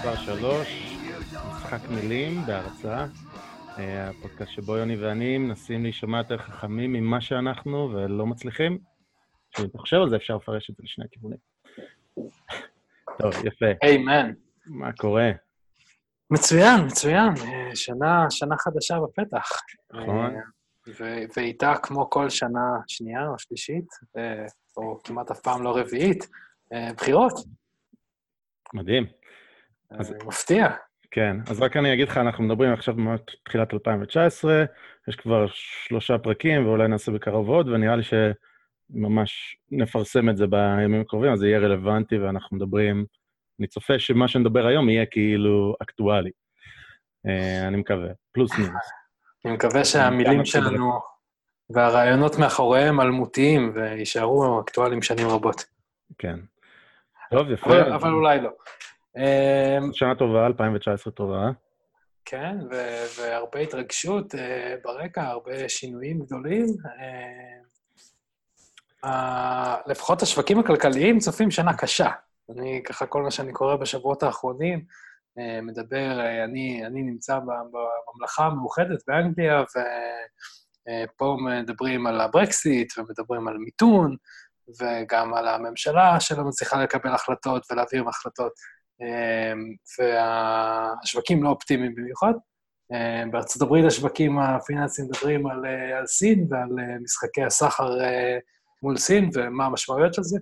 מספר 3, משחק מילים בהרצאה. אה, הפודקאסט שבו יוני ואני מנסים להישמע יותר חכמים ממה שאנחנו ולא מצליחים. כשאני חושב על זה אפשר לפרש את זה לשני הכיוונים. טוב, יפה. איימן. מה קורה? מצוין, מצוין. אה, שנה, שנה חדשה בפתח. נכון. אה, ואיתה, כמו כל שנה שנייה או שלישית, או כמעט אף פעם לא רביעית, בחירות. מדהים. אז- אה, מפתיע. כן, אז רק אני אגיד לך, אנחנו מדברים עכשיו ממש תחילת 2019, יש כבר שלושה פרקים, ואולי נעשה בקרוב עוד, ונראה לי שממש נפרסם את זה בימים הקרובים, אז זה יהיה רלוונטי, ואנחנו מדברים, אני צופה שמה שנדבר היום יהיה כאילו אקטואלי. אה, אני מקווה, פלוס מינוס. אני מקווה שהמילים. שלנו והרעיונות מאחוריהם אלמותיים ויישארו אקטואליים שנים רבות. כן. טוב, יפה. אבל, אבל אולי לא. אה, שנה טובה, 2019 טובה. כן, והרבה התרגשות אה, ברקע, הרבה שינויים גדולים. אה, לפחות השווקים הכלכליים צופים שנה קשה. אני, ככה, כל מה שאני קורא בשבועות האחרונים, אה, מדבר, אה, אני, אני נמצא בממלכה המאוחדת באנגליה, ופה מדברים על הברקסיט, ומדברים על מיתון, וגם על הממשלה שלא מצליחה לקבל החלטות ולהעביר החלטות. אמ, והשווקים לא אופטימיים במיוחד. אמ, בארצות הברית השווקים הפיננסיים מדברים על, אה, על סין ועל אה, משחקי הסחר אה, מול סין ומה המשמעויות של זה.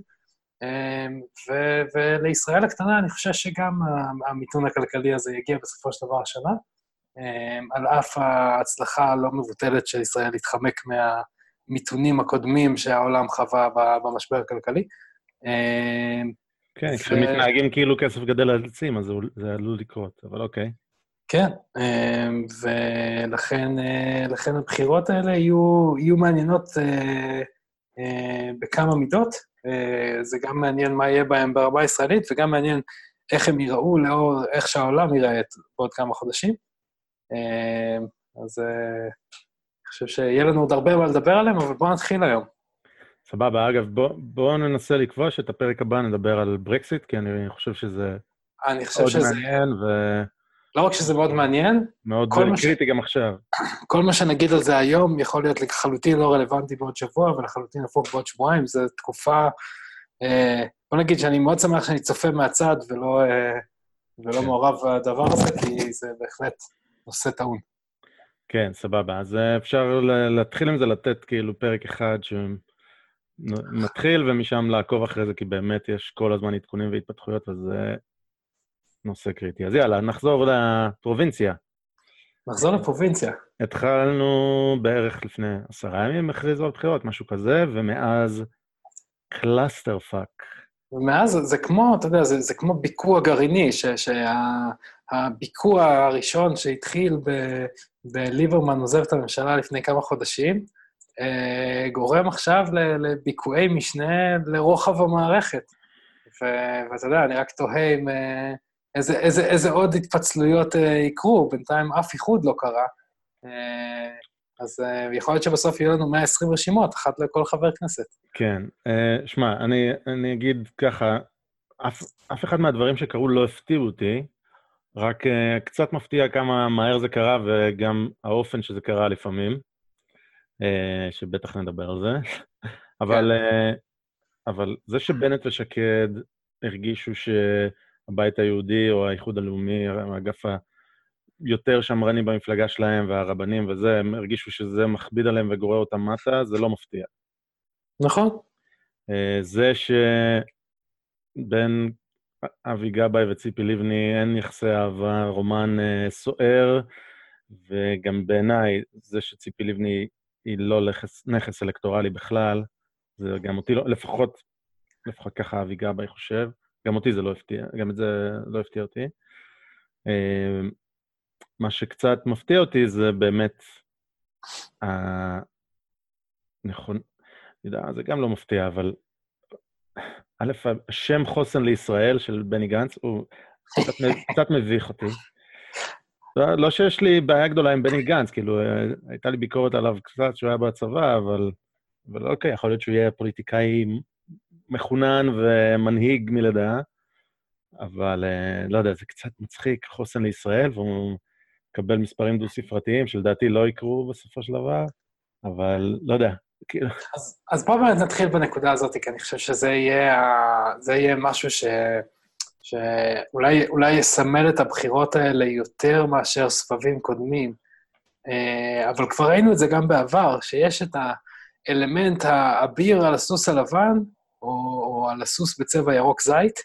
אמ, ו- ולישראל הקטנה אני חושב שגם המיתון הכלכלי הזה יגיע בסופו של דבר השנה, על אף ההצלחה הלא מבוטלת של ישראל להתחמק מהמיתונים הקודמים שהעולם חווה במשבר הכלכלי. אמ, כן, כשמתנהגים כאילו כסף גדל על עצים, אז זה עלול לקרות, אבל אוקיי. כן, אמ, ולכן אה, הבחירות האלה יהיו, יהיו מעניינות אה, אה, בכמה מידות. אה, זה גם מעניין מה יהיה בהם ברמה הישראלית, וגם מעניין איך הם ייראו לאור איך שהעולם ייראה בעוד כמה חודשים. אז אה, חושב שיהיה לנו עוד הרבה מה לדבר עליהם, אבל בואו נתחיל היום. סבבה, אגב, בואו בוא ננסה לקבוע שאת הפרק הבא נדבר על ברקסיט, כי אני חושב שזה אני חושב מאוד שזה, מעניין לא רק שזה מאוד מעניין, כל מה ש- קריטי גם עכשיו. כל מה שנגיד על זה היום יכול להיות לחלוטין לא רלוונטי בעוד שבוע, ולחלוטין הפוך בעוד שבועיים. זו תקופה... אה, בוא נגיד שאני מאוד שמח שאני צופה מהצד ולא, אה, ולא כן. מעורב בדבר הזה, כי זה בהחלט נושא טעון. כן, סבבה. אז אה, אפשר להתחיל עם זה, לתת כאילו פרק אחד שמתחיל, ומשם לעקוב אחרי זה, כי באמת יש כל הזמן עדכונים והתפתחויות, וזה נושא קריטי. אז יאללה, נחזור לפרובינציה. נחזור לפרובינציה. התחלנו בערך לפני עשרה ימים, הכריזו על בחירות, משהו כזה, ומאז clusterfuck. ומאז זה, זה כמו, אתה יודע, זה, זה כמו ביקוע גרעיני, שהביקוע הראשון שהתחיל ב, בליברמן עוזב את הממשלה לפני כמה חודשים, אה, גורם עכשיו לביקועי משנה לרוחב המערכת. ו- ואתה יודע, אני רק תוהה אם אה, איזה, איזה, איזה עוד התפצלויות אה, יקרו, בינתיים אף איחוד לא קרה. אז יכול להיות שבסוף יהיו לנו 120 רשימות, אחת לכל חבר כנסת. כן. שמע, אני, אני אגיד ככה, אף, אף אחד מהדברים שקרו לא הפתיעו אותי, רק uh, קצת מפתיע כמה מהר זה קרה, וגם האופן שזה קרה לפעמים, uh, שבטח נדבר על זה. אבל, uh, אבל זה שבנט ושקד הרגישו שהבית היהודי או האיחוד הלאומי, האגף היותר שמרני במפלגה שלהם, והרבנים וזה, הם הרגישו שזה מכביד עליהם וגורר אותם מטה, זה לא מפתיע. נכון? אה, זה שבין אבי גבאי וציפי לבני אין יחסי אהבה, רומן אה, סוער, וגם בעיניי זה שציפי לבני היא לא נכס, נכס אלקטורלי בכלל, זה גם אותי לא, לפחות לפחות ככה אבי גבאי חושב. גם אותי זה לא הפתיע, גם את זה לא הפתיע אותי. אה, מה שקצת מפתיע אותי זה באמת, נכון, אני יודע, זה גם לא מפתיע, אבל א', השם חוסן לישראל של בני גנץ הוא קצת, קצת מביך אותי. לא, לא שיש לי בעיה גדולה עם בני גנץ, כאילו, אה, הייתה לי ביקורת עליו קצת שהוא היה בצבא, אבל, אבל אוקיי, יכול להיות שהוא יהיה פוליטיקאי מחונן ומנהיג מלידה, אבל אה, לא יודע, זה קצת מצחיק, חוסן לישראל, והוא מקבל מספרים דו-ספרתיים שלדעתי לא יקרו בסופו של דבר, אבל לא יודע. אז, אז בואו באמת נתחיל בנקודה הזאת, כי אני חושב שזה יהיה, יהיה משהו ש... שאולי יסמל את הבחירות האלה יותר מאשר סבבים קודמים. אה, אבל כבר ראינו את זה גם בעבר, שיש את האלמנט האביר על הסוס הלבן, או, או על הסוס בצבע ירוק זית,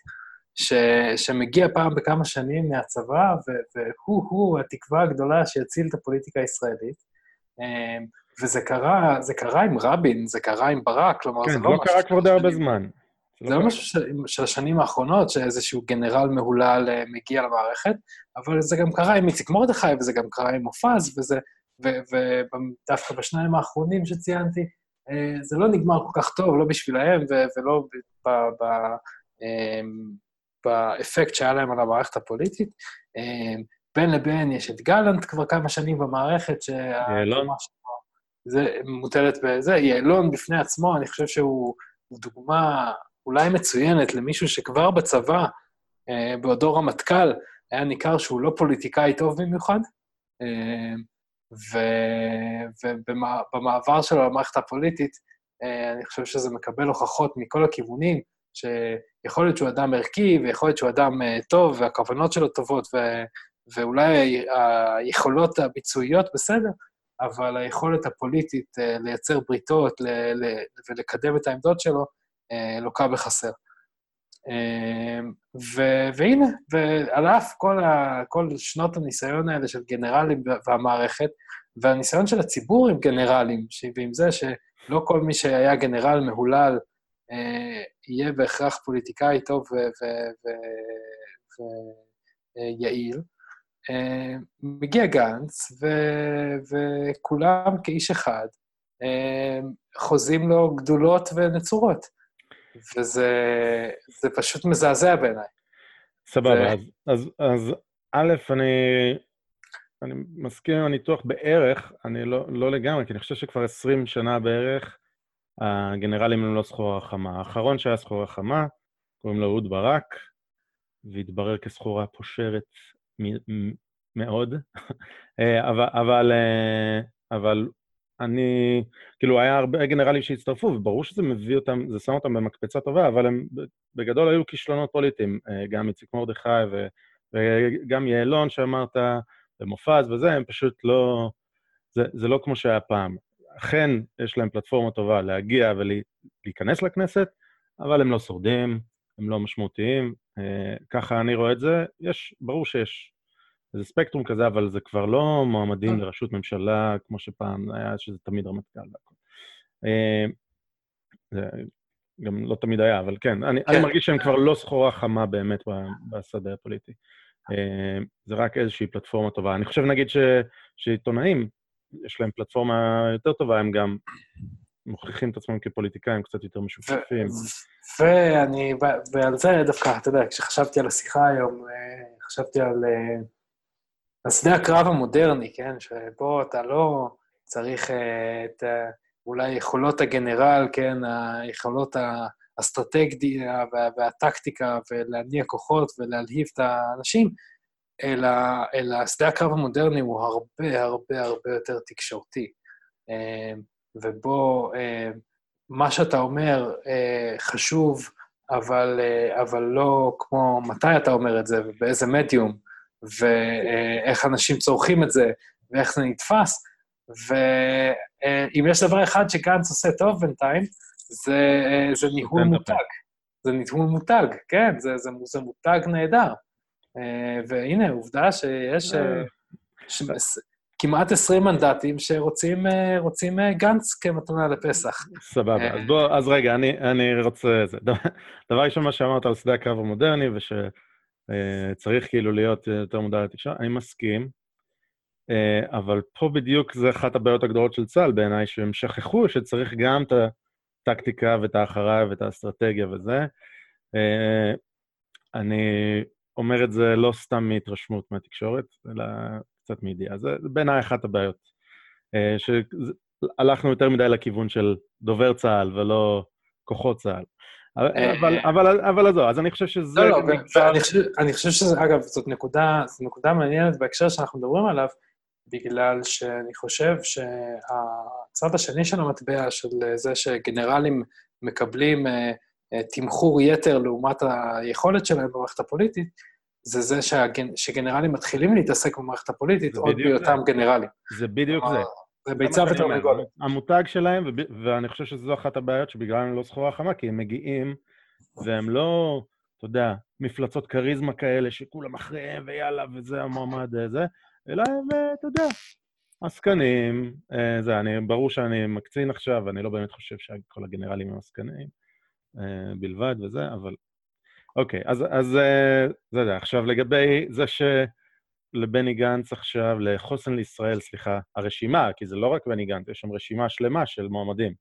ש, שמגיע פעם בכמה שנים מהצבא, והוא-הוא התקווה הגדולה שיציל את הפוליטיקה הישראלית. וזה קרה, זה קרה עם רבין, זה קרה עם ברק, כלומר, כן, זה לא, לא קרה כבר די הרבה זמן. זה לא משהו של, של השנים האחרונות, שאיזשהו גנרל מהולל אה, מגיע למערכת, אבל זה גם קרה עם איציק מרדכי, וזה גם קרה עם מופז, וזה, ודווקא בשניים האחרונים שציינתי, אה, זה לא נגמר כל כך טוב, לא בשבילהם ולא ב, ב, אמ, באפקט שהיה להם על המערכת הפוליטית. אמ, בין לבין יש את גלנט כבר כמה שנים במערכת, יעלון. זה מוטלת בזה. יעלון בפני עצמו, אני חושב שהוא דוגמה אולי מצוינת למישהו שכבר בצבא, אה, בעודו רמטכ"ל, היה ניכר שהוא לא פוליטיקאי טוב במיוחד, אה, ובמעבר שלו למערכת הפוליטית, אה, אני חושב שזה מקבל הוכחות מכל הכיוונים, שיכול להיות שהוא אדם ערכי, ויכול להיות שהוא אדם טוב, והכוונות שלו טובות, ואולי היכולות הביצועיות בסדר, אבל היכולת הפוליטית אה, לייצר בריתות ולקדם את העמדות שלו, לוקה בחסר. ו, והנה, ועל אף כל, ה, כל שנות הניסיון האלה של גנרלים והמערכת, והניסיון של הציבור עם גנרלים, ועם זה שלא כל מי שהיה גנרל מהולל אה, יהיה בהכרח פוליטיקאי טוב ויעיל. אה, מגיע גנץ, ו, וכולם כאיש אחד אה, חוזים לו גדולות ונצורות. וזה פשוט מזעזע בעיניי. סבבה. אז, אז, אז א', אני, אני מסכים עם הניתוח בערך, אני לא, לא לגמרי, כי אני חושב שכבר 20 שנה בערך הגנרלים הם לא סחורה חמה. האחרון שהיה סחורה חמה, קוראים לו אהוד ברק, והתברר כסחורה פושרת מאוד, אה, אבל, אבל, אה, אבל אני, כאילו, היה הרבה גנרלים שהצטרפו, וברור שזה מביא אותם, זה שם אותם במקפצה טובה, אבל הם בגדול היו כישלונות פוליטיים, אה, גם איציק מרדכי וגם יעלון שאמרת, ומופז וזה, הם פשוט לא, זה, זה לא כמו שהיה פעם. אכן, יש להם פלטפורמה טובה להגיע ולהיכנס לכנסת, אבל הם לא שורדים, הם לא משמעותיים, ככה אני רואה את זה. יש, ברור שיש איזה ספקטרום כזה, אבל זה כבר לא מועמדים אה. לראשות ממשלה כמו שפעם היה, שזה תמיד רמטכ"ל והכל. אה, זה גם לא תמיד היה, אבל כן, אני, כן. אני מרגיש שהם כבר לא סחורה חמה באמת בשדה הפוליטי. זה רק איזושהי פלטפורמה טובה. אני חושב, נגיד, ש, שעיתונאים, יש להם פלטפורמה יותר טובה, הם גם מוכיחים את עצמם כפוליטיקאים קצת יותר משופפים. ואני, ועל זה דווקא, אתה יודע, כשחשבתי על השיחה היום, חשבתי על על שדה הקרב המודרני, כן? שבו אתה לא צריך אה, את אולי יכולות הגנרל, כן? היכולות האסטרטגיה והטקטיקה, ולהניע כוחות ולהלהיב את האנשים, אלא, אלא שדה הקרב המודרני הוא הרבה הרבה הרבה יותר תקשורתי. אה, ובו אה, מה שאתה אומר חשוב, אבל, אבל לא כמו מתי אתה אומר את זה ובאיזה מדיום. ואיך אנשים צורכים את זה, ואיך זה נתפס. ואם יש דבר אחד שגנץ עושה טוב בינתיים, זה, זה ניהול מותג. זה ניהול מותג, כן, זה, זה, זה מותג נהדר. והנה, עובדה שיש... אה. כמעט 20 מנדטים שרוצים אה, אה, גנץ כמתנה לפסח. סבבה, אה. אז בוא, אז רגע, אני, אני רוצה... זה. דבר- ראשון, מה שאמרת על שדה הקרב המודרני, ושצריך כאילו להיות יותר מודע לתקשורת, אני מסכים, אה, אבל פה בדיוק זה אחת הבעיות הגדולות של צה"ל בעיניי, שהם שכחו שצריך גם את הטקטיקה ואת האחריי ואת האסטרטגיה וזה. אה, אני אומר את זה לא סתם מהתרשמות מהתקשורת, אלא קצת מידיעה. זה זה בעיניי אחת הבעיות. אה, שהלכנו יותר מדי לכיוון של דובר צה"ל ולא כוחות צה"ל. אבל, אה, אבל, אבל, אבל עזוב, אז אני חושב שזה... לא, לא, ואני חושב, אני חושב שזה, אגב, זאת נקודה, זאת נקודה מעניינת בהקשר שאנחנו מדברים עליו, בגלל שאני חושב שהצד השני של המטבע, של זה שגנרלים מקבלים אה, אה, תמחור יתר לעומת היכולת שלהם במערכת הפוליטית, זה זה שהגנ... שגנרלים מתחילים להתעסק במערכת הפוליטית עוד בהיותם גנרלים. זה בדיוק זה. זה ביצה. ותרנגולת. המותג שלהם, וב- ואני חושב שזו אחת הבעיות שבגללם הם לא סחורה חמה, כי הם מגיעים, והם לא, אתה יודע, מפלצות כריזמה כאלה שכולם אחריהם ויאללה, וזה המועמד אה, זה, אלא הם, אה, אתה יודע, עסקנים, אה, זה, אני, ברור שאני מקצין עכשיו, אני לא באמת חושב שכל הגנרלים הם עסקנים אה, בלבד וזה, אבל... אוקיי, אז, אז אה, זה זה. עכשיו, לגבי זה שלבני גנץ עכשיו, לחוסן לישראל, סליחה, הרשימה, כי זה לא רק בני גנץ, יש שם רשימה שלמה של מועמדים.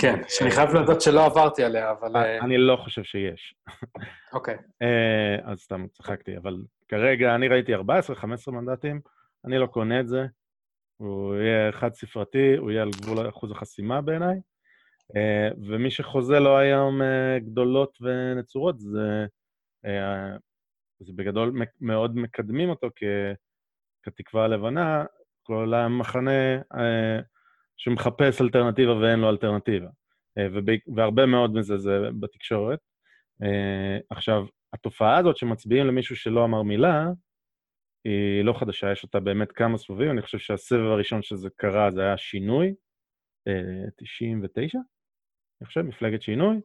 כן, שאני חייב להודות שלא עברתי עליה, אבל... אה, אני לא חושב שיש. אוקיי. אה, אז סתם צחקתי, אבל כרגע אני ראיתי 14-15 מנדטים, אני לא קונה את זה. הוא יהיה חד-ספרתי, הוא יהיה על גבול אחוז החסימה בעיניי. אה, ומי חוזה לו היום אה, גדולות ונצורות, זה, אה, זה בגדול מאוד מקדמים אותו כ, כתקווה הלבנה, כל המחנה שמחפש אלטרנטיבה ואין לו אלטרנטיבה. והרבה מאוד מזה זה בתקשורת. עכשיו, התופעה הזאת שמצביעים למישהו שלא אמר מילה, היא לא חדשה, יש אותה באמת כמה סבבים. אני חושב שהסבב הראשון שזה קרה זה היה שינוי, אה, 99, אני חושב, מפלגת שינוי.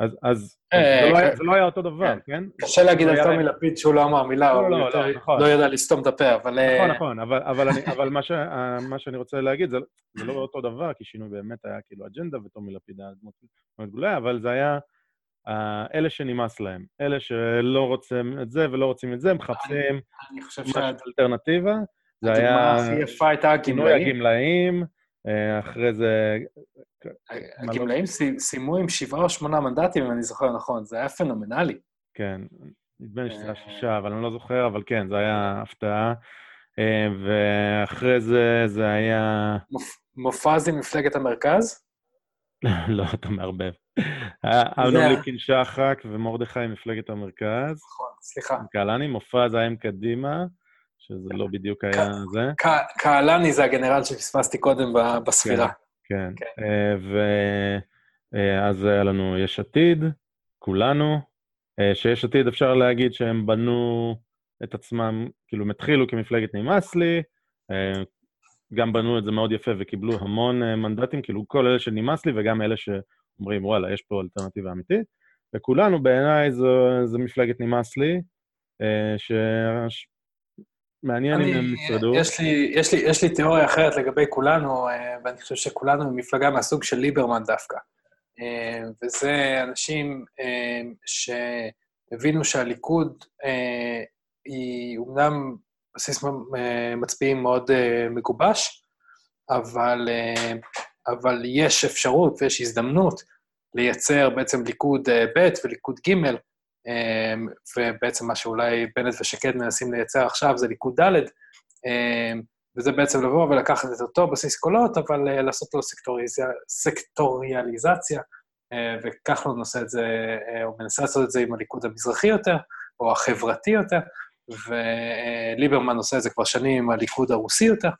אז, אז אה, זה, לא היה, כן. זה לא היה אותו דבר, כן. כן? קשה להגיד על טומי להם- לפיד שהוא לא אמר מילה, לא, הוא לא, לא, נכון. לא ידע לסתום את הפה, אבל... אה, נכון, נכון, אבל, אני, מה, שאני רוצה להגיד, זה, זה לא אותו דבר, כי שינוי באמת היה כאילו אג'נדה, וטומי לפיד היה דמות גדולה, אבל זה היה אה, אלה שנמאס להם, אלה שלא רוצים את זה ולא רוצים את זה, מחפשים אני חושב משהו אלטרנטיבה. זה היה הכי יפה הייתה הגמלאים. אה, אחרי זה... מה לא- הגמלאים סי- סיימו עם שבעה או שמונה מנדטים, אם אני זוכר נכון, זה היה פנומנלי. כן, נדמה לי שזה היה אה. שישה, אבל אני לא זוכר, אבל כן, זה היה הפתעה. אה, ואחרי זה, זה היה... מופ- מופז עם מפלגת המרכז? לא, אתה מערבב. אמנון ליפקין שחק ומרדכי עם מפלגת המרכז. נכון, סליחה. קהלני, מופז היה עם קדימה, שזה לא בדיוק היה זה. קהלני זה הגנרל שפספסתי קודם בספירה. כן. כן. ואז היה לנו יש עתיד, כולנו, אה, שיש עתיד אפשר להגיד שהם בנו את עצמם, כאילו הם התחילו כמפלגת נמאס לי, אה, גם בנו את זה מאוד יפה וקיבלו המון אה, מנדטים, כאילו כל אלה שנמאס לי וגם אלה שאומרים, וואלה, יש פה אלטרנטיבה אמיתית. וכולנו, בעיניי, זו, זו מפלגת נמאס לי, אה, שמעניין אם הם ישרדו. יש לי, יש, לי, יש לי תיאוריה אחרת לגבי כולנו, אה, ואני חושב שכולנו מפלגה מהסוג של ליברמן דווקא. אה, וזה אנשים אה, שהבינו שהליכוד היא אומנם בסיס מצביעים מאוד מגובש, אבל, אבל יש אפשרות ויש הזדמנות לייצר בעצם ליכוד ב' וליכוד ג', ובעצם מה שאולי בנט ושקד מנסים לייצר עכשיו זה ליכוד ד', אה, וזה בעצם לבוא ולקחת את אותו בסיס קולות, אבל אה, לעשות לו סקטוריאליזציה, אה, וכחלון עושה את זה, אה, הוא מנסה לעשות את זה עם הליכוד המזרחי יותר, או החברתי יותר, וליברמן עושה את זה כבר שנים עם הליכוד הרוסי יותר.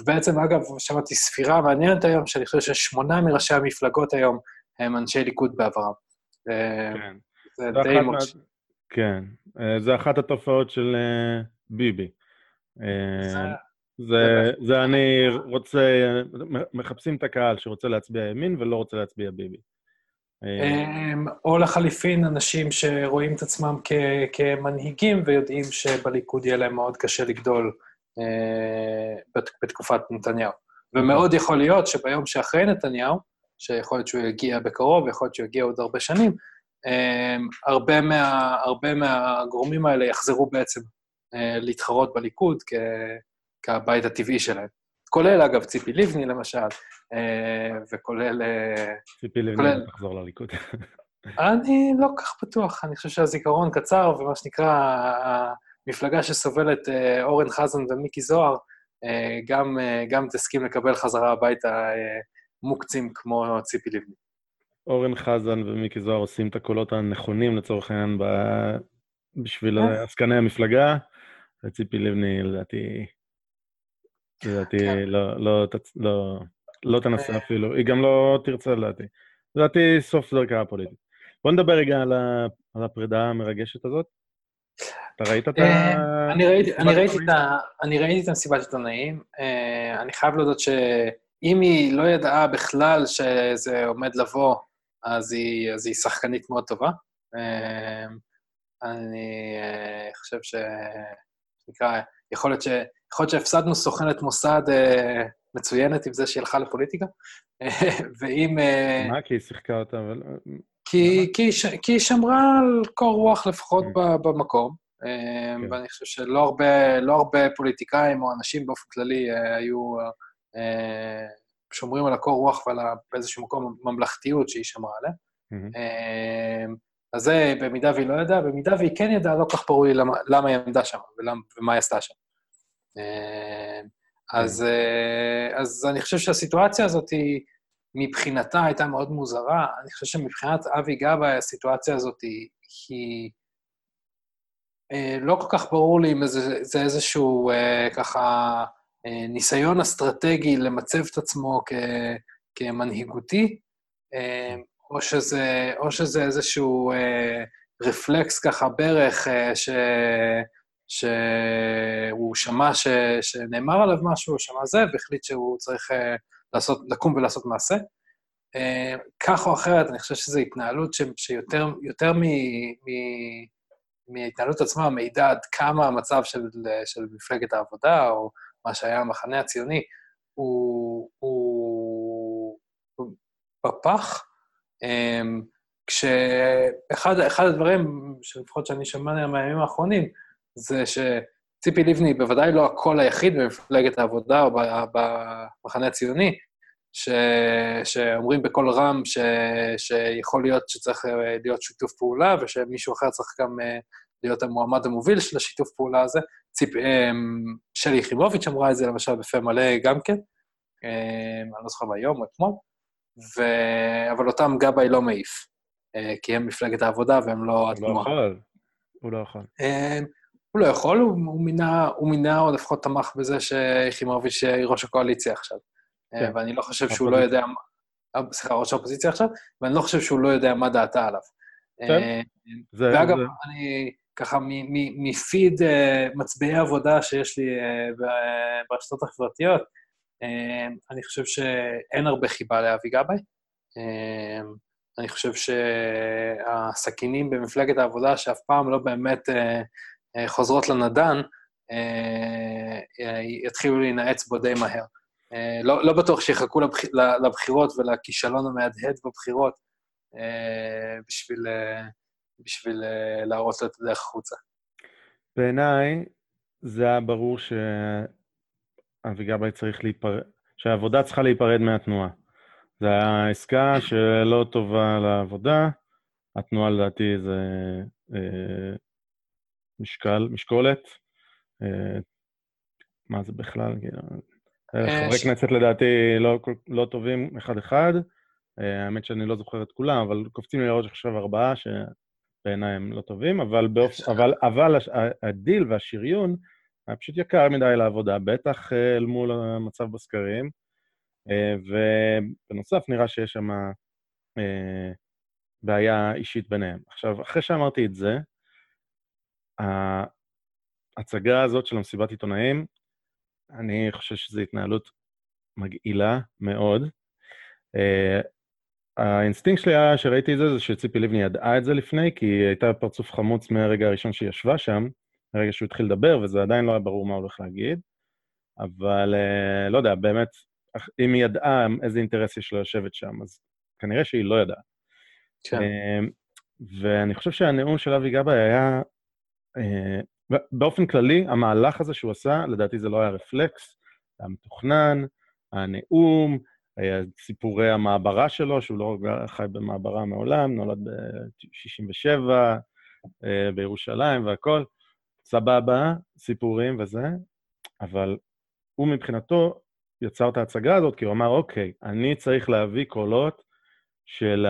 ובעצם, אגב, שמעתי ספירה מעניינת היום, שאני חושב ששמונה מראשי המפלגות היום הם אנשי ליכוד בעברם. כן. זה די מרשים. כן, אה, זה אחת התופעות של אה, ביבי. אה, זה- זה, אני רוצה, מחפשים את הקהל שרוצה להצביע ימין ולא רוצה להצביע ביבי. אמ, או לחליפין, אנשים שרואים את עצמם כ- כמנהיגים ויודעים שבליכוד יהיה להם מאוד קשה לגדול אה, בת- בתקופת נתניהו. ומאוד יכול להיות שביום שאחרי נתניהו, שיכול להיות שהוא יגיע בקרוב, יכול להיות שהוא יגיע עוד הרבה שנים, הרבה, מה, הרבה מהגורמים האלה יחזרו בעצם אה, להתחרות בליכוד כ, כבית הטבעי שלהם. כולל, אגב, ציפי לבני, למשל, אה, וכולל... אה, ציפי לבני כולל- לא תחזור לליכוד. אני לא כך בטוח, אני חושב שהזיכרון קצר, ומה שנקרא, המפלגה שסובלת אורן חזן ומיקי זוהר, גם, גם תסכים לקבל חזרה הביתה מוקצים כמו ציפי לבני. אורן חזן ומיקי זוהר עושים את הקולות הנכונים לצורך העניין ב- בשביל כן. עסקני המפלגה, וציפי לבני, לדעתי, לדעתי, כן. לא, לא, לא, לא תנסה אה. אפילו, היא גם לא תרצה לדעתי. לדעתי, סוף דרכה הפוליטית. בוא נדבר רגע על ה- על הפרידה המרגשת הזאת. אתה ראית את ה... אה, אני ראיתי, את? ה, אני ראיתי את המסיבת עיתונאים. אה, אני חייב להודות שאם היא לא ידעה בכלל שזה עומד לבוא, אז היא, אז היא שחקנית מאוד טובה. אה, אני אה, חושב ש... נקרא, יכול להיות, ש... יכול להיות שהפסדנו סוכנת מוסד אה, מצוינת עם זה שהיא הלכה לפוליטיקה, ואם... אה, מה? כי היא שיחקה אותה, אבל... כי, כי, כי היא שמרה על קור רוח לפחות. ב- במקום, אה, כן. ואני חושב שלא הרבה, לא הרבה פוליטיקאים או אנשים באופן כללי היו שומרים על הקור רוח ועל באיזשהו מקום ממלכתיות שהיא שמרה עליה. אה, אז זה במידה והיא לא ידעה, במידה והיא כן ידעה, לא כך ברור לי למה, למה היא עמדה שם ולמה, ומה היא עשתה שם. אה, אז, אה, אז אני חושב שהסיטואציה הזאת היא, מבחינתה הייתה מאוד מוזרה. אני חושב שמבחינת אבי גבאי הסיטואציה הזאת היא, היא אה, לא כל כך ברור לי אם זה, זה איזשהו אה, ככה ניסיון אסטרטגי למצב את עצמו כ, כמנהיגותי, אה, או שזה, או שזה איזשהו אה, רפלקס ככה ברך, אה, ש, שהוא שמע ש, שנאמר עליו משהו, הוא שמע זה, והחליט שהוא צריך אה, לעשות, לקום ולעשות מעשה. אה, כך או אחרת, אני חושב שזו התנהלות ש, שיותר יותר מ, מ, מההתנהלות עצמה מעידה עד כמה המצב של, של מפלגת העבודה, או מה שהיה המחנה הציוני, הוא, הוא, בפח. אמ, כשאחד אחד הדברים, שלפחות שאני שומע מהימים האחרונים, זה שציפי לבני בוודאי לא הקול היחיד במפלגת העבודה או במחנה הציוני, ש, שאומרים בקול רם ש, שיכול להיות שצריך אה, להיות שיתוף פעולה, ושמישהו אחר צריך גם אה, להיות המועמד המוביל של השיתוף פעולה הזה. ציפ, אמ, שלי יחימוביץ' אמרה את זה למשל בפה מלא גם כן, אמ, אני לא זוכר מהיום או אתמול, ו... אבל אותם גבאי לא מעיף, אה, כי הם מפלגת העבודה והם לא הוא לא התנועה. יכול. הוא לא יכול. אה, הוא לא יכול, הוא, הוא, מינה, הוא מינה, או לפחות תמך בזה שיחימוביץ' היא ראש הקואליציה עכשיו. אה, כן. ואני לא חושב שהוא לא יודע... אה, סליחה, ראש האופוזיציה עכשיו, ואני לא חושב שהוא לא יודע מה דעתה עליו. כן. זה, ואגב, זה, אני ככה מפיד אה, מצביעי עבודה שיש לי ב- ברשתות החברתיות, אה, אני חושב שאין הרבה חיבה לאבי גבאי. אה, אני חושב שהסכינים במפלגת העבודה, שאף פעם לא באמת אה, אה, חוזרות לנדן, אה, יתחילו להינעץ בו די מהר. אה, לא, לא בטוח שיחכו לבח... לבחירות ולכישלון המהדהד בבחירות אה, בשביל, אה, בשביל אה, להראות לו את הדרך החוצה. בעיניי, זה היה ברור שאבי גבאי צריך להיפרד, שהעבודה צריכה להיפרד מהתנועה. זו הייתה עסקה שלא טובה לעבודה, התנועה לדעתי זה אה, משקל, משקולת. אה, מה זה בכלל? כאילו, אה, אה, חברי ש- כנסת לדעתי לא, לא טובים אחד-אחד. אה, האמת שאני לא זוכר את כולם, אבל קופצים לי לראש עכשיו ארבעה שבעיניי הם לא טובים, אבל, באופ... אבל, אבל הש- הדיל והשריון היה פשוט יקר מדי לעבודה, בטח אה, אל מול המצב בסקרים. אה, ובנוסף, נראה שיש שם אה, בעיה אישית ביניהם. עכשיו, אחרי שאמרתי את זה, ההצגה הזאת של המסיבת עיתונאים, אני חושב שזו התנהלות מגעילה מאוד. האינסטינקט שלי היה, שראיתי את זה, זה שציפי לבני ידעה את זה לפני, כי היא הייתה פרצוף חמוץ מהרגע הראשון שהיא ישבה שם, מהרגע שהוא התחיל לדבר, וזה עדיין לא היה ברור מה הוא הולך להגיד. אבל אה, לא יודע, באמת, אם היא ידעה איזה אינטרס יש לה לשבת שם, אז כנראה שהיא לא ידעה. כן. אה, ואני חושב שהנאום של אבי גבאי היה, אה, באופן כללי, המהלך הזה שהוא עשה, לדעתי זה לא היה רפלקס, זה היה מתוכנן, היה נאום, היה סיפורי המעברה שלו, שהוא לא חי במעברה מעולם, נולד ב-67, בירושלים והכול. סבבה, סיפורים וזה, אבל הוא מבחינתו יצר את ההצגה הזאת, כי הוא אמר, אוקיי, אני צריך להביא קולות של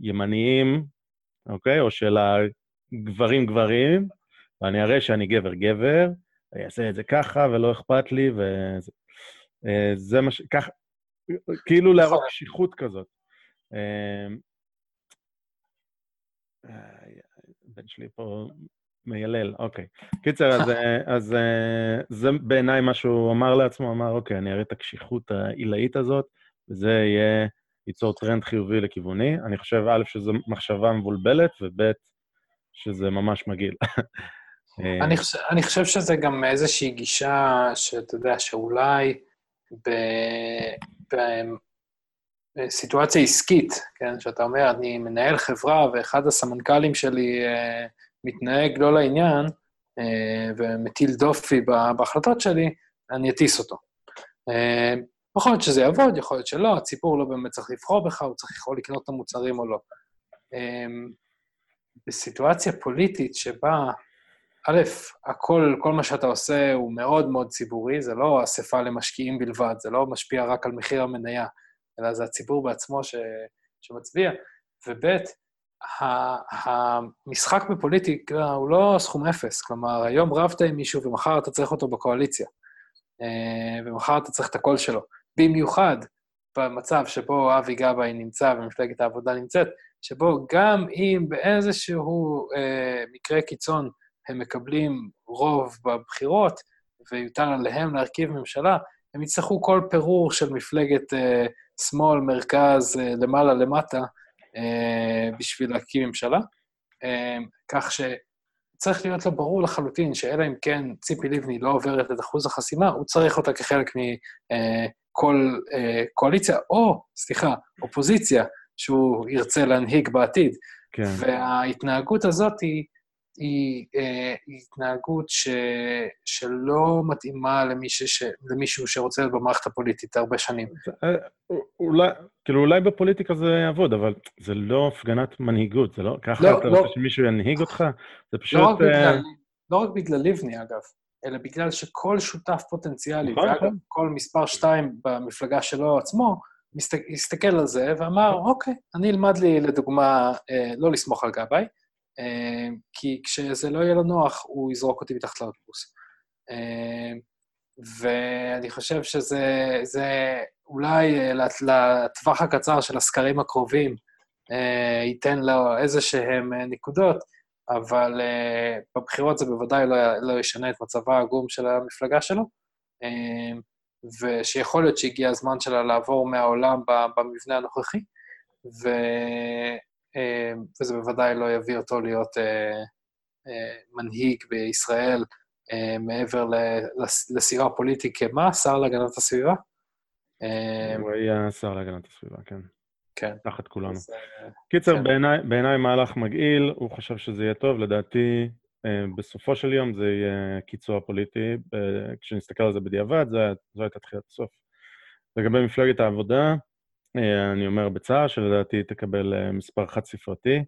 הימניים, אוקיי? או של הגברים גברים, ואני אראה שאני גבר גבר, אני אעשה את זה ככה ולא אכפת לי, וזה אה, מה ש... ככה, כאילו להראות קשיחות כזאת. אה, הבן שלי פה מיילל, אוקיי. קיצר, אז, אז זה בעיניי מה שהוא אמר לעצמו, אמר, אוקיי, אני אראה את הקשיחות העילאית הזאת, וזה יהיה, ייצור טרנד חיובי לכיווני. אני חושב, א', שזו מחשבה מבולבלת, וב', שזה ממש מגעיל. אני חושב, אני חושב שזה גם איזושהי גישה שאתה יודע, שאולי בסיטואציה עסקית, כן, שאתה אומר, אני מנהל חברה ואחד הסמנכ"לים שלי אה, מתנהג לא לעניין אה, ומטיל דופי בהחלטות שלי, אני אטיס אותו. אה, יכול להיות שזה יעבוד, יכול להיות שלא, הציבור לא באמת צריך לבחור בך, הוא צריך יכול לקנות את המוצרים או לא. בסיטואציה פוליטית שבה, א', הכל, כל מה שאתה עושה הוא מאוד מאוד ציבורי, זה לא אספה למשקיעים בלבד, זה לא משפיע רק על מחיר המניה, אלא זה הציבור בעצמו ש, שמצביע, וב', המשחק בפוליטיקה הוא לא סכום אפס, כלומר, היום רבת עם מישהו ומחר אתה צריך אותו בקואליציה, אה, ומחר אתה צריך את הקול שלו. במיוחד במצב שבו אבי גבאי נמצא ומפלגת העבודה נמצאת, שבו גם אם באיזשהו אה, מקרה קיצון הם מקבלים רוב בבחירות, ויוטל עליהם להרכיב ממשלה, הם יצטרכו כל פירור של מפלגת אה, שמאל, מרכז, אה, למעלה, למטה, אה, בשביל להקים ממשלה. אה, כך שצריך להיות לו ברור לחלוטין שאלא אם כן ציפי לבני לא עוברת את אחוז החסימה, הוא צריך אותה כחלק מכל אה, קואליציה, או, סליחה, אופוזיציה, שהוא ירצה להנהיג בעתיד. כן. וההתנהגות הזאת היא, היא, אה, התנהגות ש, שלא מתאימה למישהו, ש, למישהו שרוצה להיות במערכת הפוליטית הרבה שנים. אולי, כאילו, אולי בפוליטיקה זה יעבוד, אבל זה לא הפגנת מנהיגות, זה לא... ככה לא, אתה לא, רוצה שמישהו ינהיג אותך? זה פשוט... לא רק, בגלל, לא רק בגלל לבני, אגב, אלא בגלל שכל שותף פוטנציאלי, נכון, ואגב, נכון. כל מספר שתיים במפלגה שלו עצמו, הסתכל על זה ואמר, אוקיי, אני אלמד לי, לדוגמה, לא לסמוך על גבאי, כי כשזה לא יהיה לו נוח, הוא יזרוק אותי מתחת לאוטובוס. ואני חושב שזה זה אולי לטווח הקצר של הסקרים הקרובים ייתן לו איזה שהם נקודות, אבל בבחירות זה בוודאי לא, לא ישנה את מצבה העגום של המפלגה שלו, ושיכול להיות שהגיע הזמן שלה לעבור מהעולם במבנה הנוכחי, ו... אמ, וזה בוודאי לא יביא אותו להיות אה, אה, מנהיג בישראל אה, מעבר לסירה פוליטית כמה? שר להגנת הסביבה? הוא היה שר להגנת הסביבה, כן. כן. תחת כולנו. אז, קיצר, כן. בעיניי בעיני מהלך מגעיל, הוא חושב שזה יהיה טוב, לדעתי, בסופו של יום זה יהיה קיצוע פוליטי. כשנסתכל על זה בדיעבד, זו הייתה תחילת הסוף. לגבי מפלגת העבודה, אה, אני אומר בצער, שלדעתי תקבל אה, מספר חד-ספרתי.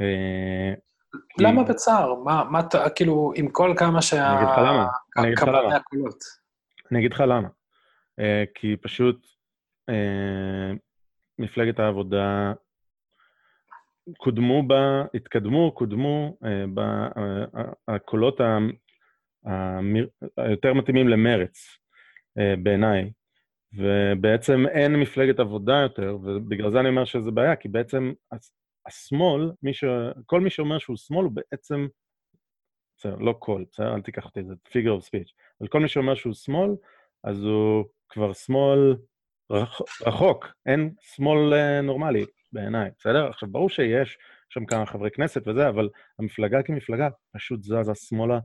אה, למה בצער? מה, מה, כאילו, עם כל כמה שה... אני אגיד לך למה. אני אגיד לך למה. אני אגיד לך למה. כי פשוט מפלגת העבודה קודמו בה, התקדמו, קודמו הקולות היותר מתאימים למרץ, בעיניי. ובעצם אין מפלגת עבודה יותר, ובגלל זה אני אומר שזה בעיה, כי בעצם השמאל, מי ש... כל מי שאומר שהוא שמאל הוא בעצם, בסדר, לא כל, בסדר? אל תיקח אותי, זה figure of speech, אבל כל מי שאומר שהוא שמאל, אז הוא כבר שמאל רח... רחוק, אין שמאל אה, נורמלי בעיניי, בסדר? עכשיו, ברור שיש שם כמה חברי כנסת וזה, אבל המפלגה כמפלגה פשוט זזה שמאלה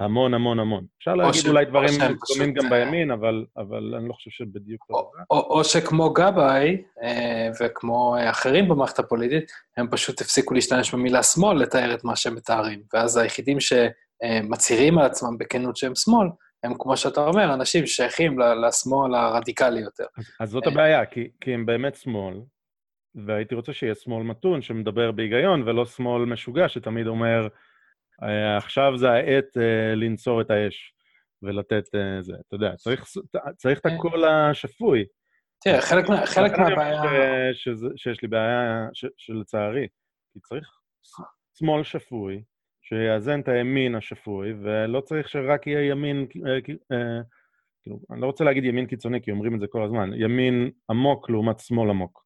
המון המון המון. אפשר להגיד ש- אולי או דברים דומים גם אה, בימין, אבל, אבל אני לא חושב שבדיוק... או. או, או שכמו גבאי אה, וכמו אה, אחרים במערכת הפוליטית, הם פשוט הפסיקו להשתמש במילה שמאל לתאר את מה שהם מתארים. ואז היחידים שמצהירים על עצמם בכנות שהם שמאל, הם, כמו שאתה אומר, אנשים ששייכים לשמאל הרדיקלי יותר. אז, אז זאת. הבעיה, כי, כי הם באמת שמאל, והייתי רוצה שיהיה שמאל מתון שמדבר בהיגיון, ולא שמאל משוגע שתמיד אומר, "אה, עכשיו זה העת אה, לנצור את האש ולתת אה, זה. אתה יודע, צריך, את אה. הקול השפוי. תראה, חלק, מהבעיה... שיש לי בעיה, שלצערי, כי צריך שמאל שפוי, שיאזן את הימין השפוי, ולא צריך שרק יהיה ימין, אה, אה, כאילו, אני לא רוצה להגיד ימין קיצוני, כי אומרים את זה כל הזמן, ימין עמוק לעומת שמאל עמוק.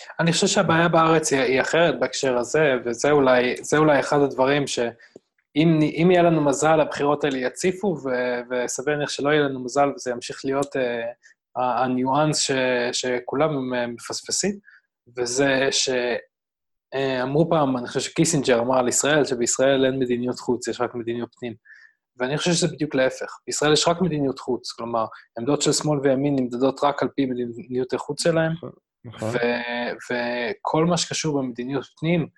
אה, אני חושב שהבעיה בארץ היא, היא אחרת בהקשר הזה, וזה אולי, אולי אחד הדברים שאם אם יהיה לנו מזל, הבחירות האלה יציפו, ו- וסביר להניח שלא יהיה לנו מזל, וזה ימשיך להיות uh, הניואנס ש, שכולם אה, מפספסים, וזה שאמרו פעם, אני חושב שקיסינג'ר אמר על ישראל, שבישראל אין מדיניות חוץ, יש רק מדיניות פנים. ואני חושב שזה בדיוק להפך. בישראל יש רק מדיניות חוץ, כלומר, עמדות של שמאל וימין נמדדות רק על פי מדיניות החוץ שלהם, נכון? וכל מה שקשור במדיניות פנים,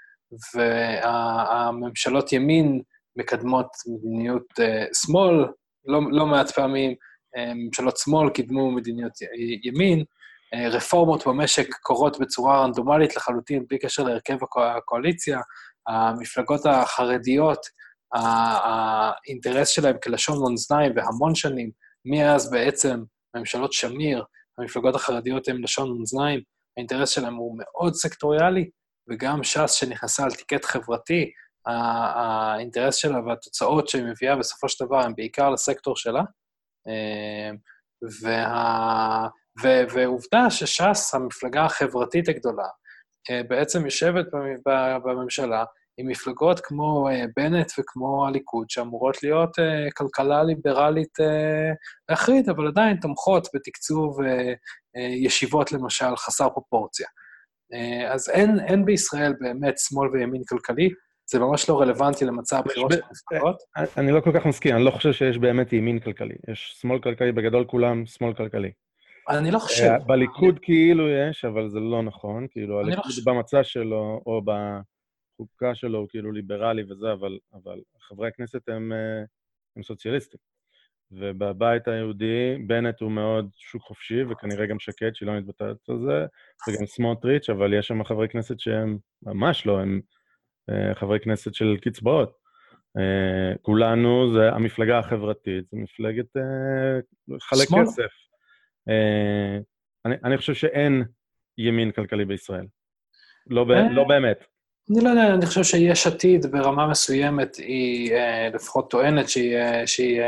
והממשלות ימין מקדמות מדיניות uh, שמאל, לא, לא מעט פעמים uh, ממשלות שמאל קידמו מדיניות ימין, uh, רפורמות במשק קורות בצורה רנדומלית לחלוטין, בלי קשר להרכב הקו- הקואליציה, המפלגות החרדיות, האינטרס שלהם כלשון מאזניים והמון שנים, מאז בעצם ממשלות שמיר, המפלגות החרדיות הן לשון מאזניים, האינטרס שלהם הוא מאוד סקטוריאלי, וגם ש"ס שנכנסה על טיקט חברתי, האינטרס שלה והתוצאות שהיא מביאה בסופו של דבר הם בעיקר לסקטור שלה. אה, וה... ו... ועובדה שש"ס, המפלגה החברתית הגדולה, אה, בעצם יושבת בממשלה עם מפלגות כמו אה, בנט וכמו הליכוד, שאמורות להיות אה, כלכלה ליברלית אה, להחריד, אבל עדיין תומכות בתקצוב ישיבות, למשל, חסר פרופורציה. אז אין, אין בישראל באמת שמאל וימין כלכלי, זה ממש לא רלוונטי למצע הבחירות ב- של המפלגות. אני לא כל כך מסכים, אני לא חושב שיש באמת ימין כלכלי. יש שמאל כלכלי, בגדול כולם שמאל כלכלי. אני לא חושב. בליכוד כאילו יש, אבל זה לא נכון. כאילו, לא הליכוד. במצע שלו, או בחוקה שלו, הוא כאילו ליברלי וזה, אבל, אבל חברי הכנסת הם, אה, הם סוציאליסטים. ובבית היהודי, בנט הוא מאוד שוק חופשי, וכנראה גם שקד, שהיא לא מתבטאת על זה, וגם סמוטריץ', אבל יש שם חברי כנסת שהם ממש לא, הם אה, חברי כנסת של קצבאות. אה, כולנו זה המפלגה החברתית, זה מפלגת חלק שמאל. כסף. אני, אני חושב שאין ימין כלכלי בישראל. לא, ב. לא באמת. אני לא יודע, אני חושב שיש עתיד ברמה מסוימת, היא אה, לפחות טוענת שהיא, אה, שהיא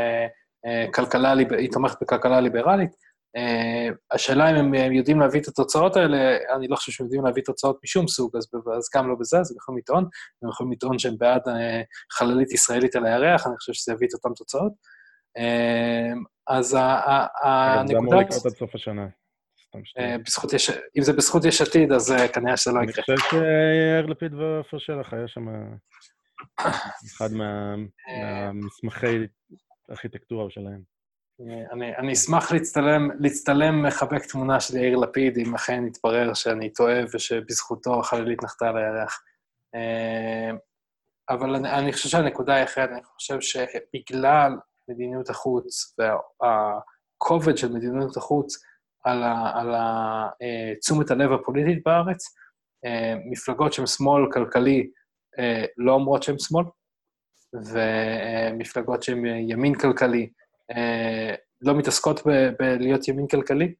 אה, כלכלה, היא תומכת בכלכלה ליברלית. השאלה אם הם יודעים להביא את התוצאות האלה, אני לא חושב שהם יודעים להביא תוצאות משום סוג, אז, אז גם לא בזה, אז הם יכולים לטעון. הם יכולים לטעון שהם בעד חללית ישראלית על הירח, אני חושב שזה יביא את אותן תוצאות. אז ה- ה- אגב, זה אמור הנקודה... לקרות עד סוף השנה. אה, בזכות יש... אם זה בזכות יש עתיד, אז אה, כנראה שזה לא אני יקרה. חושב שיאיר לפיד ועופר שלח היה שם אחד מה- מהמסמכי ארכיטקטורה שלהם. אני- אני, אני אשמח להצטלם, להצטלם מחבק תמונה של יאיר לפיד, אם אכן יתברר שאני טועה ושבזכותו החללית נחתה על הירח. אה, אבל אני, אני חושב שהנקודה היא אחרת, אני חושב שבגלל מדיניות החוץ והכובד של מדיניות החוץ על, אה, תשומת הלב הפוליטית בארץ, אה, מפלגות שהן שמאל כלכלי אה, לא אומרות שהן שמאל, ומפלגות שהן ימין כלכלי לא מתעסקות בלהיות ימין כלכלי,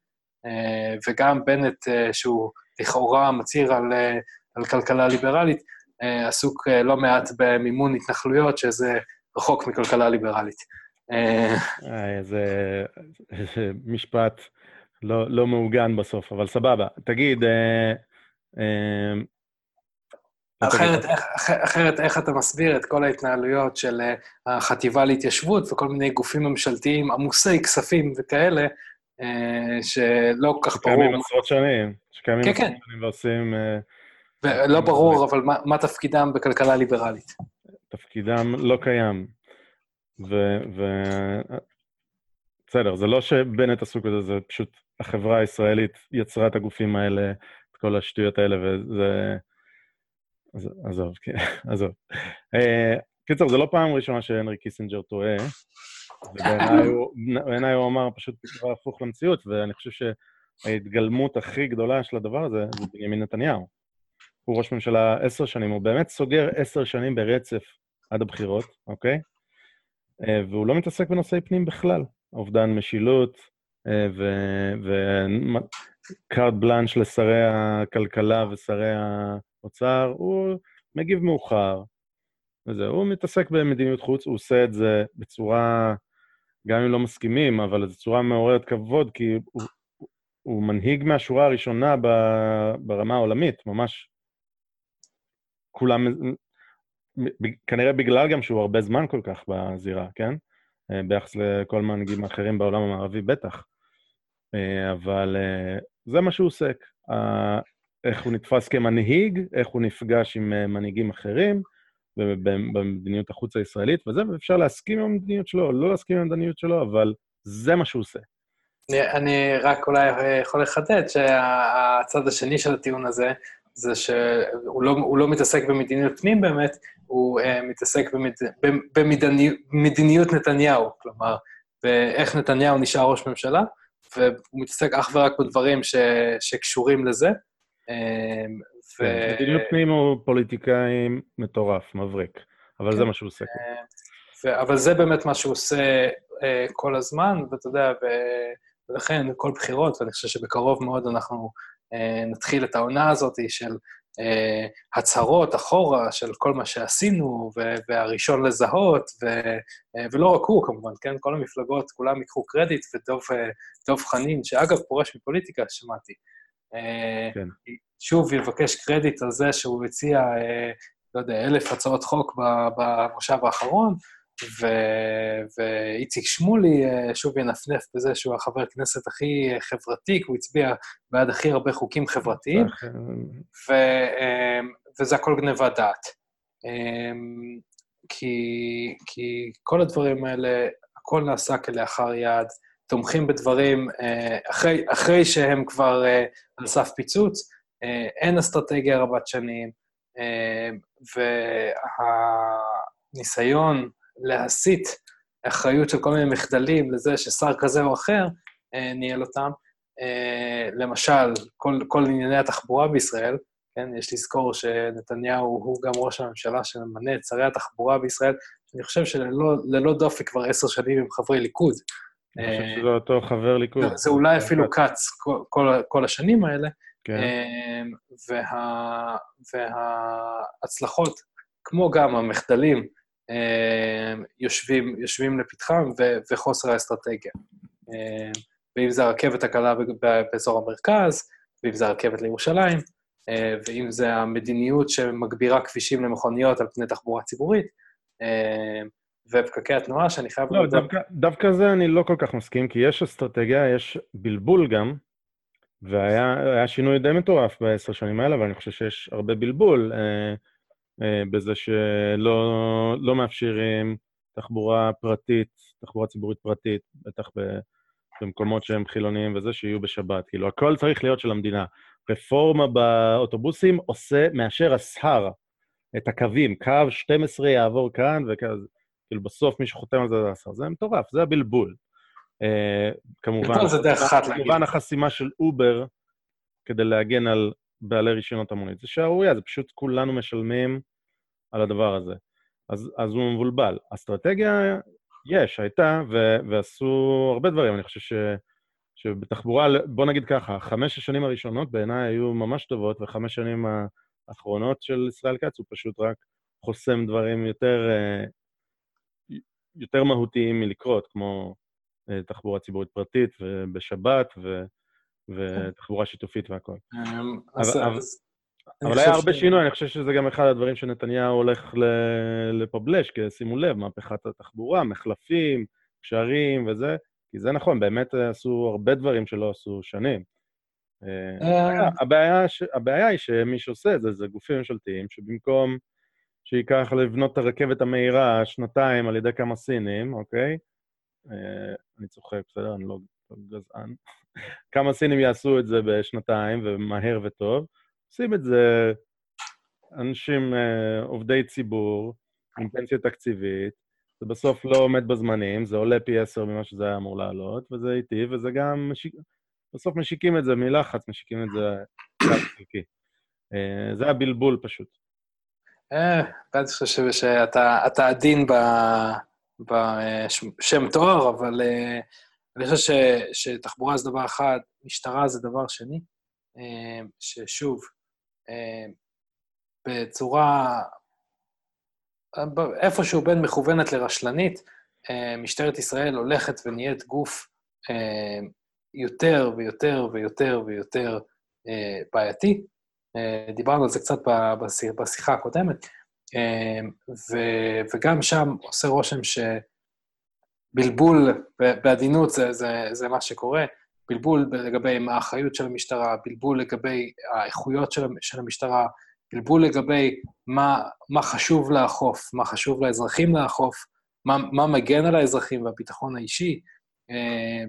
וגם בנט, שהוא לכאורה מצהיר על, על כלכלה ליברלית, עסוק לא מעט במימון התנחלויות, שזה רחוק מכלכלה ליברלית. אה, אה, זה זה משפט לא, לא מעוגן בסוף, אבל סבבה. תגיד, אה, אה? אחרת, איך- אח- אחרת, איך אתה מסביר את כל ההתנהלויות של אה, החטיבה להתיישבות וכל מיני גופים ממשלתיים עמוסי כספים וכאלה, אה, שלא כל כך ברור, שקיימים עשרות שנים, שקיימים כן, עשרות כן. שנים ועושים... אה, ולא ברור, אבל מה, מה תפקידם בכלכלה ליברלית. תפקיד תפקידם לא קיים. ו... בסדר, זה לא שבנט עסוק בזה, זה פשוט החברה הישראלית יצרה את הגופים האלה, את כל השטויות האלה, וזה... עזוב, כן, עזוב. אה, קיצר, זו לא פעם ראשונה שהנרי קיסינג'ר טועה, ובעיניי הוא אמר פשוט דבר הפוך למציאות, ואני חושב שההתגלמות הכי גדולה של הדבר הזה זה בנימין נתניהו. הוא ראש ממשלה עשר שנים, הוא באמת סוגר עשר שנים ברצף עד הבחירות, אוקיי? אה, והוא לא מתעסק בנושאי פנים בכלל. אובדן משילות וקארט בלאנש לשרי הכלכלה ושרי האוצר, הוא מגיב מאוחר, וזהו, הוא מתעסק במדיניות חוץ, הוא עושה את זה בצורה, גם אם לא מסכימים, אבל זו צורה מעוררת כבוד, כי הוא, הוא מנהיג מהשורה הראשונה ברמה העולמית, ממש כולם, כנראה בגלל גם שהוא הרבה זמן כל כך בזירה, כן? אה, ביחס לכל מנהיגים האחרים בעולם המערבי, בטח. אה, אבל אה, זה מה שהוא עוסק. איך הוא נתפס כמנהיג, איך הוא נפגש עם מנהיגים אחרים במדיניות החוץ הישראלית, וזה, ואפשר להסכים עם המדיניות שלו, לא להסכים עם המדיניות שלו, אבל זה מה שהוא עושה. אני רק אולי יכול לחדד שהצד השני של הטיעון הזה, זה שהוא לא, לא מתעסק במדיניות פנים באמת, הוא uh, מתעסק במד... במדיניות נתניהו, כלומר, ואיך נתניהו נשאר ראש ממשלה, והוא מתעסק אך ורק בדברים ש... שקשורים לזה. אה, ו... כן, מדיניות פנים הוא פוליטיקאי מטורף, מבריק, אבל כן. זה מה שהוא עושה. אה, ו... אבל זה באמת מה שהוא עושה uh, כל הזמן, ואתה יודע, ו... ולכן כל בחירות, ואני חושב שבקרוב מאוד אנחנו נתחיל את העונה הזאת של אה, הצהרות אחורה של כל מה שעשינו, והראשון לזהות, אה, ולא רק הוא כמובן, כן? כל המפלגות, כולם ייקחו קרדיט, ודוב אה, חנין, שאגב פורש מפוליטיקה, שמעתי. כן. שוב יבקש קרדיט על זה שהוא הציע, לא יודע, אלף הצעות חוק במושב האחרון, ואיציק שמולי שוב ינפנף בזה שהוא החבר כנסת הכי חברתי, כי הוא הצביע בעד הכי הרבה חוקים חברתיים, ו, וזה הכל גניבת דעת. כי, כי כל הדברים האלה, הכל נעשה כלאחר יד, תומכים בדברים אחרי, אחרי שהם כבר על סף פיצוץ, אין אסטרטגיה רבת שנים, והניסיון להסיט אחריות של כל מיני מחדלים לזה ששר כזה או אחר אה, ניהל אותם. אה, למשל, כל, כל ענייני התחבורה בישראל, כן, יש לזכור שנתניהו הוא גם ראש הממשלה שממנה את שרי התחבורה בישראל, אני חושב שללא דופי כבר עשר שנים הם חברי ליכוד. אני חושב אה, שזה אותו חבר ליכוד. זה אולי אפילו כץ כל, כל, כל השנים האלה. כן. אה, וה, וההצלחות, כמו גם המחדלים, יושבים, יושבים לפתחם ו, וחוסר האסטרטגיה. אה, ואם זה הרכבת הקלה באזור המרכז, ואם זה הרכבת לירושלים, אה, ואם זה המדיניות שמגבירה כבישים למכוניות על פני תחבורה ציבורית, ופקקי התנועה, שאני חייב... לא, דווקא, דווקא זה אני לא כל כך מסכים, כי יש אסטרטגיה, יש בלבול גם, והיה שינוי די מטורף בעשר שנים האלה, אבל אני חושב שיש הרבה בלבול. אה, בזה שלא לא מאפשרים תחבורה פרטית, תחבורה ציבורית פרטית, בטח במקומות שהם חילוניים וזה, שיהיו בשבת. כאילו, הכל צריך להיות של המדינה. רפורמה באוטובוסים עושה, מאשר השר את הקווים, קו 12 יעבור כאן, וכזה, כאילו, בסוף מי שחותם על זה זה השר. זה מטורף, זה הבלבול. Uh, כמובן. כמובן החסימה של אובר, כדי להגן על בעלי רישיונות המונית. זה שערורייה, זה פשוט כולנו משלמים על הדבר הזה. אז, אז הוא מבולבל. אסטרטגיה יש, הייתה, ו, ועשו הרבה דברים. אני חושב ש, שבתחבורה, בוא נגיד ככה, חמש השנים הראשונות בעיניי היו ממש טובות, וחמש שנים האחרונות של ישראל כץ הוא פשוט רק חוסם דברים יותר, יותר מהותיים מלקרות, כמו אה, תחבורה ציבורית פרטית ובשבת, ו... ותחבורה שיתופית והכל. אמ, אבל היה הרבה שינוי, אני חושב שזה גם אחד הדברים שנתניהו הולך לפבלש, כי שימו לב, מהפכת התחבורה, מחלפים, קשרים וזה, כי זה נכון, באמת עשו הרבה דברים שלא עשו שנים. אה, הבעיה היא שמי שעושה את זה, זה גופים ממשלתיים, שבמקום שייקח לבנות את הרכבת המהירה שנתיים על ידי כמה סינים, אוקיי? אה, אני צוחק, בסדר? אני לא גזען. כמה סינים יעשו את זה בשנתיים, ומהר וטוב. עושים את זה אנשים אה, עובדי ציבור, עם פנסיה תקציבית, זה בסוף לא עומד בזמנים, זה עולה פי עשר ממה שזה היה אמור לעלות, וזה איטי, וזה גם... משיק... בסוף משיקים את זה מלחץ, משיקים את זה חלקי. אה, זה הבלבול פשוט. אה, אני חושב שאתה עדין בשם תואר, אבל אה, אני חושב שתחבורה זה דבר אחד, משטרה זה דבר שני, ששוב, בצורה איפשהו בין מכוונת לרשלנית, אה, משטרת ישראל הולכת ונהיית גוף אה, יותר ויותר ויותר ויותר אה, בעייתי. דיברנו על זה קצת בשיחה הקודמת, וגם שם עושה רושם שבלבול, בעדינות זה, זה, זה מה שקורה, בלבול לגבי האחריות של המשטרה, בלבול לגבי האיכויות של המשטרה, בלבול לגבי מה, מה חשוב לאכוף, מה חשוב לאזרחים לאכוף, מה, מה מגן על האזרחים והביטחון האישי, אה,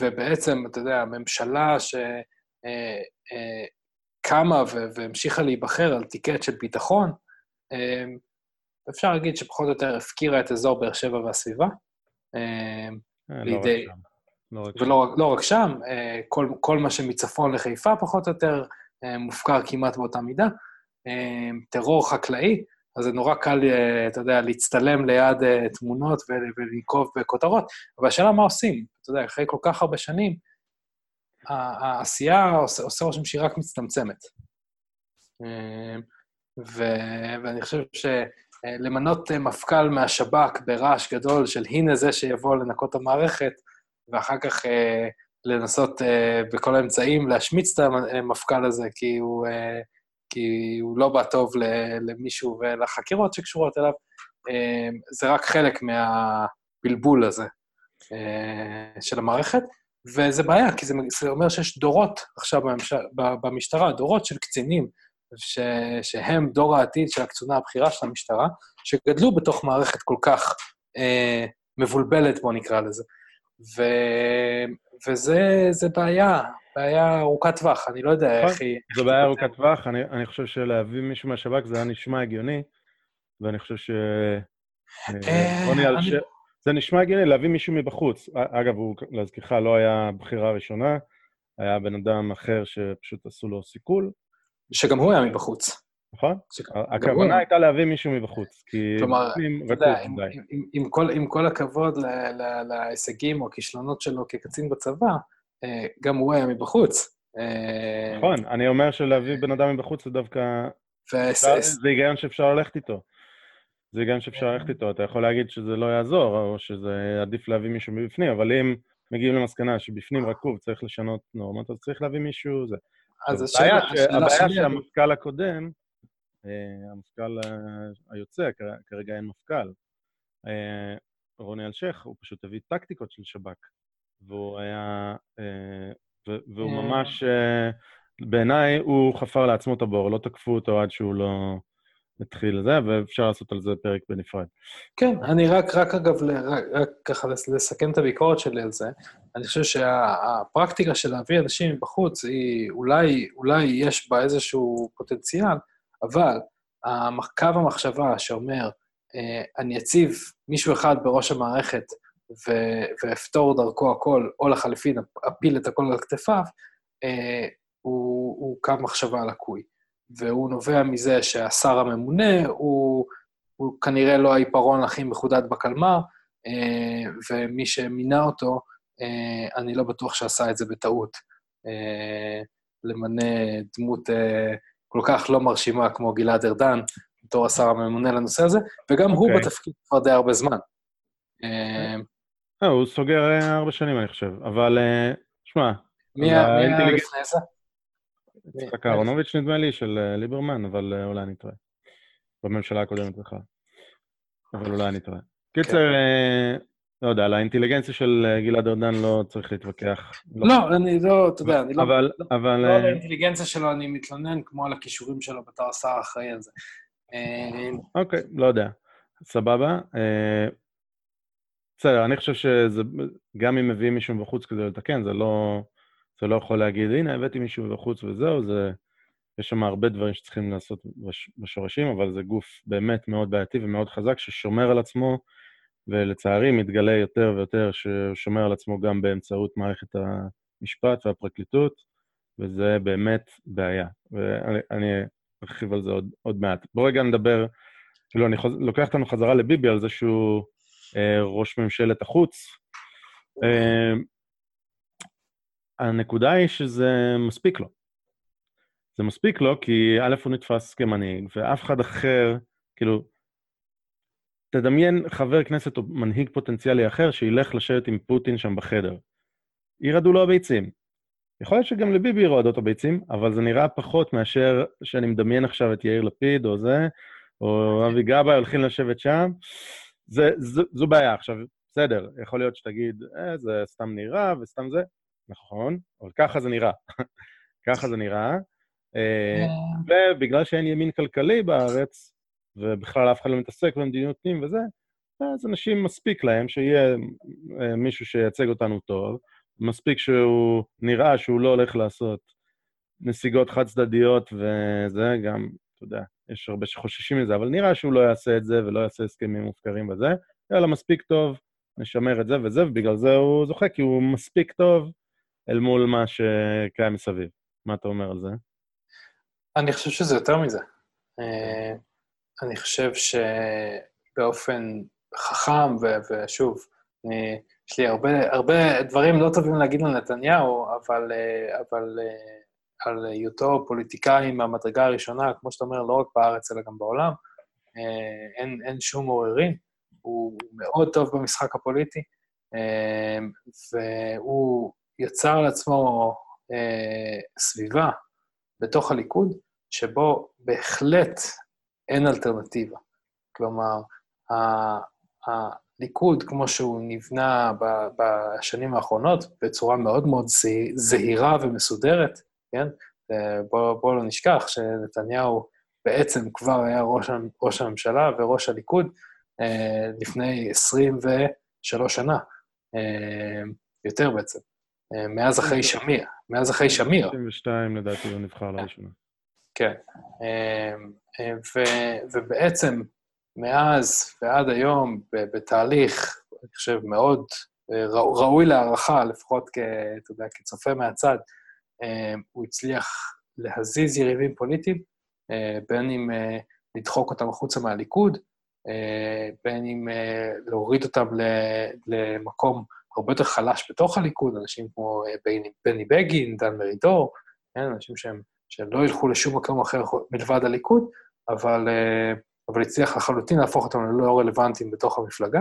ובעצם, אתה יודע, הממשלה שקמה אה, אה, והמשיכה להיבחר על טיקט של ביטחון, אפשר להגיד שפחות או יותר הפקירה את אזור באר שבע והסביבה. לא לידי... לא רק שם. ולא לא רק שם, כל, כל מה שמצפון לחיפה פחות או יותר מופקר כמעט באותה מידה. טרור חקלאי, אז זה נורא קל, אה, אתה יודע, להצטלם ליד אה, תמונות ולנקוב בכותרות, אבל השאלה מה עושים. אתה יודע, אחרי כל כך הרבה שנים, העשייה עושה, רושם שהיא רק מצטמצמת. ו, ואני חושב אה, מפכ"ל מהשב"כ ברעש גדול של הנה זה שיבוא לנקות המערכת, ואחר כך לנסות בכל האמצעים להשמיץ את המפכ"ל הזה, כי הוא כי הוא לא בא טוב למישהו ולחקירות שקשורות אליו, זה רק חלק מהבלבול הזה אה, של המערכת, וזה בעיה, כי זה, זה אומר שיש דורות עכשיו במש, במשטרה, דורות של קצינים, ש, שהם דור העתיד של הקצונה הבכירה של המשטרה, שגדלו בתוך מערכת כל כך אה, מבולבלת, בואו נקרא לזה. ו, וזה בעיה, בעיה ארוכת טווח, אני לא יודע איך נכון. היא... זו בעיה ארוכת טווח, אני, אני חושב שלהביא מישהו מהשב"כ זה היה נשמע הגיוני, ואני חושב ש... אה, רוני אלש... זה נשמע הגיוני להביא מישהו מבחוץ. אגב, הוא, להזכירך, לא היה בחירה ראשונה, היה בן אדם אחר שפשוט עשו לו סיכול. שגם הוא היה מבחוץ. נכון? הכוונה הייתה להביא מישהו מבחוץ, כי... כלומר, אתה יודע, עם כל הכבוד להישגים או הכישלונות שלו כקצין בצבא, אה, גם הוא היה מבחוץ. אה, נכון, אני אומר שלהביא בן אדם מבחוץ זה דווקא... זה היגיון שאפשר ללכת איתו. זה היגיון שאפשר ללכת איתו. אתה יכול להגיד שזה לא יעזור, או שזה עדיף להביא מישהו מבפנים, אבל אם מגיעים למסקנה שבפנים רקוב צריך לשנות נורמות, אז צריך להביא מישהו... זה. אז השאלה... הבעיה שהמפכ"ל הקודם, אה, המפכ"ל היוצא, כרגע אין מפכ"ל, רוני אלשיך, הוא פשוט הביא טקטיקות של שב"כ. והוא היה... אה, והוא אה. ממש... אה, בעיניי הוא חפר לעצמו את הבור, לא תקפו אותו עד שהוא לא התחיל לזה, ואפשר לעשות על זה פרק בנפרד. כן, אני רק, רק אגב, רק, רק ככה לסכם את הביקורת שלי על זה, אני חושב שהפרקטיקה של להביא אנשים מבחוץ, היא אולי, אולי יש בה איזשהו פוטנציאל, אבל קו המחשבה שאומר, אני אציב מישהו אחד בראש המערכת ואפתור דרכו הכל, או לחליפין, אפיל את הכל על כתפיו, אה, הוא, הוא קו מחשבה לקוי. והוא נובע מזה שהשר הממונה הוא, הוא כנראה לא העיפרון הכי מחודד בקלמר, אה, ומי שמינה אותו, אה, אני לא בטוח שעשה את זה בטעות. אה, למנה דמות כל כך לא מרשימה כמו גלעד ארדן, בתור השר הממונה לנושא הזה, וגם okay. הוא אוקיי. בתפקיד כבר די הרבה זמן. הוא סוגר ארבע שנים, אני חושב, אבל שמע... מי היה לפני זה? יצחק אהרונוביץ', נדמה לי, של אה, ליברמן, אבל אולי אני טועה. בממשלה הקודמת בכלל. אבל אולי אני טועה. קיצר, כן. לא יודע, על האינטליגנציה של גלעד ארדן לא צריך להתווכח. לא, לא אני לא, אתה יודע, אני לא... אבל... לא על האינטליגנציה שלו אני מתלונן, כמו על הכישורים שלו בתור השר האחראי על זה. אה, אוקיי, לא יודע. סבבה. אה, בסדר, אני חושב שזה, גם אם מביאים מישהו מבחוץ כדי לתקן, זה לא, זה לא יכול להגיד, הנה, הבאתי מישהו מבחוץ וזהו, זה... יש שם הרבה דברים שצריכים לעשות בש, בשורשים, אבל זה גוף באמת מאוד בעייתי ומאוד חזק, ששומר על עצמו, ולצערי מתגלה יותר ויותר ששומר על עצמו גם באמצעות מערכת המשפט והפרקליטות, וזה באמת בעיה. ואני ארחיב על זה עוד, עוד מעט. בואו רגע נדבר, כאילו, אני חוז... לוקח אותנו חזרה לביבי על זה שהוא אה, ראש ממשלת החוץ. אה, הנקודה היא שזה מספיק לו. זה מספיק לו כי א', הוא נתפס כמנהיג, ואף אחד אחר, כאילו, תדמיין חבר כנסת או מנהיג פוטנציאלי אחר שילך לשבת עם פוטין שם בחדר. ירעדו לו הביצים. יכול להיות שגם לביבי ירעדו את הביצים, אבל זה נראה פחות מאשר שאני מדמיין עכשיו את יאיר לפיד או זה, או אבי גבאי הולכים לשבת שם. זה, זו, זו בעיה. עכשיו, בסדר, יכול להיות שתגיד, אה, זה סתם נראה וסתם זה. נכון, אבל ככה זה נראה. ככה זה נראה. אה, ובגלל שאין ימין כלכלי בארץ, ובכלל אף אחד לא מתעסק במדיניות פנים וזה, אז אנשים מספיק להם שיהיה אה, מישהו שייצג אותנו טוב, מספיק שהוא נראה שהוא לא הולך לעשות נסיגות חד-צדדיות וזה, גם, אתה יודע, יש הרבה שחוששים מזה, אבל נראה שהוא לא יעשה את זה ולא יעשה הסכמים מופקרים וזה. יאללה, מספיק טוב, נשמר את זה וזה, ובגלל זה הוא זוכה, כי הוא מספיק טוב אל מול מה שקיים מסביב. מה אתה אומר על זה? אני חושב שזה יותר מזה. אה, אני חושב שבאופן חכם, ושוב, אני, יש לי הרבה, הרבה דברים לא טובים להגיד על נתניהו, אבל, אה, אבל אה, על היותו פוליטיקאי מהמדרגה הראשונה, כמו שאתה אומר, לא רק בארץ, אלא גם בעולם, אין, אין שום עוררין. הוא מאוד טוב במשחק הפוליטי, והוא יצר לעצמו סביבה בתוך הליכוד, שבו בהחלט אין אלטרנטיבה. כלומר, הליכוד, כמו שהוא נבנה בשנים האחרונות, בצורה מאוד מאוד זהירה ומסודרת, כן? בואו בוא לא נשכח שנתניהו בעצם כבר היה ראש, ראש הממשלה וראש הליכוד אה, לפני 23 שנה, אה, יותר בעצם. אה, מאז אחרי שמיר, מאז אחרי שמיר. 22 לדעתי הוא נבחר לראשונה. כן. ו, ובעצם מאז ועד היום, בתהליך, אני חושב, מאוד ראוי להערכה, לפחות כ, אתה יודע, כצופה מהצד, הוא הצליח להזיז יריבים פוליטיים, בין אם לדחוק אותם החוצה מהליכוד, בין אם להוריד אותם למקום הרבה יותר חלש בתוך הליכוד, אנשים כמו אה, בני, בני בגין, דן מרידור, כן, אנשים שהם, שהם לא ילכו לשום מקום אחר מלבד הליכוד, אבל, אה, אבל הצליח לחלוטין להפוך אותם ללא רלוונטיים בתוך המפלגה.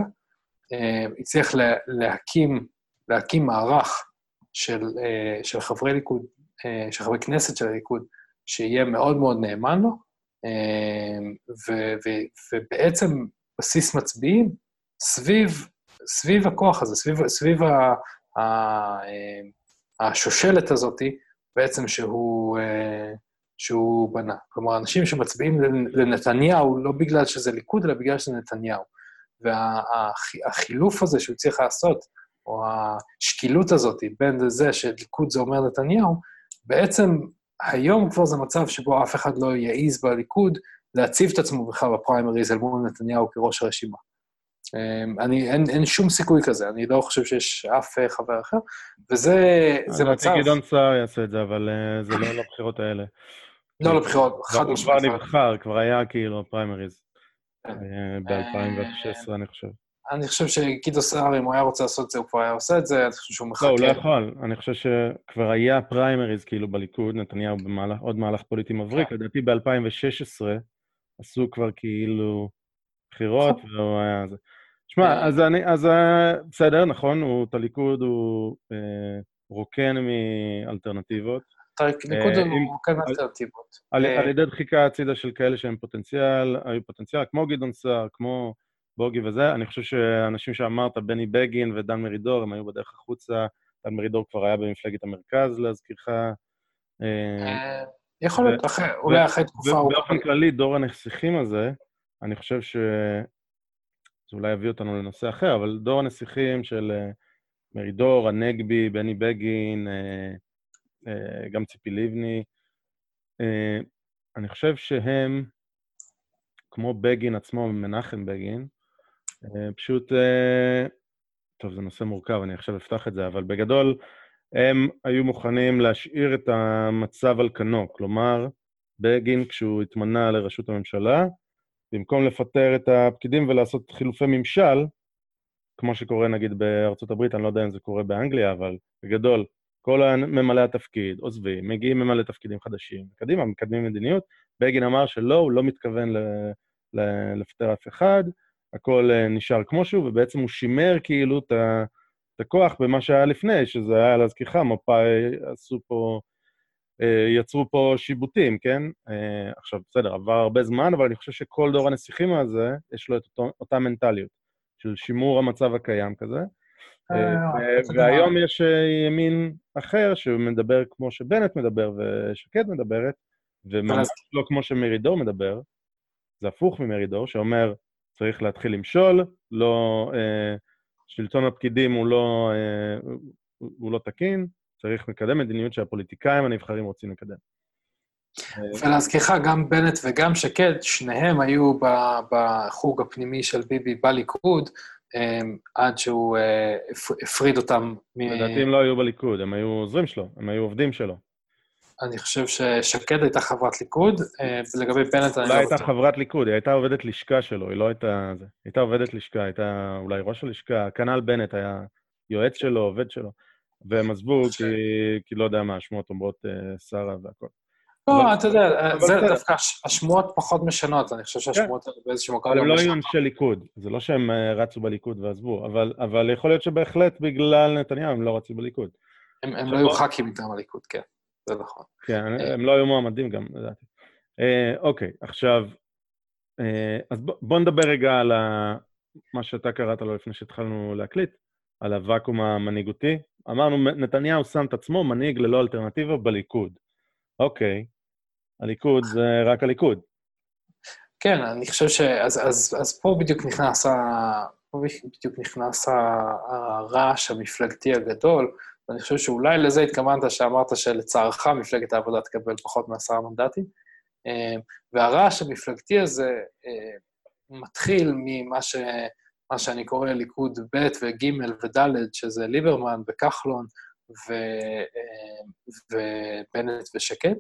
אה, הצליח להקים, להקים מערך של, של חברי ליכוד, של חברי כנסת של הליכוד, שיהיה מאוד מאוד נאמן לו, ו, ו, ובעצם בסיס מצביעים סביב סביב הכוח הזה, סביב, סביב ה, ה, אה, השושלת הזאת, בעצם שהוא, אה, שהוא בנה. כלומר, אנשים שמצביעים לנתניהו לא בגלל שזה ליכוד, אלא בגלל שזה נתניהו. והחילוף הזה שהוא צריך לעשות, או השקילות הזאת בין זה שליכוד זה אומר נתניהו, בעצם היום כבר זה מצב שבו אף אחד לא יעז בליכוד להציב את עצמו בכלל בפריימריז אל מול נתניהו כראש הרשימה. אמ, אני, אין, אין שום סיכוי כזה, אני לא חושב שיש אף אה, חבר אחר, וזה זה מצב... אני גדעון סער יעשה את זה, אבל uh, זה לא לבחירות האלה. לא לבחירות, חד משמעית. הוא כבר נבחר, כבר היה כאילו פריימריז. כן. אה, ב-2016, אני חושב. אני חושב שגדעון סער, אם הוא היה רוצה לעשות את זה, הוא כבר היה עושה את זה, אני חושב שהוא מחכה. לא, הוא לא יכול. אני חושב שכבר היה פריימריז כאילו בליכוד, נתניהו עוד מהלך פוליטי מבריק. כן. לדעתי ב-2016 עשו כבר כאילו בחירות, נכון. והוא היה... שמע, אה. אז אני, אז אה, בסדר, נכון, הוא, את הליכוד הוא אה, רוקן מאלטרנטיבות. הליכוד הוא רוקן מאלטרנטיבות. על, על ידי דחיקה הצידה של כאלה שהם פוטנציאל, היו פוטנציאל, כמו גדעון סער, כמו בוגי וזה, אני חושב שאנשים שאמרת, בני בגין ודן מרידור, הם היו בדרך החוצה, דן מרידור כבר היה במפלגת המרכז, להזכירך. יכול להיות, אולי אחרי תקופה. באופן כללי, דור הנסיכים הזה, אני חושב ש... זה אולי יביא אותנו לנושא אחר, אבל דור הנסיכים של אה, מרידור, הנגבי, בני בגין, אה, אה, גם ציפי לבני, אני חושב שהם, כמו בגין עצמו, מנחם בגין, פשוט, טוב, זה נושא מורכב, אני עכשיו אפתח את זה, אבל בגדול, הם היו מוכנים להשאיר את המצב על כנו. כלומר, בגין, כשהוא התמנה לראשות הממשלה, במקום לפטר את הפקידים ולעשות חילופי ממשל, כמו שקורה נגיד בארצות הברית, אני לא יודע אם זה קורה באנגליה, אבל בגדול, כל ממלאי התפקיד עוזבים, מגיעים ממלאי תפקידים חדשים, קדימה, מקדמים מדיניות. בגין אמר שלא, הוא לא מתכוון ל- ל- לפטר אף אחד, הכל אה, נשאר כמו שהוא, ובעצם הוא שימר כאילו את, הכוח במה שהיה לפני, שזה היה, להזכירך, מפא"י עשו פה יצרו פה שיבוטים, כן? אה, עכשיו, בסדר, עבר הרבה זמן, אבל אני חושב שכל דור הנסיכים הזה, יש לו את אותו, אותה מנטליות של שימור המצב הקיים כזה. אה, והיום יש ימין אחר שמדבר כמו שבנט מדבר ושקד מדברת, וממש לא כמו שמרידור מדבר, זה הפוך ממרידור, שאומר, צריך להתחיל למשול, לא... שלטון הפקידים הוא לא, הוא לא תקין, צריך לקדם מדיניות שהפוליטיקאים הנבחרים רוצים לקדם. ולהזכירך, גם בנט וגם שקד, שניהם היו בחוג הפנימי של ביבי בליכוד, עד שהוא אה, הפריד אותם מ... לדעתי הם לא היו בליכוד, הם היו עוזרים שלו, הם היו עובדים שלו. אני חושב ששקד הייתה חברת ליכוד, אה, ולגבי בנט אני לא... לא הייתה חברת ליכוד, היא הייתה עובדת לשכה שלו, היא לא הייתה... הייתה עובדת לשכה, הייתה אולי ראש הלשכה, כנ"ל בנט היה יועץ שלו, עובד שלו. והם עזבו כי, כי לא יודע מה, השמועות אומרות אה, שרה והכל. לא, אתה יודע, זה דווקא, השמועות פחות משנות, אני חושב שהשמועות האלה באיזשהו מקום... הם לא היו אנשי ליכוד, זה לא שהם אה, רצו בליכוד ועזבו, אבל יכול להיות שבהחלט בגלל נתניהו הם לא רצו בליכוד. הם לא היו ח"כים מטעם הליכוד, כן, זה נכון. כן, אה, הם לא היו מועמדים גם, לדעתי. אוקיי, עכשיו, אז בוא נדבר רגע על מה שאתה קראת לו לפני שהתחלנו להקליט, על הוואקום המנהיגותי. אמרנו, נתניהו שם את עצמו מנהיג ללא אלטרנטיבה בליכוד. אוקיי, הליכוד זה רק הליכוד. כן, אני חושב ש... אז, אז, אז פה בדיוק נכנס, ה... פה בדיוק נכנס הרעש המפלגתי הגדול, ואני חושב שאולי לזה התכוונת שאמרת שלצערך מפלגת העבודה תקבל פחות מעשרה מנדטים. אה, והרעש המפלגתי הזה אה, מתחיל ממה ש... מה שאני קורא ליכוד ב' וג' וד', שזה ליברמן וכחלון ו, אה, ובנט ושקד,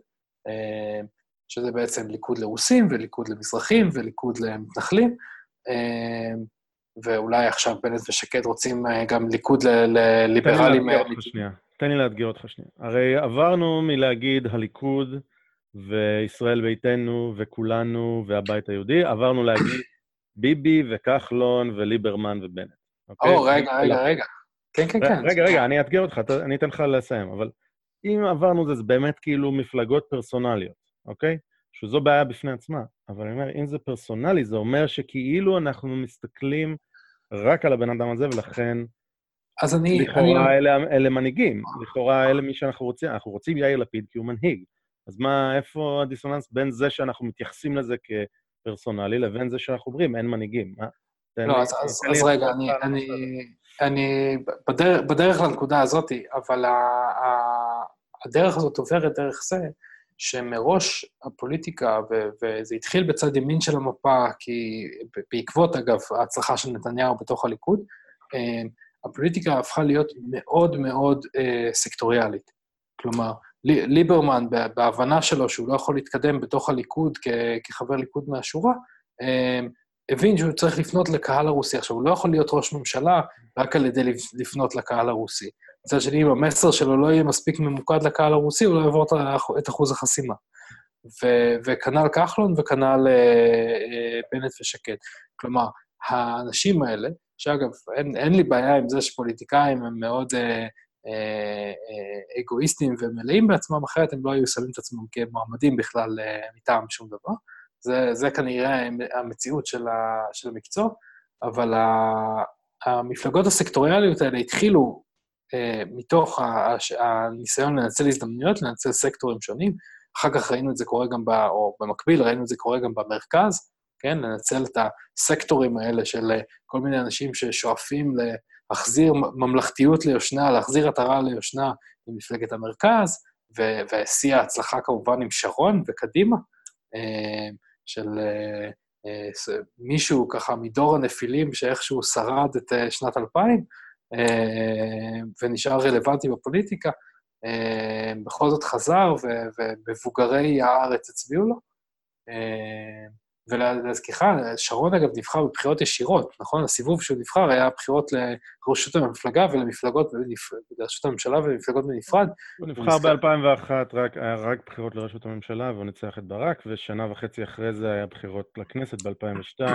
אה, שזה בעצם ליכוד לרוסים וליכוד למזרחים וליכוד למתנחלים, אה, ואולי עכשיו בנט ושקד רוצים גם ליכוד לליברלים. תן לי לאתגר אותך שנייה. הרי עברנו מלהגיד הליכוד וישראל ביתנו וכולנו והבית היהודי, עברנו להגיד ביבי וכחלון וליברמן ובנט. אוקיי? או, רגע, רגע, רגע. כן, כן, כן. רגע, רגע, אני אאתגר אותך, אני אתן לך לסיים, אבל אם עברנו זה, זה באמת כאילו מפלגות פרסונליות, אוקיי? שזו בעיה בפני עצמה. אבל אני אומר, אם זה פרסונלי, זה אומר שכאילו אנחנו מסתכלים רק על הבן אדם הזה, ולכן... אז אני... לכאורה אני... אלה, אלה מנהיגים, לכאורה אלה מי שאנחנו רוצים. אנחנו רוצים יאיר לפיד כי הוא מנהיג. אז מה, איפה הדיסוננס בין זה שאנחנו מתייחסים לזה כ... פרסונלי לבין זה שאנחנו אומרים, אין מנהיגים. לא, אז, אז, אז רגע, אני, אני, אני בדרך, בדרך לנקודה הזאת, אבל ה, ה, הדרך הזאת עוברת דרך זה שמראש הפוליטיקה, ו, וזה התחיל בצד ימין של המפה, כי בעקבות, אגב, ההצלחה של נתניהו בתוך הליכוד, אה, הפוליטיקה הפכה להיות מאוד מאוד אה, סקטוריאלית. כלומר, ליברמן, בהבנה שלו שהוא לא יכול להתקדם בתוך הליכוד כחבר ליכוד מהשורה, אמ, הבין שהוא צריך לפנות לקהל הרוסי. עכשיו, הוא לא יכול להיות ראש ממשלה רק על ידי לפנות לקהל הרוסי. מצד שני, אם המסר שלו לא יהיה מספיק ממוקד לקהל הרוסי, הוא לא יעבור את אחוז החסימה. וכנ"ל כחלון וכנ"ל אה, אה, בנט ושקד. כלומר, האנשים האלה, שאגב, אין, אין לי בעיה עם זה שפוליטיקאים הם מאוד אה, אגואיסטים ומלאים בעצמם, אחרת הם לא היו שמים את עצמם כמועמדים בכלל אה, מטעם שום דבר. זה, זה כנראה המציאות של, ה, של המקצוע, אבל המפלגות הסקטוריאליות האלה התחילו מתוך הניסיון לנצל הזדמנויות, לנצל סקטורים שונים. אחר כך ראינו את זה קורה גם, ב, או במקביל ראינו את זה קורה גם במרכז, כן? לנצל את הסקטורים האלה של כל מיני אנשים ששואפים להחזיר ממלכתיות ליושנה, להחזיר עטרה ליושנה למפלגת המרכז, ושיא ההצלחה כמובן עם שרון וקדימה, של מישהו ככה מדור הנפילים שאיכשהו שרד את שנת 2000, ונשאר רלוונטי בפוליטיקה, בכל זאת חזר, ומבוגרי הארץ הצביעו לו. ולהזכירך, שרון אגב נבחר בבחירות ישירות, נכון? הסיבוב שהוא נבחר היה בחירות לראשות המפלגה ולמפלגות, לראשות הממשלה ולמפלגות בנפרד. הוא נבחר ב-2001, רק, היה רק בחירות לראשות הממשלה, והוא ניצח את ברק, ושנה וחצי אחרי זה היה בחירות לכנסת ב-2002,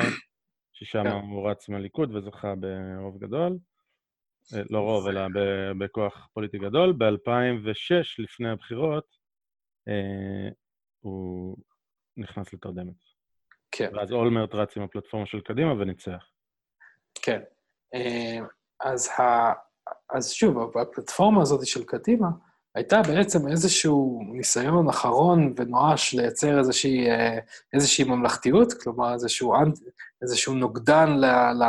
ששם כן. הוא רץ מהליכוד וזכה ברוב גדול. אה, לא רוב, אלא בכוח פוליטי גדול. ב-2006, לפני הבחירות, אה, הוא נכנס לתרדמת. כן. ואז אולמרט רץ עם הפלטפורמה של קדימה וניצח. כן. אה, אז, ה... אז שוב, הפלטפורמה הזאת של קדימה הייתה בעצם איזשהו ניסיון אחרון ונואש לייצר איזושהי, אה, איזושהי ממלכתיות, כלומר איזשהו, איזשהו נוגדן ל, ל,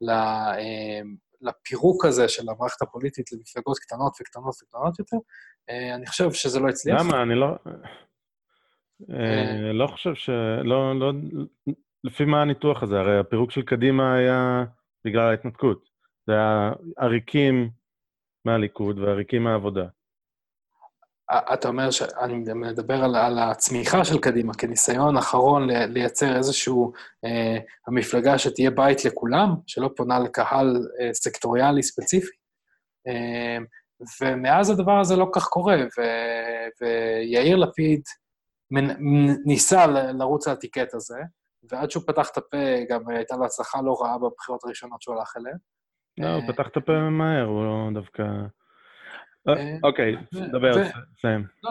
ל, אה, לפירוק הזה של המערכת הפוליטית למפלגות קטנות וקטנות וקטנות יותר. אני חושב שזה לא הצליח. למה? אני לא... אה, לא חושב ש... לא, לא... לפי מה הניתוח הזה? הרי הפירוק של קדימה היה בגלל ההתנתקות. זה היה עריקים מהליכוד ועריקים מהעבודה. אתה אומר שאני מדבר על, על הצמיחה של קדימה כניסיון אחרון לייצר איזשהו, אה, המפלגה שתהיה בית לכולם, שלא פונה לקהל אה, סקטוריאלי ספציפי. אה, ומאז הדבר הזה לא כך קורה, ו, ויאיר לפיד, ניסה לרוץ על הטיקט הזה, ועד שהוא פתח את הפה, גם הייתה לו הצלחה לא רעה בבחירות הראשונות שהוא הלך אליהן. לא, הוא פתח את הפה מהר, הוא לא דווקא... אה, אה, אוקיי, דבר, סיים. לא,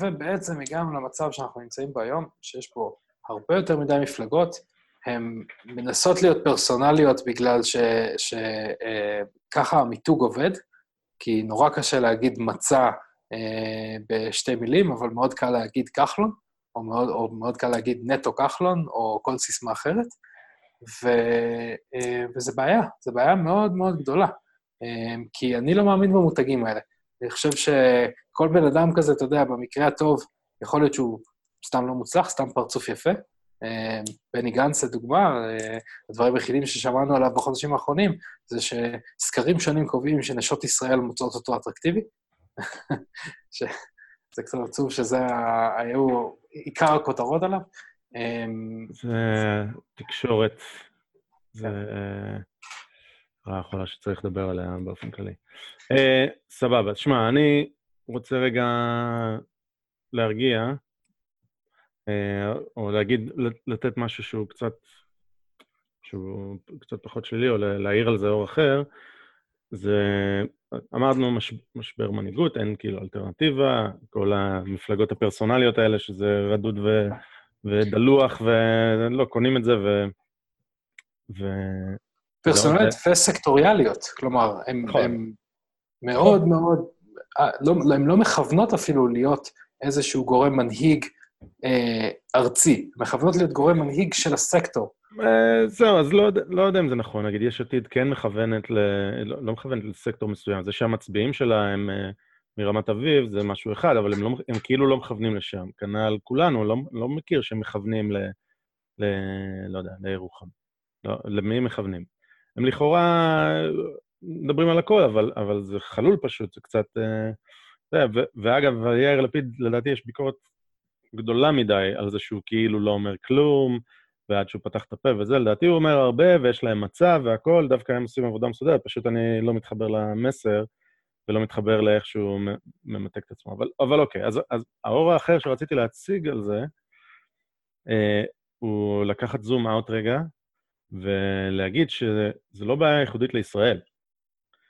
ובעצם הגענו למצב שאנחנו נמצאים בו היום, שיש פה הרבה יותר מדי מפלגות, הן מנסות להיות פרסונליות בגלל שככה המיתוג עובד, כי נורא קשה להגיד מצע אה, בשתי מילים, אבל מאוד קל להגיד כחלון, או מאוד, או מאוד קל להגיד נטו כחלון, או כל סיסמה אחרת, ו, אה, וזה בעיה, זו בעיה מאוד מאוד גדולה, אה, כי אני לא מאמין במותגים האלה. אני חושב שכל בן אדם כזה, אתה יודע, במקרה הטוב, יכול להיות שהוא סתם לא מוצלח, סתם פרצוף יפה. בני גנץ, לדוגמה, הדברים היחידים ששמענו עליו בחודשים האחרונים, זה שסקרים שונים קובעים שנשות ישראל מוצאות אותו אטרקטיבי, זה קצת עצוב שזה היו עיקר הכותרות עליו. אמ, זה תקשורת, זה רעה חולה שצריך לדבר עליה באופן כללי. אה, סבבה, שמע, אני רוצה רגע להרגיע, אה, או להגיד, לתת משהו שהוא קצת, שהוא קצת פחות שלילי, או להעיר על זה אור אחר. זה, אמרנו מש, משבר מנהיגות, אין כאילו אלטרנטיבה, כל המפלגות הפרסונליות האלה, שזה רדוד ו, ודלוח, ולא, קונים את זה, ו... ו... פרסונליות וסקטוריאליות, כלומר, הן נכון. מאוד מאוד, אה, לא, הן לא מכוונות אפילו להיות איזשהו גורם מנהיג אה, ארצי, מכוונות להיות גורם מנהיג של הסקטור. אה, זהו, אז לא, לא יודע אם זה נכון. נגיד, יש עתיד כן מכוונת, ל... לא, לא מכוונת לסקטור מסוים. זה שהמצביעים שלה הם uh, מרמת אביב, זה משהו אחד, אבל הם, לא, הם כאילו לא מכוונים לשם. כנ"ל כולנו, לא, לא מכיר שהם מכוונים ל... ל... לא יודע, לירוחם. לא, למי הם מכוונים? הם לכאורה מדברים על הכל, אבל, אבל זה חלול פשוט, זה קצת... Uh, ו, ואגב, יאיר לפיד, לדעתי יש ביקורת גדולה מדי על זה שהוא כאילו לא אומר כלום, ועד שהוא פתח את הפה וזה, לדעתי הוא אומר הרבה, ויש להם מצב והכול, דווקא הם עושים עבודה מסודרת, פשוט אני לא מתחבר למסר, ולא מתחבר לאיך שהוא ממתק את עצמו. אבל, אבל אוקיי, אז, אז האור האחר שרציתי להציג על זה, אה, הוא לקחת זום אאוט רגע, ולהגיד שזה לא בעיה ייחודית לישראל.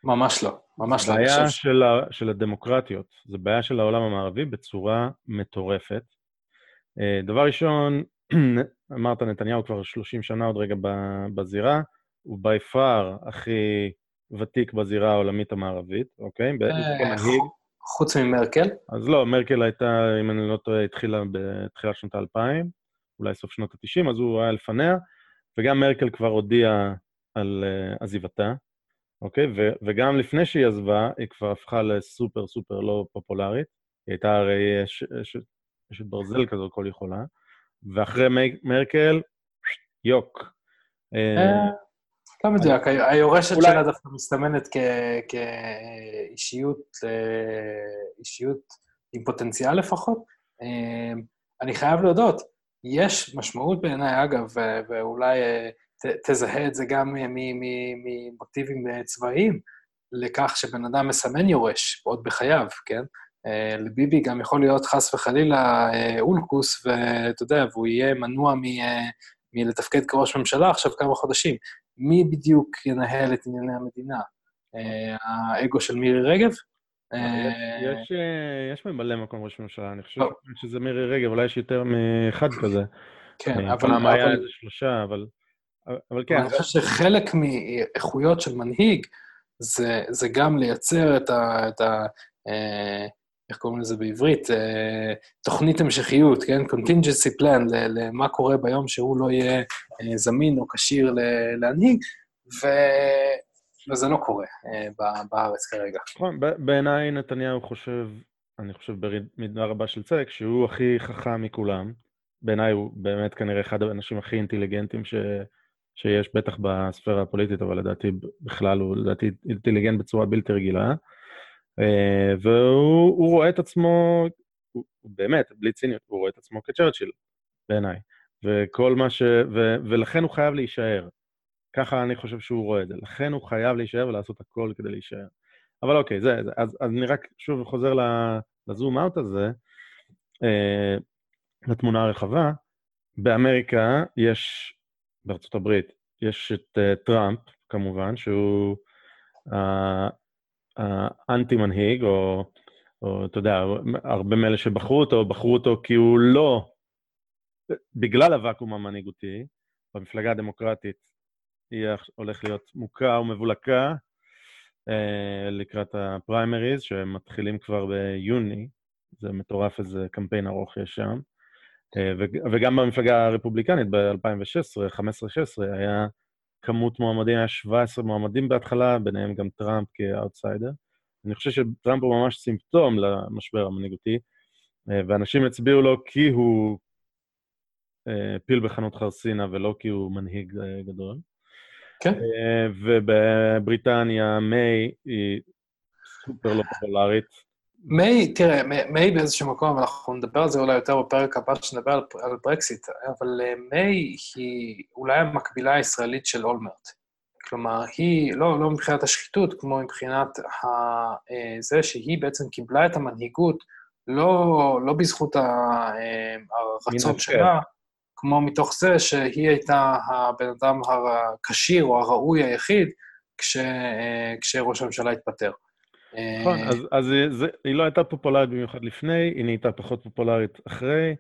ממש לא, ממש לא. זה בעיה של, ה, של הדמוקרטיות, זה בעיה של העולם המערבי בצורה מטורפת. אה, דבר ראשון, אמרת, נתניהו כבר 30 שנה עוד רגע בזירה, הוא בי פאר הכי ותיק בזירה העולמית המערבית, אוקיי? אה, חוץ ממרקל? אז לא, מרקל הייתה, אם אני לא טועה, התחילה בתחילת שנות האלפיים, אולי סוף שנות ה-90, אז הוא היה לפניה, וגם מרקל כבר הודיעה על uh, עזיבתה, אוקיי? ו- וגם לפני שהיא עזבה, היא כבר הפכה לסופר סופר לא פופולרית. היא הייתה הרי אשת ברזל כזו כל יכולה, ואחרי מרקל, יוק. אה, לא מדויק, היורשת שלה דווקא מסתמנת כאישיות אישיות עם פוטנציאל לפחות. אה, אני חייב להודות, יש משמעות בעיניי, אגב, ואולי אה, תזהה את זה גם ממוטיבים צבאיים, לכך שבן אדם מסמן יורש, עוד בחייו, כן? אה, לביבי גם יכול להיות חס וחלילה אולקוס, ואתה יודע, והוא יהיה מנוע מלתפקד כראש ממשלה עכשיו כמה חודשים. מי בדיוק ינהל את ענייני המדינה? אה, האגו של מירי רגב? אה, יש ממלא מקום ראש ממשלה, אני חושב לא. שזה מירי רגב, אולי יש יותר מאחד כזה. כן, אבל... פעם היה איזה שלושה, אבל... אבל כן. אני חושב שחלק מאיכויות של מנהיג זה גם לייצר את ה... איך קוראים לזה בעברית? אה, תוכנית המשכיות, כן? contingency plan למה קורה ביום שהוא לא יהיה אה, זמין או כשיר להנהיג, ו... וזה לא קורה אה, בארץ כרגע. נכון, בעיניי נתניהו חושב, אני חושב במידה רבה של צדק, שהוא הכי חכם מכולם. בעיניי הוא באמת כנראה אחד האנשים הכי אינטליגנטים ש... שיש, בטח בספירה הפוליטית, אבל לדעתי בכלל הוא לדעתי אינטליגנט בצורה בלתי רגילה. אה, והוא רואה את עצמו, באמת, בלי ציניות, הוא רואה את עצמו כצ'רצ'יל, בעיניי. וכל מה ש... ו, ולכן הוא חייב להישאר. ככה אני חושב שהוא רואה את זה. לכן הוא חייב להישאר ולעשות הכל כדי להישאר. אבל אוקיי, זה, זה אז, אז אני רק שוב חוזר לזום אאוט הזה, אה, לתמונה הרחבה. באמריקה יש, בארצות הברית, יש את uh, טראמפ, כמובן, שהוא uh, האנטי-מנהיג, או, או אתה יודע, הרבה מאלה שבחרו אותו, בחרו אותו כי הוא לא, בגלל הוואקום המנהיגותי, במפלגה הדמוקרטית היא הולך להיות מוכה ומבולקה אה, לקראת הפריימריז, שמתחילים כבר ביוני, זה מטורף איזה קמפיין ארוך יש שם. אה, וגם במפלגה הרפובליקנית ב-2016, 15-16, היה כמות מועמדים, היה 17 מועמדים בהתחלה, ביניהם גם טראמפ כאוטסיידר. אני חושב שטראמפ הוא ממש סימפטום למשבר המנהיגותי, אה, ואנשים הצביעו לו כי הוא אה, פיל בחנות חרסינה ולא כי הוא מנהיג אה, גדול. כן. ובבריטניה מיי היא סופר לא פופולרית. מיי, תראה, מיי באיזשהו מקום, אנחנו נדבר על זה אולי יותר בפרק הבא שנדבר על, על ברקסיט, אבל אה, מיי היא אולי המקבילה הישראלית של אולמרט. כלומר, היא, לא, לא מבחינת השחיתות, כמו מבחינת ה, אה, זה שהיא בעצם קיבלה את המנהיגות לא, לא בזכות אה, הרצון שלה, כמו מתוך זה שהיא הייתה הבן אדם הכשיר או הראוי היחיד כש, כשראש הממשלה התפטר. נכון, אז, אז זה, היא לא הייתה פופולרית במיוחד לפני, היא נהייתה פחות פופולרית אחרי.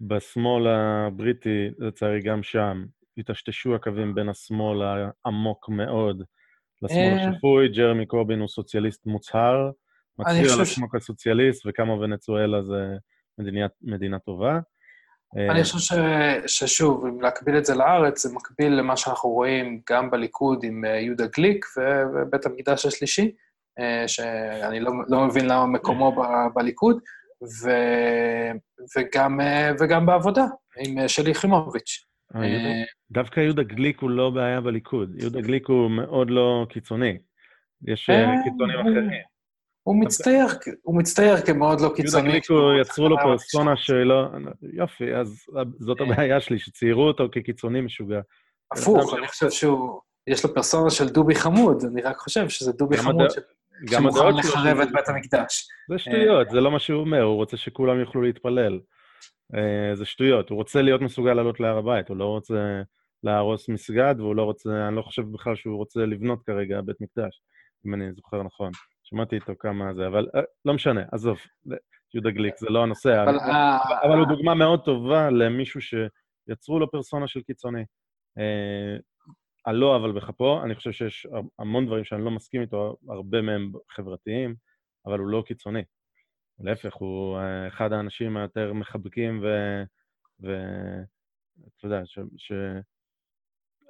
בשמאל הבריטי, לצערי גם שם, היטשטשו הקווים בין השמאל העמוק מאוד לשמאל אה. השפוי. ג'רמי קורבין הוא סוציאליסט מוצהר, מצהיר על עצמו כסוציאליסט, וכמה ונצואלה זה מדינה, מדינה טובה. אני אה, חושב ש, ששוב, אם להקביל את זה לארץ, זה מקביל למה שאנחנו רואים גם בליכוד עם אה, יהודה גליק ובית המקדש השלישי. אה, שאני לא, לא מבין למה מקומו ב, בליכוד, ו, וגם, אה, וגם בעבודה, עם אה, שלי יחימוביץ'. דווקא יהודה גליק הוא לא בעיה בליכוד. יהודה גליק הוא מאוד לא קיצוני. יש קיצונים אחרים. הוא מצטייר, הוא מצטייר כמאוד לא קיצוני. יהודה גליק, יצרו לו פרסונה שלא... יופי, אז זאת הבעיה שלי, שציירו אותו כקיצוני משוגע. הפוך, אני חושב שהוא... יש לו פרסונה של דובי חמוד, אני רק חושב שזה דובי חמוד שמוכן לחרב את בית המקדש. זה שטויות, זה לא מה שהוא אומר, הוא רוצה שכולם יוכלו להתפלל. אה, זה שטויות, הוא רוצה להיות מסוגל לעלות להר הבית, הוא לא רוצה להרוס מסגד, והוא לא רוצה, אני לא חושב בכלל שהוא רוצה לבנות כרגע בית מקדש, אם אני זוכר נכון. שמעתי איתו כמה זה, אבל אה, לא משנה, עזוב, יהודה גליק, זה לא הנושא, אבל, אבל, אבל הוא דוגמה מאוד טובה למישהו שיצרו לו פרסונה של קיצוני. אה, על לא אבל בכפו, אני חושב שיש המון דברים שאני לא מסכים איתו, הרבה מהם חברתיים, אבל הוא לא קיצוני. להפך, הוא אה, אחד האנשים היותר מחבקים ו... ואתה יודע,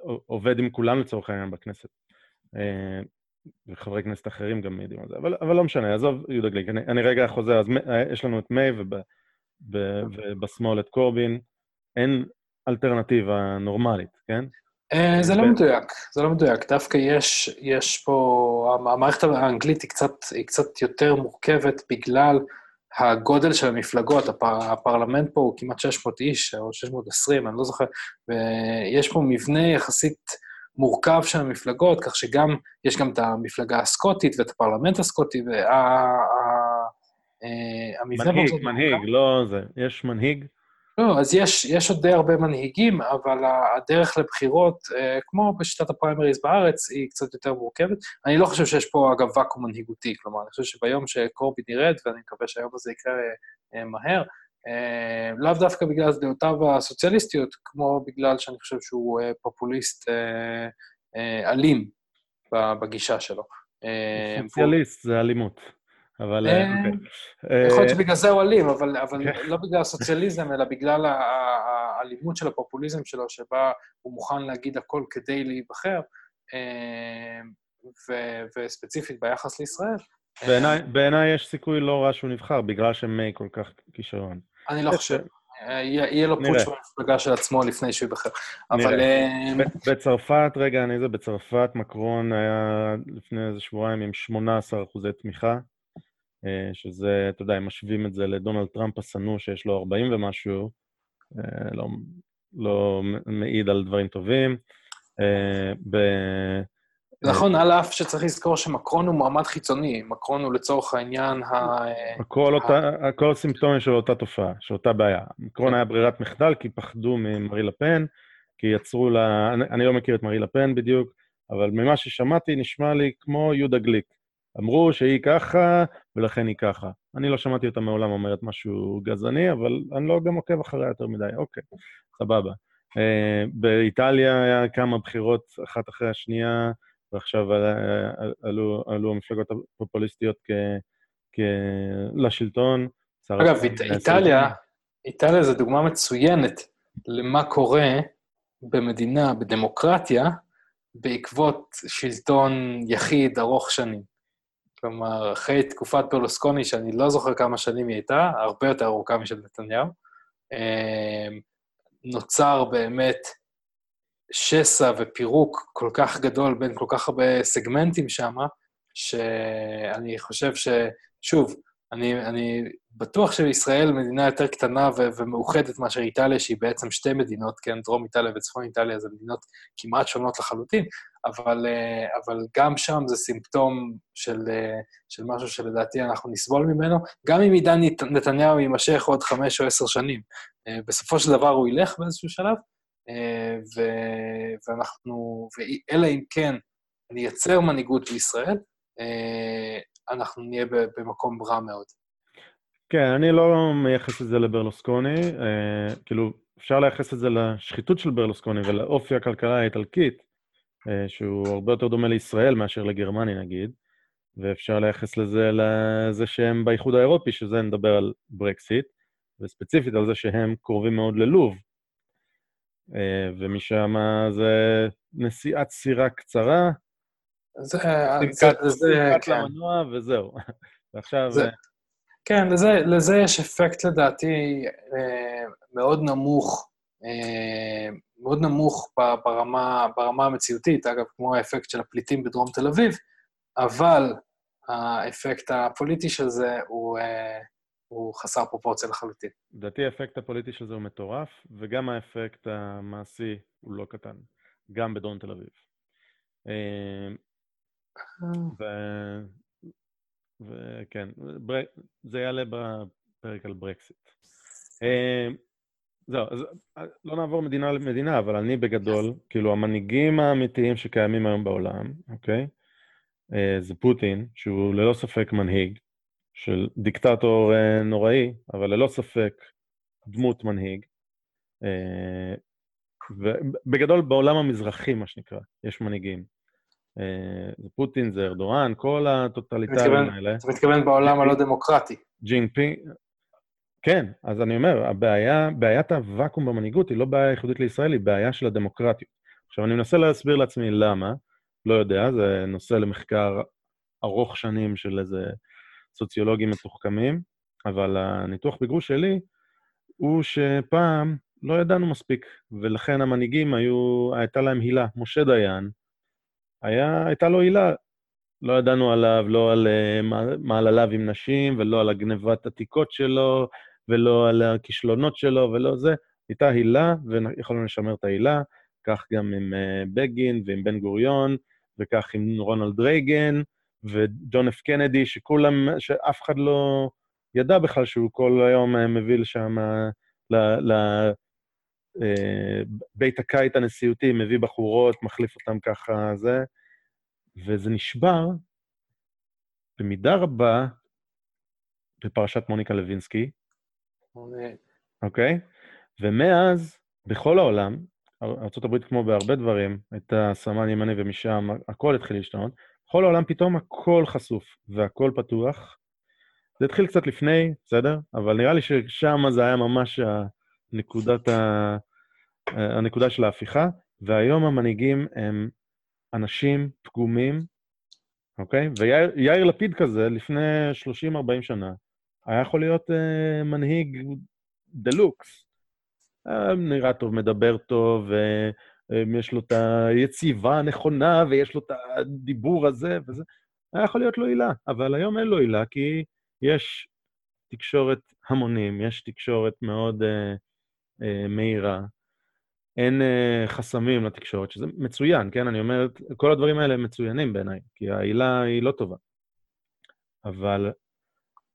שעובד עם כולם לצורך העניין בכנסת. אה, וחברי כנסת אחרים גם מעידים על זה, אבל, אבל לא משנה, עזוב יהודה גליק, אני, אני רגע חוזר, אז יש לנו את מיי וב, ב, ובשמאל את קורבין, אין אלטרנטיבה נורמלית, כן? אה, זה לא מדויק, זה לא מדויק. דווקא יש, יש פה, המערכת האנגלית היא קצת, היא קצת יותר מורכבת בגלל הגודל של המפלגות. הפר, הפרלמנט פה הוא כמעט 600 איש, או 620, אני לא זוכר, ויש פה מבנה יחסית מורכב של המפלגות, כך שגם, יש גם את המפלגה הסקוטית ואת הפרלמנט הסקוטי, וה... מנהיג, מנהיג, לא זה. יש מנהיג לא, אז יש, יש עוד די הרבה מנהיגים, אבל הדרך לבחירות, אה, כמו בשיטת הפריימריז בארץ, היא קצת יותר מורכבת. אני לא חושב שיש פה, אגב, ואקום מנהיגותי, כלומר, אני חושב שביום שקורבין ירד, ואני מקווה שהיום הזה יקרה אה, מהר, אה, לאו דוקא בגלל דעותיו הסוציאליסטיות, כמו בגלל שאני חושב שהוא פופוליסט אלים בגישה שלו. סוציאליסט זה אלימות. אבל... אה, אוקיי. יכול להיות אה, שבגלל זה הוא אלים, אבל כן. לא בגלל הסוציאליזם, אלא בגלל האלימות של הפופוליזם שלו, שבה הוא מוכן להגיד הכל כדי להיבחר, אה, וספציפית ביחס לישראל. בעיניי יש סיכוי לא רע שהוא נבחר, בגלל שמיי כל כך כישרון. אני לא חושב. יהיה לו פוטש במפלגה של עצמו לפני שהוא ייבחר. אבל... בצרפת, רגע, אני זה, בצרפת מקרון היה לפני איזה שבועיים עם 18 אחוזי תמיכה. אה, שזה, אתה יודע, הם משווים את זה לדונלד טראמפ השנוא שיש לו 40 ומשהו, אה, לא, לא מעיד על דברים טובים. אה, ב... נכון, על אף שצריך לזכור שמקרון הוא מועמד חיצוני, מקרון הוא לצורך העניין ה... הכל, אותה, הכל סימפטומים של אותה תופעה, של אותה בעיה. מקרון היה ברירת מחדל כי פחדו ממרי לפן, כי יצרו לה... אני, אני לא מכיר את מרי לפן בדיוק, אבל ממה ששמעתי נשמע לי כמו יהודה גליק. אמרו שהיא ככה, ולכן היא ככה. אני לא שמעתי אותה מעולם אומרת משהו גזעני, אבל אני לא גם עוקב אחריה יותר מדי. אוקיי, סבבה. Uh, באיטליה היה כמה בחירות אחת אחרי השנייה, ועכשיו עלו, עלו המפלגות הפופוליסטיות כ, כ, לשלטון. אגב, אית, איטליה, איטליה זו דוגמה מצוינת למה קורה במדינה, בדמוקרטיה, בעקבות שלטון יחיד ארוך שנים. כלומר, אחרי תקופת ברלוסקוני, שאני לא זוכר כמה שנים היא הייתה, הרבה יותר ארוכה משל נתניהו, אמ, נוצר באמת שסע ופירוק כל כך גדול בין כל כך הרבה סגמנטים שם, שאני חושב ש... שוב, אני, אני בטוח שישראל מדינה יותר קטנה ו- ומאוחדת מאשר איטליה, שהיא בעצם שתי מדינות, כן, דרום איטליה וצפון איטליה זה מדינות כמעט שונות לחלוטין, אבל, אה, אבל גם שם זה סימפטום של, אה, של משהו שלדעתי אנחנו נסבול ממנו, גם אם עידן נתניהו יימשך עוד חמש או עשר שנים. אה, בסופו של דבר הוא ילך באיזשהו שלב, ו, ואנחנו, אלא אם כן נייצר מנהיגות בישראל, אנחנו נהיה במקום רע מאוד. כן, אני לא מייחס את זה לברלוסקוני, כאילו, אפשר לייחס את זה לשחיתות של ברלוסקוני ולאופי הכלכלה האיטלקית, שהוא הרבה יותר דומה לישראל מאשר לגרמניה נגיד, ואפשר לייחס לזה לזה שהם באיחוד האירופי, שזה נדבר על ברקסיט, וספציפית על זה שהם קרובים מאוד ללוב, אה, ומשם זה נסיעת סירה קצרה, זה, זה, זה, כן. למנוע וזהו. ועכשיו... זה, כן, לזה, לזה יש אפקט לדעתי אה, מאוד נמוך, אה, מאוד נמוך ברמה, ברמה המציאותית, אגב, כמו האפקט של הפליטים בדרום תל אביב, אבל האפקט הפוליטי של זה הוא, אה, הוא חסר פרופורציה לחלוטין. לדעתי האפקט הפוליטי של זה הוא מטורף, וגם האפקט המעשי הוא לא קטן, גם בדרום תל אביב. וכן, בר... זה יעלה בפרק על ברקסיט. אה, זהו, אז אה, לא נעבור מדינה למדינה, אבל אני בגדול, כאילו המנהיגים האמיתיים שקיימים היום בעולם, אוקיי? אה, זה פוטין, שהוא ללא ספק מנהיג, של דיקטטור נוראי, אבל ללא ספק דמות מנהיג. ובגדול בעולם המזרחי, מה שנקרא, יש מנהיגים. זה פוטין, זה ארדואן, כל הטוטליטרים האלה. אתה מתכוון בעולם הלא דמוקרטי. ג'ינגפינג, כן, אז אני אומר, הבעיה, בעיית הוואקום במנהיגות היא לא בעיה ייחודית לישראל, היא בעיה של הדמוקרטיות. עכשיו, אני מנסה להסביר לעצמי למה, לא יודע, זה נושא למחקר ארוך שנים של איזה סוציולוגים מתוחכמים, אבל הניתוח בגרוש שלי הוא שפעם לא ידענו מספיק, ולכן המנהיגים היו, הייתה להם הילה. משה דיין, היה, הייתה לו הילה. לא ידענו עליו, לא על uh, מעלליו עם נשים, ולא על הגנבת עתיקות שלו, ולא על הכישלונות שלו, ולא זה. הייתה הילה, ויכולנו לשמר את ההילה, כך גם עם uh, בגין ועם בן גוריון, וכך עם רונלד רייגן, וג'ון אף קנדי, שכולם, שאף אחד לא ידע בכלל שהוא כל היום uh, מביא לשם, לבית uh, הקיץ הנשיאותי, מביא בחורות, מחליף אותם ככה, זה, וזה נשבר במידה רבה בפרשת מוניקה לוינסקי, אוקיי? ומאז, בכל העולם, ארה"ב כמו בהרבה דברים, הייתה סמן ימני ומשם הכל התחיל להשתנות, בכל העולם פתאום הכל חשוף והכל פתוח. זה התחיל קצת לפני, בסדר? אבל נראה לי ששם זה היה ממש הנקודת ה... הנקודה של ההפיכה, והיום המנהיגים הם אנשים פגומים, אוקיי? ויאיר לפיד כזה, לפני 30-40 שנה, היה יכול להיות uh, מנהיג דה לוקס. Uh, נראה טוב, מדבר טוב, uh, לו את היציבה הנכונה, ויש לו את הדיבור הזה וזה. היה יכול להיות לו עילה, אבל היום אין לו עילה, כי יש תקשורת המונים, יש תקשורת מאוד uh, uh, מהירה, אין uh, חסמים לתקשורת, שזה מצוין, כן? אני אומר, כל הדברים האלה מצוינים בעיניי, כי העילה היא לא טובה. אבל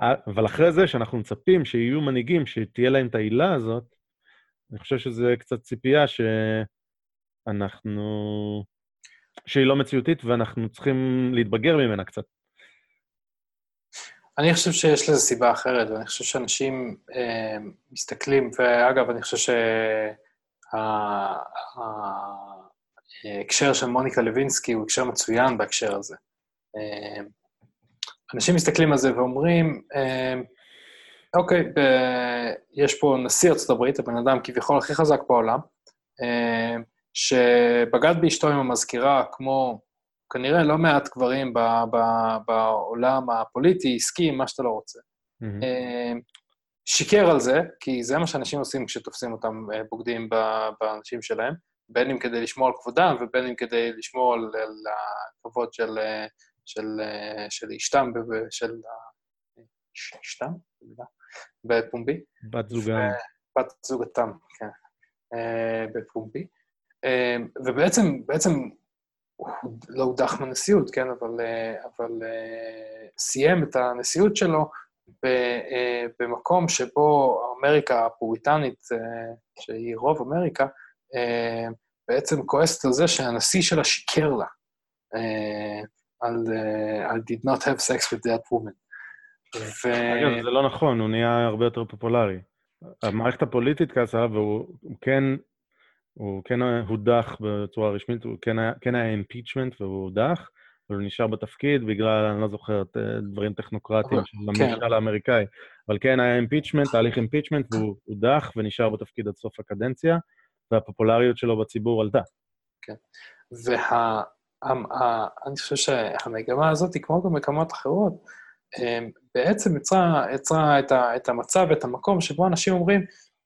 אבל אחרי זה, שאנחנו מצפים שיהיו מנהיגים, שתהיה להם את העילה הזאת, אני חושב שזה קצת ציפייה שאנחנו... שהיא לא מציאותית ואנחנו צריכים להתבגר ממנה קצת. אני חושב שיש לזה סיבה אחרת, ואני חושב שאנשים אה, מסתכלים, ואגב, אני חושב שההקשר של מוניקה לוינסקי הוא הקשר מצוין בהקשר הזה. אה, אנשים מסתכלים על זה ואומרים, אמ, אוקיי, יש פה נשיא ארצות הברית, הבן אדם כביכול הכי חזק בעולם, אמ, שבגד באשתו עם המזכירה, כמו כנראה לא מעט גברים ב- ב- בעולם הפוליטי, עסקי, מה שאתה לא רוצה. Mm-hmm. שיקר על זה, כי זה מה שאנשים עושים כשתופסים אותם אה, בוגדים באנשים שלהם, בין אם כדי לשמור על כבודם ובין אם כדי לשמור על, על הכבוד של, אה, של, אה, של אשתם, של אשתם, בפומבי. בת זוגם. בת זוגתם, כן, אה, בפומבי. אה, ובעצם, בעצם לא הודח מהנשיאות, כן, אבל, אבל סיים את הנשיאות שלו במקום שבו אמריקה הפוריטנית, שהיא רוב אמריקה, בעצם כועסת על זה שהנשיא שלה שיקר לה. על I did not have sex with that woman. ו... אגב, זה לא נכון, הוא נהיה הרבה יותר פופולרי. המערכת הפוליטית כעסה, והוא כן, הוא כן הודח בצורה רשמית, הוא כן היה, כן היה impeachment והוא הודח, אבל הוא נשאר בתפקיד בגלל, אני לא זוכר, דברים טכנוקרטיים של כן. הממשל האמריקאי. אבל כן היה impeachment, תהליך impeachment, והוא הודח ונשאר בתפקיד עד סוף הקדנציה, והפופולריות שלו בציבור עלתה. כן. וה... אני חושב שהמגמה הזאת, כמו במקומות אחרות, אמ, בעצם יצרה, יצרה את, ה, את המצב, את המקום שבו אנשים אומרים,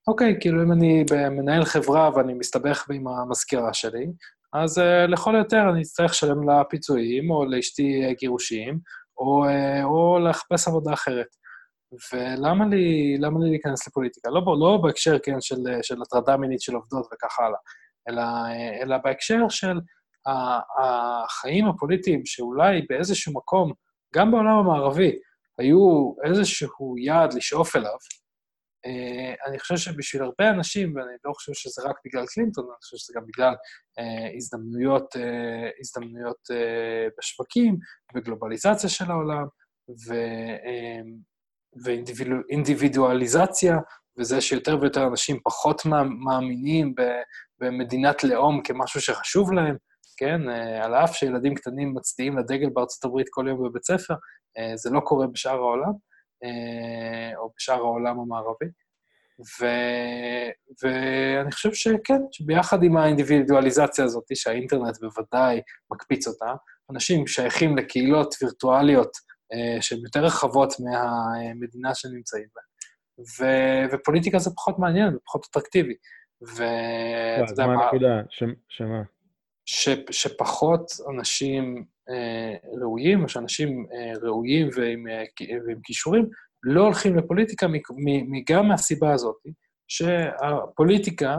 אוקיי, כאילו אם אני מנהל חברה ואני מסתבך עם המזכירה שלי, אז uh, לכל היותר אני אצטרך לשלם לה פיצויים, או לאשתי גירושים, או, uh, או לחפש עבודה אחרת. ולמה לי, לי להיכנס לפוליטיקה? לא, לא בהקשר, כן, של, של הטרדה מינית של עובדות וכך הלאה, אלא, אלא בהקשר של החיים הפוליטיים, שאולי באיזשהו מקום, גם בעולם המערבי, היו איזשהו יעד לשאוף אליו, אה, אני חושב שבשביל הרבה אנשים, ואני לא חושב שזה רק בגלל קלינטון, אני חושב שזה גם בגלל אה, הזדמנויות, אה, הזדמנויות בשווקים וגלובליזציה של העולם, ו, ואינדיבידואליזציה, וזה שיותר ויותר אנשים פחות מאמינים במדינת לאום כמשהו שחשוב להם, כן? אה, על אף שילדים קטנים מצדיעים לדגל בארצות הברית כל יום בבית ספר, אה, זה לא קורה בשאר העולם. אה, או בשאר העולם המערבי. ו, ואני חושב שכן, שביחד עם האינדיבידואליזציה הזאת, שהאינטרנט בוודאי מקפיץ אותה, אנשים שייכים לקהילות וירטואליות שהן יותר רחבות מהמדינה שנמצאים בה. ו, ופוליטיקה זה פחות מעניין ופחות אטרקטיבי. ואתה יודע מה... מה הנקודה? שמה? ש, שפחות אנשים אה, ראויים, או שאנשים אה, ראויים ועם, אה, ועם כישורים, לא הולכים לפוליטיקה גם מהסיבה הזאת, שהפוליטיקה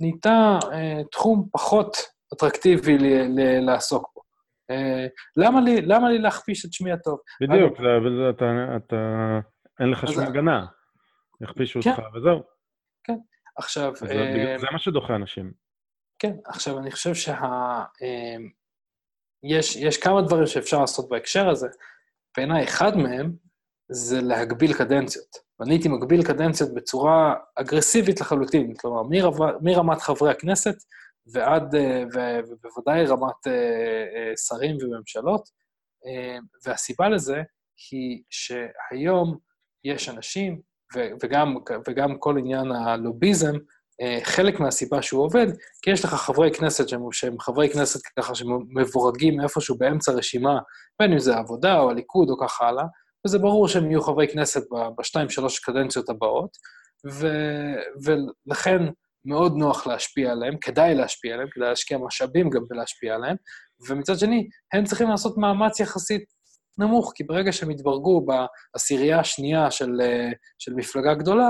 נהייתה אה, תחום פחות אטרקטיבי ל, ל, לעסוק בו. אה, למה, לי, למה לי להכפיש את שמי הטוב? בדיוק, אבל... זה, זה, אתה, אתה, אין לך שום הגנה. יכפישו כן. אותך וזהו. כן, עכשיו... זה, אה, זה מה שדוחה אנשים. כן, עכשיו, אני חושב שה... אה, יש, יש כמה דברים שאפשר לעשות בהקשר הזה. בעיניי, אחד מהם זה להגביל קדנציות. ואני הייתי מגביל קדנציות בצורה אגרסיבית לחלוטין, כלומר, מרמת חברי הכנסת ועד, אה, ובוודאי רמת אה, שרים וממשלות. והסיבה לזה היא שהיום יש אנשים, וגם, וגם כל עניין הלוביזם, חלק מהסיבה שהוא עובד, כי יש לך חברי כנסת שהם, שהם חברי כנסת ככה שמבורגים איפשהו באמצע רשימה, בין אם זה העבודה או הליכוד או ככה הלאה, וזה ברור שהם יהיו חברי כנסת בשתיים, שלוש קדנציות הבאות, ו, ולכן מאוד נוח להשפיע עליהם, כדאי להשפיע עליהם, כדאי להשקיע משאבים גם בלהשפיע עליהם, ומצד שני, הם צריכים לעשות מאמץ יחסית נמוך, כי ברגע שהם יתברגו בעשירייה השנייה של, אה, של מפלגה גדולה,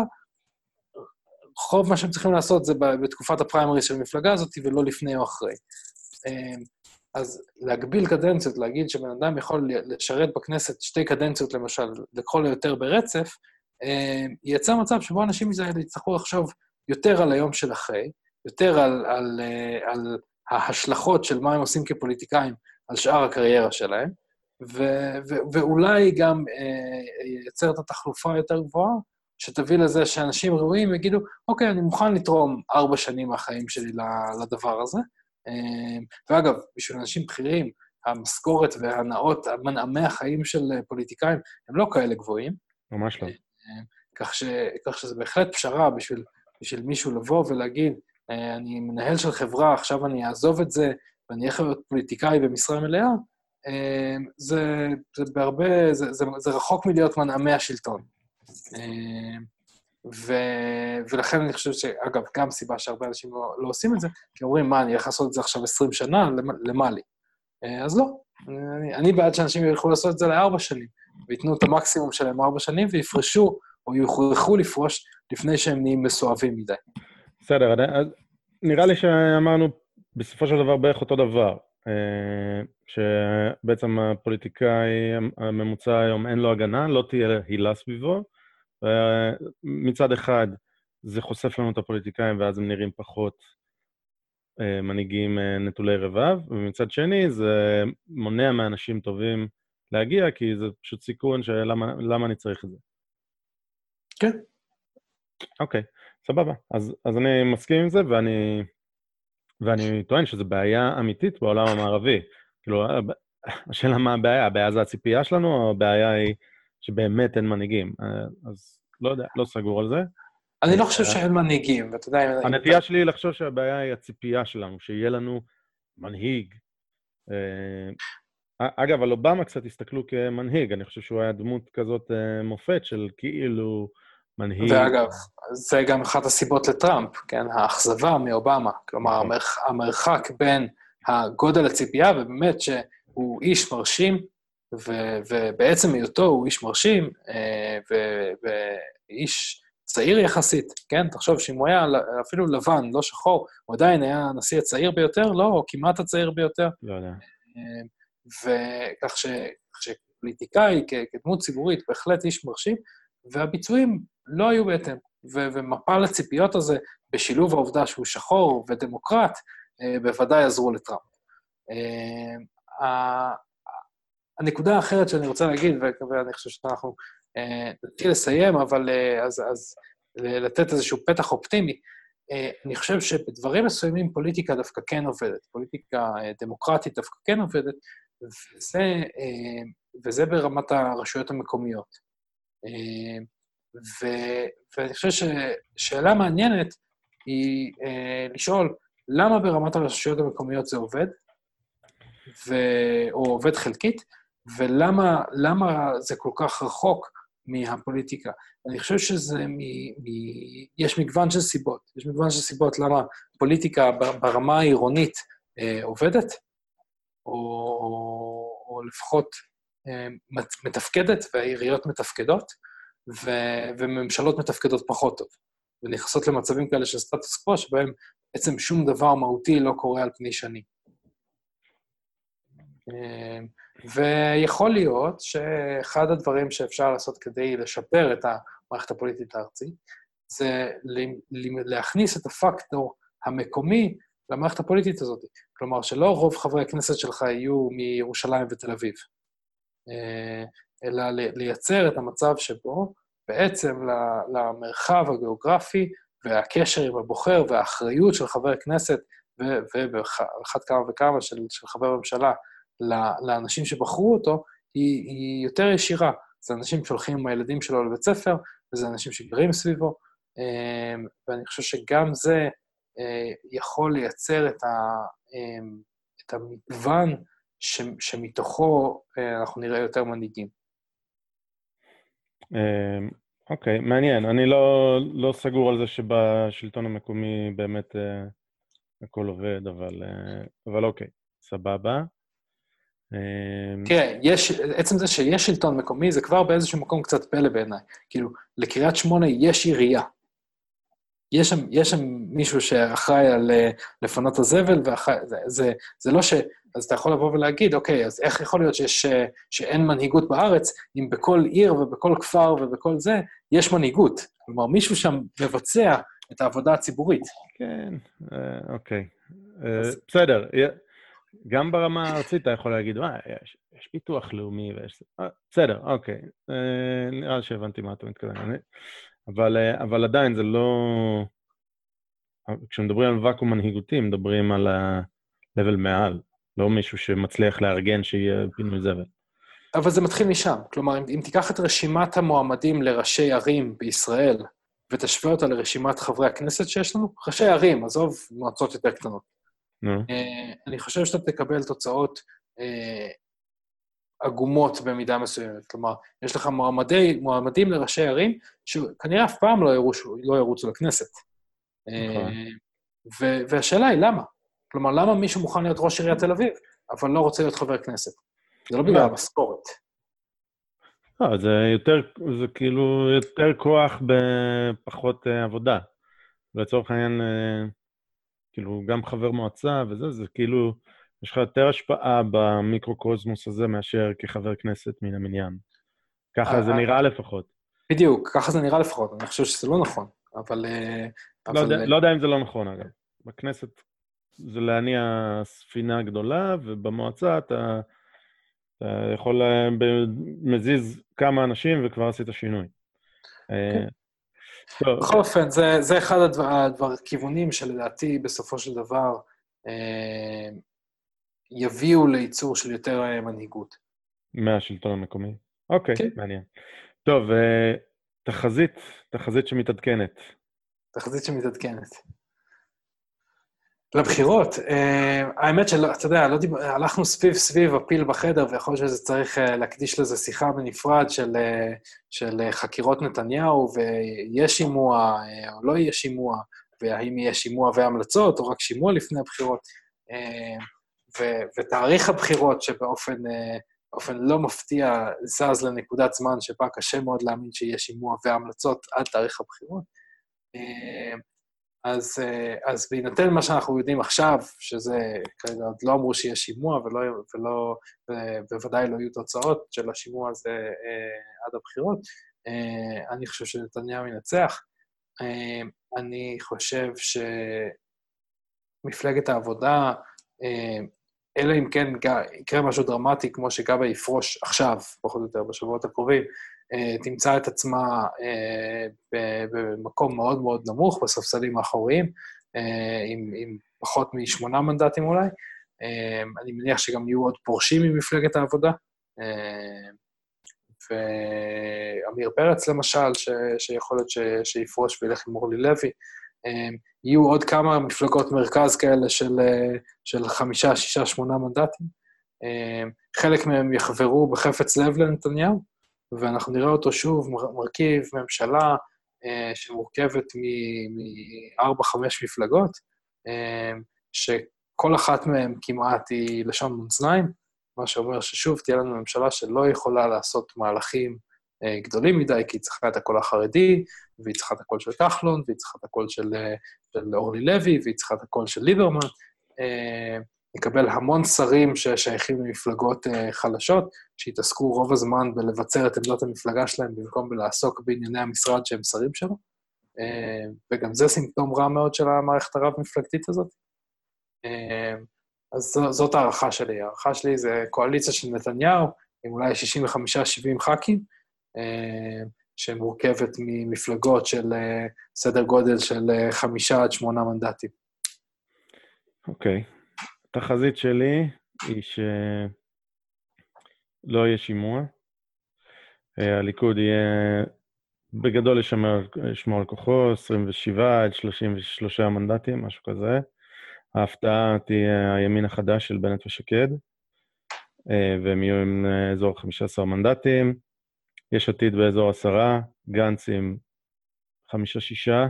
רוב מה שהם צריכים לעשות זה בתקופת הפריימריז של המפלגה הזאת, ולא לפני או אחרי. אמ, אז להגביל קדנציות, להגיד שבן אדם יכול לשרת בכנסת שתי קדנציות, למשל, לכל היותר ברצף, אמ, ייצר מצב שבו אנשים מזה יצטרכו לחשוב יותר על היום של אחרי, יותר על, על, אה, על ההשלכות של מה הם עושים כפוליטיקאים על שאר הקריירה שלהם, ו, ו, ואולי גם אה, ייצר את התחלופה היותר גבוהה, שתביא לזה שאנשים ראויים יגידו, אוקיי, אני מוכן לתרום ארבע שנים מהחיים שלי לדבר הזה. אמ, ואגב, בשביל אנשים בכירים, המשכורת והנאות, מנעמי החיים של פוליטיקאים, הם לא כאלה גבוהים. ממש לא. אמ, כך, ש, כך שזה בהחלט פשרה בשביל, בשביל מישהו לבוא ולהגיד, אה, אני מנהל של חברה, עכשיו אני אעזוב את זה, ואני אהיה להיות פוליטיקאי במשרה מלאה, זה, זה בהרבה, זה, זה, זה רחוק מלהיות מנעמי השלטון. אה, ו... ולכן אני חושב שאגב, גם סיבה שהרבה אנשים לא, לא עושים את זה, כי אומרים, מה, אני הולך לעשות את זה עכשיו 20 שנה, למה לי? אה, אז לא. אני, אני בעד שאנשים ילכו לעשות את זה לארבע שנים, וייתנו את המקסימום שלהם ארבע שנים, ויפרשו, או יוכרחו לפרוש לפני שהם נהיים מסואבים מדי. בסדר, אז נראה לי שאמרנו בסופו של דבר בערך אותו דבר. אה, שבעצם הפוליטיקאי הממוצע היום אין לו הגנה, לא תהיה הילה סביבו, מצד אחד, זה חושף לנו את הפוליטיקאים, ואז הם נראים פחות אה, מנהיגים אה, נטולי רבב, ומצד שני, זה מונע מאנשים טובים להגיע, כי זה פשוט סיכון שלמה אני צריך את זה. כן. אוקיי, סבבה. אז, אז אני מסכים עם זה, ואני, ואני טוען שזו בעיה אמיתית בעולם המערבי. כאילו, השאלה מה הבעיה, הבעיה זה הציפייה שלנו, או הבעיה היא שבאמת אין מנהיגים? אה, אז לא יודע, לא סגור על זה. אני לא חושב שאין מנהיגים, ואתה יודע... הנטייה שלי היא לחשוב שהבעיה היא הציפייה שלנו, שיהיה לנו מנהיג. אה, אגב, על אובמה קצת הסתכלו כמנהיג, אני חושב שהוא היה דמות כזאת אה, מופת של כאילו מנהיג. ואגב, זה גם אחת הסיבות לטראמפ, כן? האכזבה מאובמה. כלומר, נכון. המרחק בין הגודל הציפייה, ובאמת שהוא איש מרשים, ו- ובעצם היותו הוא איש מרשים, אה, ואיש צעיר יחסית, כן? תחשוב שאם הוא היה אפילו לבן, לא שחור, הוא עדיין היה הנשיא הצעיר ביותר, לא, או כמעט הצעיר ביותר. לא יודע. אה, וכך שפוליטיקאי כדמות ציבורית בהחלט איש מרשים, והביצועים לא היו בהתאם. ו- ומפל הציפיות הזה, בשילוב העובדה שהוא שחור ודמוקרט, אה, בוודאי עזרו לטראמפ. הנקודה האחרת שאני רוצה להגיד, ואני חושב שאנחנו אה, נתחיל לסיים, אבל אה, אז, אז לתת איזשהו פתח אופטימי, אה, אני חושב שבדברים מסוימים פוליטיקה דווקא כן עובדת, פוליטיקה דמוקרטית דווקא כן עובדת, וזה, וזה ברמת הרשויות המקומיות. אה, ו, ואני חושב ששאלה מעניינת היא אה, לשאול, למה ברמת הרשויות המקומיות זה עובד, ו... או עובד חלקית, ולמה זה כל כך רחוק מהפוליטיקה. אני חושב שזה מ... מ... יש מגוון של סיבות. יש מגוון של סיבות למה פוליטיקה ברמה העירונית אה, עובדת, או, או לפחות אה, מתפקדת, והעיריות מתפקדות, ו... וממשלות מתפקדות פחות טוב. ונכנסות למצבים כאלה של סטטוס קוו, שבהם בעצם שום דבר מהותי לא קורה על פני שנים. אה, ויכול להיות שאחד הדברים שאפשר לעשות כדי לשפר את המערכת הפוליטית הארצית, זה להכניס את הפקטור המקומי למערכת הפוליטית הזאת. כלומר, שלא רוב חברי הכנסת שלך יהיו מירושלים ותל אביב, אה, אלא לייצר את המצב שבו בעצם למרחב הגיאוגרפי והקשר עם הבוחר והאחריות של חבר כנסת, ואחת כמה וכמה של, של חבר ממשלה, לאנשים שבחרו אותו, היא, היא יותר ישירה. זה אנשים שהולכים עם הילדים שלו לבית ספר, וזה אנשים שגרים סביבו, אמ, ואני חושב שגם זה אה, יכול לייצר את, ה, אמ, את המגוון ש, שמתוכו אה, אנחנו נראה יותר מנהיגים. אמ, אוקיי, מעניין. אני לא, לא סגור על זה שבשלטון המקומי באמת uh, הכל עובד, אבל, uh, אבל אוקיי, סבבה. אמ, כן, יש, עצם זה שיש שלטון מקומי, זה כבר באיזשהו מקום קצת פלא בעיניי. כאילו, לקריית שמונה יש עירייה. יש שם, יש שם מישהו שאחראי על אה, לפנות הזבל, ואחראי, זה, זה, זה לא ש... אז אתה יכול לבוא ולהגיד, אוקיי, אז איך יכול להיות שיש, אה, שאין מנהיגות בארץ, אם בכל עיר ובכל כפר ובכל זה, יש מנהיגות? כלומר, מישהו שם מבצע את העבודה הציבורית. כן, אה, אוקיי. אז... בסדר, גם ברמה הארצית אתה יכול להגיד, וואי, יש, יש פיתוח לאומי ויש... אה, בסדר, אוקיי. אה, נראה לי שהבנתי מה אתה מתכוון. אני... אבל, אה, אבל עדיין זה לא... כשמדברים על ואקום מנהיגותי, מדברים על ה-level מעל, לא מישהו שמצליח לארגן שיהיה פינוי זבל. אבל זה מתחיל משם. כלומר, אם, אם תיקח את רשימת המועמדים לראשי ערים בישראל ותשווה אותה לרשימת חברי הכנסת שיש לנו, ראשי ערים, עזוב מועצות יותר קטנות. אה, אני חושב שאתה תקבל תוצאות אה, עגומות במידה מסוימת. כלומר, יש לך מועמדי, מועמדים לראשי ערים שכנראה אף פעם לא, ירושו, לא ירוצו לכנסת. נכון. אה, והשאלה היא, למה? כלומר, למה מישהו מוכן להיות ראש עיריית תל אביב, אבל לא רוצה להיות חבר כנסת? זה לא בגלל המשכורת. לא, זה יותר, זה כאילו יותר כוח בפחות עבודה. לצורך העניין, כאילו, גם חבר מועצה וזה, זה כאילו, יש לך יותר השפעה במיקרוקוסמוס הזה מאשר כחבר כנסת מן המניין. ככה זה אה, נראה לפחות. בדיוק, ככה זה נראה לפחות, אני חושב שזה לא נכון, אבל... אה, לא, אבל... יודע, לא יודע אם זה לא נכון, אגב. בכנסת זה להניע ספינה גדולה, ובמועצה אתה, אתה יכול אה, מזיז כמה אנשים וכבר עשית שינוי. כן. בכל אופן, זה, זה אחד הדבר, הדבר, הכיוונים שלדעתי בסופו של דבר אה, יביאו לייצור של יותר אה, מנהיגות. מהשלטון המקומי. אוקיי, כן. מעניין. טוב, אה, תחזית, תחזית שמתעדכנת. תחזית שמתעדכנת. לבחירות. אה, האמת שלא, אתה יודע, לא דיבר, הלכנו סביב סביב הפיל בחדר, ויכול להיות שזה צריך אה, להקדיש לזה שיחה בנפרד של, אה, של חקירות נתניהו, ויש שימוע או לא יהיה שימוע, והאם יהיה שימוע והמלצות, או רק שימוע לפני הבחירות, ו, ותאריך הבחירות, שבאופן באופן לא מפתיע זז לנקודת זמן שבה קשה מאוד להאמין שיהיה שימוע והמלצות עד תאריך הבחירות. אז, אה, אז בהינתן מה שאנחנו יודעים עכשיו, שזה כרגע עוד לא אמרו שיהיה שימוע ולא, ולא, ובוודאי לא יהיו תוצאות של השימוע הזה אה, עד הבחירות, אה, אני חושב שנתניהו ינצח. אה, אני חושב שמפלגת העבודה, אה, אלא אם כן יקרה משהו דרמטי, כמו שגבה יפרוש עכשיו, פחות או יותר, בשבועות הקרובים, תמצא את עצמה אה, במקום מאוד מאוד נמוך, בספסלים האחוריים, אה, עם, עם פחות משמונה מנדטים אולי. אני מניח שגם יהיו עוד פורשים ממפלגת העבודה, ועמיר פרץ למשל, ש, שיכול להיות ש, שיפרוש וילך עם אורלי לוי. אה, יהיו עוד כמה מפלגות מרכז כאלה של, אה, של חמישה, שישה, שמונה מנדטים. חלק מהם יחברו בחפץ לב לנתניהו, ואנחנו נראה אותו שוב מרכיב ממשלה שמורכבת מארבע, חמש מפלגות, שכל אחת מהן כמעט היא לשון מאזניים, מה שאומר ששוב תהיה לנו ממשלה שלא יכולה לעשות מהלכים אה, גדולים מדי, כי היא צריכה את הקול החרדי, והיא צריכה את הקול של כחלון, והיא צריכה את הקול של, אה, של אורלי לוי, והיא צריכה את הקול של ליברמן. אה, נקבל המון שרים ששייכים למפלגות חלשות, שיתעסקו רוב הזמן בלבצר את עמדות המפלגה שלהם במקום בלעסוק בענייני המשרד שהם שרים שלו. וגם זה סימפטום רע מאוד של המערכת הרב-מפלגתית הזאת. אז זאת הערכה שלי. הערכה שלי זה קואליציה של נתניהו, עם אולי 65-70 ח"כים, אה, שמורכבת ממפלגות של אה, סדר גודל של אה, חמישה עד שמונה מנדטים. אוקיי. התחזית שלי היא שלא יהיה שימוע. הליכוד יהיה בגדול לשמר, לשמור על כוחו, 27 עד 33 מנדטים, משהו כזה. ההפתעה תהיה הימין החדש של בנט ושקד, אה, והם יהיו עם אה, אזור 15 מנדטים, יש עתיד באזור עשרה, גנץ עם חמישה-שישה,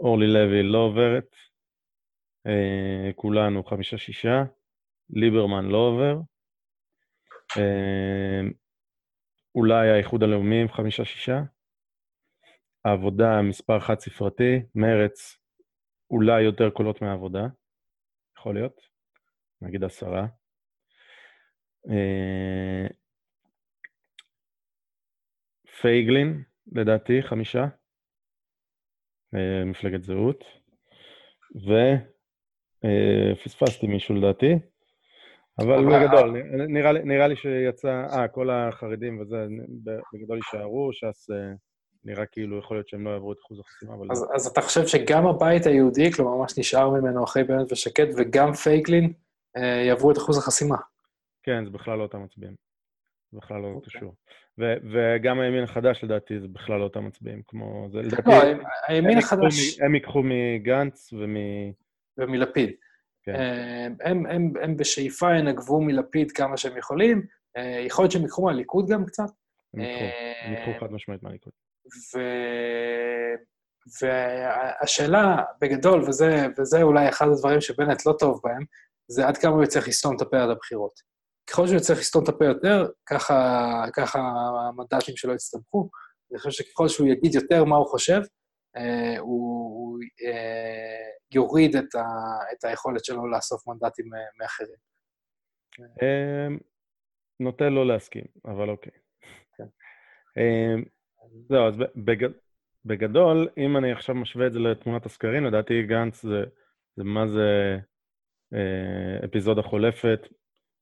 אורלי לוי לא עוברת, אה, כולנו חמישה-שישה, ליברמן לא עובר, אולי האיחוד הלאומי עם חמישה-שישה, העבודה מספר חד-ספרתי, מרץ אולי יותר קולות מהעבודה. יכול להיות, נגיד עשרה. אה, פייגלין, לדעתי, חמישה, אה, מפלגת זהות, ופספסתי אה, מישהו לדעתי, אבל בגדול, נראה, נראה לי שיצא, אה, כל החרדים וזה, בגדול יישארו, ש"ס נראה כאילו יכול להיות שהם לא יעברו את אחוז החסימה, אבל... אז, אז אתה חושב שגם הבית היהודי, כלומר, מה שנשאר ממנו אחרי בנט ושקד, וגם פייגלין, אה, יעברו את אחוז החסימה? כן, זה בכלל לא אותם מצביעים. זה בכלל לא okay. אוקיי. קשור. ו- וגם הימין החדש, לדעתי, זה בכלל לא אותם מצביעים, כמו... זה, לדעתי, לא, הימין החדש... הם ייקחו מגנץ ומ... ומלפיד. כן. אה, הם, הם, הם בשאיפה ינגבו מלפיד כמה שהם יכולים, אה, יכול להיות שהם ייקחו מהליכוד גם קצת. הם ייקחו, הם ייקחו חד משמעית מהליכוד. ו... והשאלה, בגדול, וזה, וזה אולי אחד הדברים שבנט לא טוב בהם, זה עד כמה הוא יצטרך לסתום את הפה עד הבחירות. ככל שהוא יצטרך לסתום את הפה יותר, ככה, ככה המנדטים שלו יצטמחו. אני חושב שככל שהוא יגיד יותר מה הוא חושב, אה, הוא, אה, יוריד את, ה, את היכולת שלו לאסוף מנדטים אה, מאחרים. אה, נוטה לא להסכים, אבל אוקיי. כן. אה, זהו, אז בגד... בגדול, אם אני עכשיו משווה את זה לתמונת הסקרים, לדעתי גנץ זה, זה מה זה אה, אפיזודה חולפת.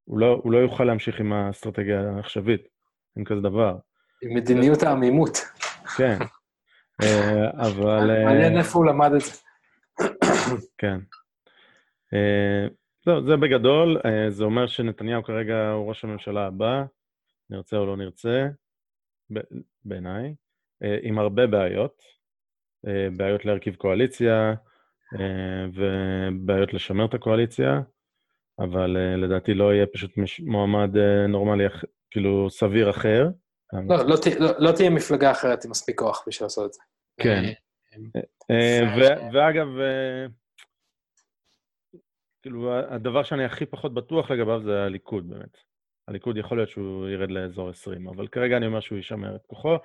הוא לא, הוא לא יוכל להמשיך עם האסטרטגיה העכשווית, אין כזה דבר. עם מדיניות העמימות. כן, אה, אבל... אה, מעניין איפה הוא למד את זה. כן. אה, זהו, זה בגדול, אה, זה אומר שנתניהו כרגע הוא ראש הממשלה הבא, נרצה או לא נרצה. בעיניי, אה, עם הרבה בעיות, אה, בעיות להרכיב קואליציה אה, ובעיות לשמר את הקואליציה, אבל לדעתי לא יהיה פשוט מועמד נורמלי, כאילו סביר אחר. לא, לא, לא, לא תהיה מפלגה אחרת עם מספיק כוח בשביל לעשות את זה. כן. ואגב, כאילו, הדבר שאני הכי פחות בטוח לגביו זה הליכוד, באמת. הליכוד יכול להיות שהוא ירד לאזור 20, אבל כרגע אני אומר שהוא ישמר את כוחו,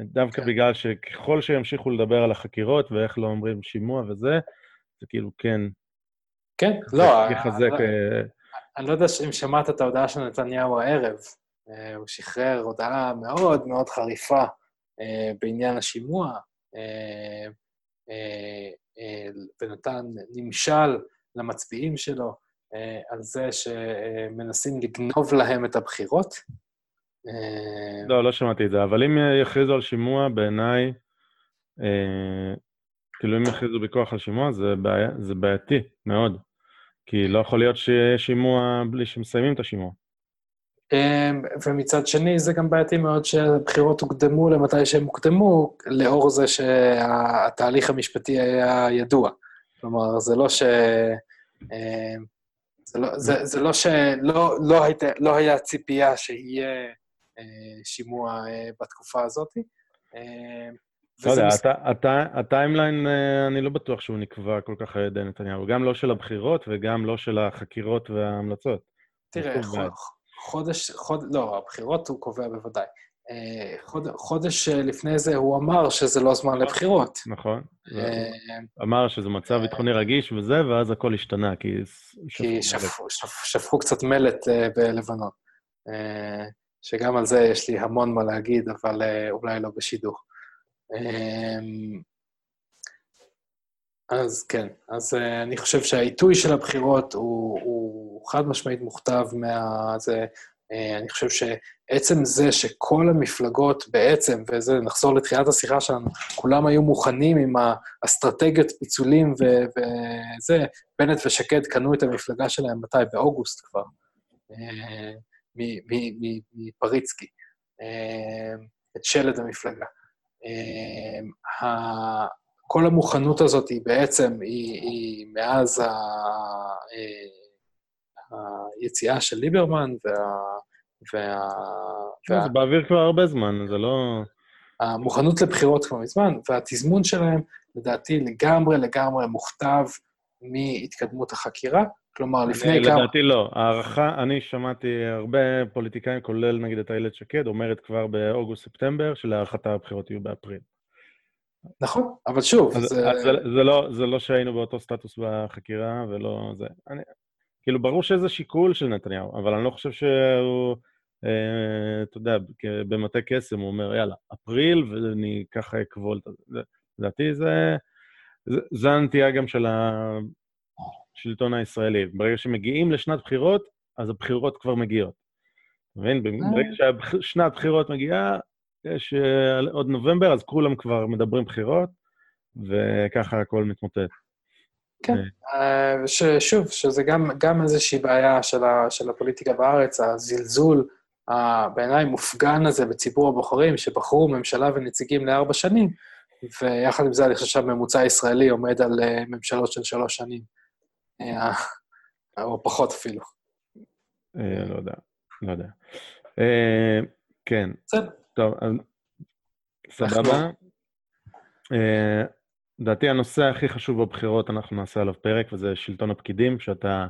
דווקא כן. בגלל שככל שימשיכו לדבר על החקירות ואיך לא אומרים שימוע וזה, זה כאילו כן... כן, לא... יחזק... אני, אה, אני לא יודע אם שמעת את ההודעה של נתניהו הערב. אה, הוא שחרר הודעה מאוד מאוד חריפה אה, בעניין השימוע, ונתן נמשל למצביעים שלו. אה, על זה שמנסים לגנוב להם את הבחירות. אה, לא, לא שמעתי את זה, אבל אם יכריזו על שימוע, בעיניי, אה, כאילו אם יכריזו בכוח על שימוע, זה, בעי... זה בעייתי מאוד. כי לא יכול להיות שיהיה שימוע בלי שמסיימים את השימוע. אמ, ומצד שני, זה גם בעייתי מאוד שהבחירות הוקדמו למתי שהן הוקדמו, לאור זה שהתהליך המשפטי היה ידוע. כלומר, זה לא ש... אמ, זה לא, זה, זה לא שלא לא היית, לא היה ציפייה שיהיה אה, שימוע אה, בתקופה הזאת. אה, לא יודע, מס... הטיימליין, אני לא בטוח שהוא נקבע כל כך על ידי נתניהו, גם לא של הבחירות וגם לא של החקירות וההמלצות. תראה, חודש, חוד, לא, הבחירות הוא קובע בוודאי. אה, חוד, חודש לפני זה הוא אמר שזה לא זמן לבחירות. נכון. אה, אמר שזה מצב ביטחוני רגיש וזה, ואז הכל השתנה, כי... כי שפכו, שפכו קצת מלט בלבנון. שגם על זה יש לי המון מה להגיד, אבל אולי לא בשידור. אז כן, אז uh, אני חושב שהעיתוי של הבחירות הוא, הוא חד משמעית מוכתב מה... זה, uh, אני חושב שעצם זה שכל המפלגות בעצם, וזה, נחזור לתחילת השיחה שלנו, כולם היו מוכנים עם האסטרטגיות פיצולים ו, וזה, בנט ושקד קנו את המפלגה שלהם, מתי? באוגוסט כבר, uh, מפריצקי, את שלד המפלגה. כל המוכנות הזאת היא בעצם, היא, היא מאז ה, אה, היציאה של ליברמן וה... וה, וה... זה באוויר כבר הרבה זמן, זה לא... המוכנות לבחירות כבר מזמן, והתזמון שלהם, לדעתי, לגמרי לגמרי מוכתב מהתקדמות החקירה. כלומר, לפני כמה... לדעתי לא. הערכה, אני שמעתי הרבה פוליטיקאים, כולל נגיד את איילת שקד, אומרת כבר באוגוסט-ספטמבר, שלהערכתה הבחירות יהיו באפריל. נכון, אבל שוב, אז, זה... אז זה, זה, לא, זה לא שהיינו באותו סטטוס בחקירה, ולא זה. אני, כאילו, ברור שזה שיקול של נתניהו, אבל אני לא חושב שהוא, אה, אתה יודע, במטה קסם, הוא אומר, יאללה, אפריל, ואני ככה אכבול את זה. לדעתי זה, זה, זה הנטייה גם של. השלטון הישראלי. ברגע שמגיעים לשנת בחירות, אז הבחירות כבר מגיעות. מבין? אה. ברגע ששנת בחירות מגיעה, יש אה, עוד נובמבר, אז כולם כבר מדברים בחירות, וככה הכל מתמוטט. כן, אה. ששוב, שזה גם, גם איזושהי בעיה של, ה, של הפוליטיקה בארץ, הזלזול בעיניי מופגן הזה בציבור הבוחרים, שבחרו ממשלה ונציגים לארבע שנים, ויחד עם זה אני חושב שהממוצע הישראלי עומד על ממשלות של שלוש שנים. אה, או פחות אפילו. אה, לא יודע, לא יודע. אה, כן. בסדר. טוב, סבבה. לדעתי הנושא הכי חשוב בבחירות, אנחנו נעשה עליו פרק, וזה שלטון הפקידים, שאתה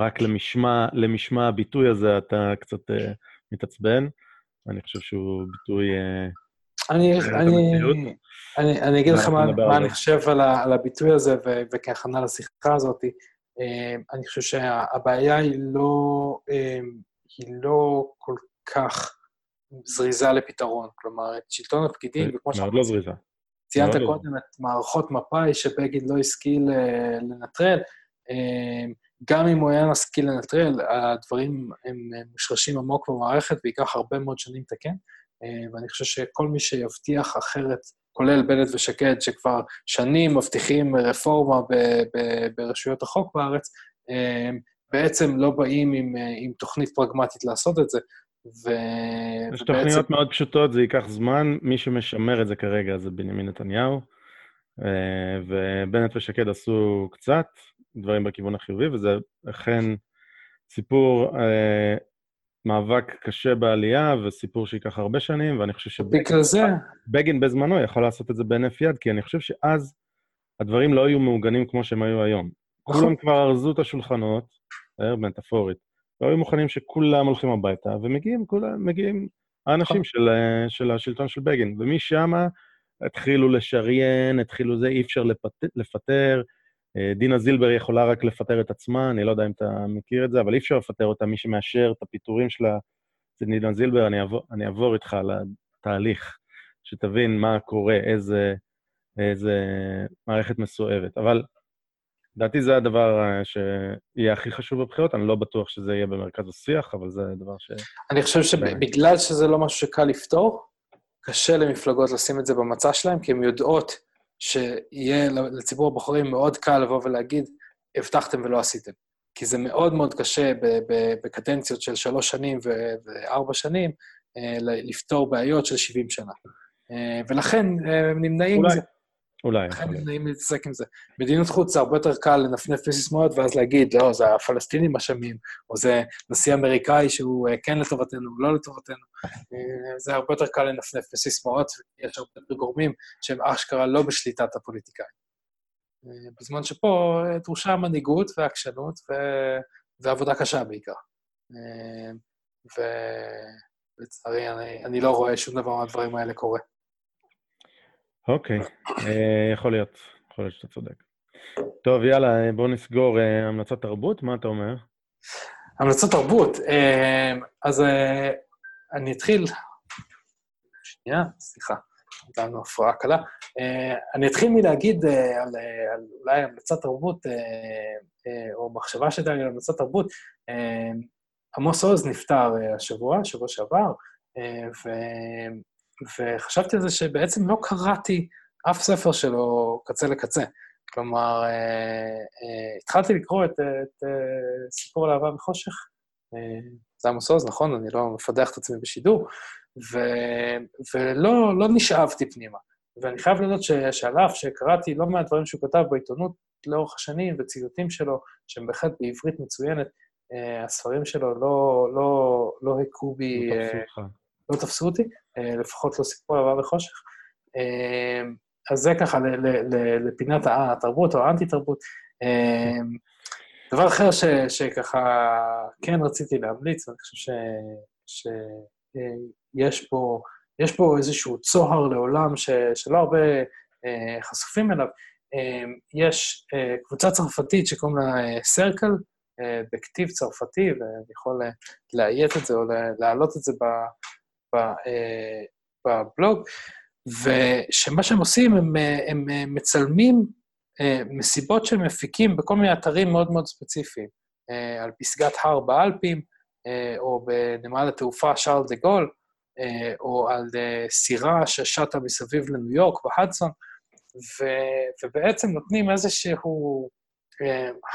רק למשמע, למשמע הביטוי הזה אתה קצת מתעצבן. אני חושב שהוא ביטוי... אני, אני, אני, אני אגיד לך מה, מה אני חושב על, על הביטוי הזה, וכהכנה לשיחה הזאת. אמ, אני חושב שהבעיה היא לא, אמ, היא לא כל כך זריזה לפתרון. כלומר, את שלטון הפקידים, וכמו שאתה... מאוד לא זריזה. ציינת לא קודם את מערכות מפא"י שבגין לא השכיל אה, לנטרל. אמ, גם אם הוא היה משכיל לנטרל, הדברים הם מושרשים עמוק במערכת וייקח הרבה מאוד שנים לתקן. ואני חושב שכל מי שיבטיח אחרת כולל בנט ושקד, שכבר שנים מבטיחים רפורמה ב- ב- ברשויות החוק בארץ, בעצם לא באים עם, עם תוכנית פרגמטית לעשות את זה. ו... יש ובעצם... תוכניות מאוד פשוטות, זה ייקח זמן. מי שמשמר את זה כרגע זה בנימין נתניהו, אה, ובנט ושקד עשו קצת דברים בכיוון החיובי, וזה אכן סיפור אה, מאבק קשה בעלייה וסיפור שייקח הרבה שנים, ואני חושב שבגלל זה... בגין בזמנו יכול לעשות את זה בהינף יד, כי אני חושב שאז הדברים לא היו מעוגנים כמו שהם היו היום. נכון. כולם כבר ארזו את השולחנות, אה, מטאפורית, והיו מוכנים שכולם הולכים הביתה, ומגיעים כולם, מגיעים האנשים נכון. של, אה, של השלטון של בגין, ומשם התחילו לשריין, התחילו זה, אי אפשר לפטר, לפטר אה, דינה זילבר יכולה רק לפטר את עצמה, אני לא יודע אם אתה מכיר את זה, אבל אי אפשר לפטר אותה, מי שמאשר את הפיטורים שלה זה דינה זילבר, אני אעבור, אני אעבור איתך על התהליך, שתבין מה קורה, איזה, איזה מערכת מסואבת. אבל לדעתי זה הדבר אה, שיהיה הכי חשוב בבחירות, אני לא בטוח שזה יהיה במרכז השיח, אבל זה דבר ש... אני חושב שבגלל שזה לא משהו שקל לפתור, קשה למפלגות לשים את זה במצע שלהם, כי הן יודעות שיהיה לציבור הבוחרים מאוד קל לבוא ולהגיד, הבטחתם ולא עשיתם. כי זה מאוד מאוד קשה בקדנציות של שלוש שנים וארבע שנים לפתור בעיות של 70 שנה. ולכן הם נמנעים אולי. אולי. לכן נעים להתעסק עם זה. מדיניות חוץ זה הרבה יותר קל לנפנף בסיסמאות, ואז להגיד, לא, זה הפלסטינים אשמים, או זה נשיא אמריקאי שהוא אה, כן לטובתנו, לא לטובתנו. אה, זה הרבה יותר קל לנפנף בסיסמאות, יש הרבה יותר גורמים שהם אשכרה לא בשליטת הפוליטיקאים. אה, בזמן שפה דרושה מנהיגות ועקשנות ו... ועבודה קשה בעיקר. ולצערי, אני, אני לא רואה שום דבר מהדברים האלה קורה. אוקיי, אה, יכול להיות, יכול להיות שאתה צודק. טוב, יאללה, בואו נסגור אה, המלצת תרבות, מה אתה אומר? המלצת תרבות. אה, אז אני אתחיל... שנייה, סליחה, לנו הפרעה קלה. אני אתחיל מלהגיד על, על אולי המלצת תרבות, או מחשבה שהייתה לי על המלצת תרבות. עמוס עוז נפטר השבוע, שבוע שעבר. וחשבתי על זה שבעצם לא קראתי אף ספר שלו קצה לקצה. כלומר, אה, אה, התחלתי לקרוא את, את אה, סיפור על אהבה וחושך, אה, זה עמוס עוז, נכון? אני לא מפדח את עצמי בשידור, ו, ולא לא נשאבתי פנימה. ואני חייב לדעת שעל אף שקראתי לא מעט דברים שהוא כתב בעיתונות לאורך השנים, וציטוטים שלו, שהם בהחלט בעברית מצוינת, אה, הספרים שלו לא, לא, לא הכו בי... לא תפסו אותך. לא תפסו אותי, אה, לפחות לא סיפור אהבה וחושך. אה, אז זה ככה לפינת התרבות או האנטי-תרבות. אה, דבר אחר ש, שככה כן רציתי להמליץ, אני חושב שיש פה, יש פה איזשהו צוהר לעולם ש, שלא הרבה חשופים אליו. יש קבוצה צרפתית שקוראים לה סרקל, בכתיב צרפתי, ואני יכול לאיית את זה או להעלות את זה אה, בבלוג, ושמה שהם עושים, הם, הם מצלמים אה, מסיבות שהם מפיקים בכל מיני אתרים מאוד מאוד ספציפיים, אה, על פסגת הר באלפים, או בנמל התעופה שרל דה גול, או על סירה ששטה מסביב לניו יורק, בהדסון, ו, ובעצם נותנים איזשהו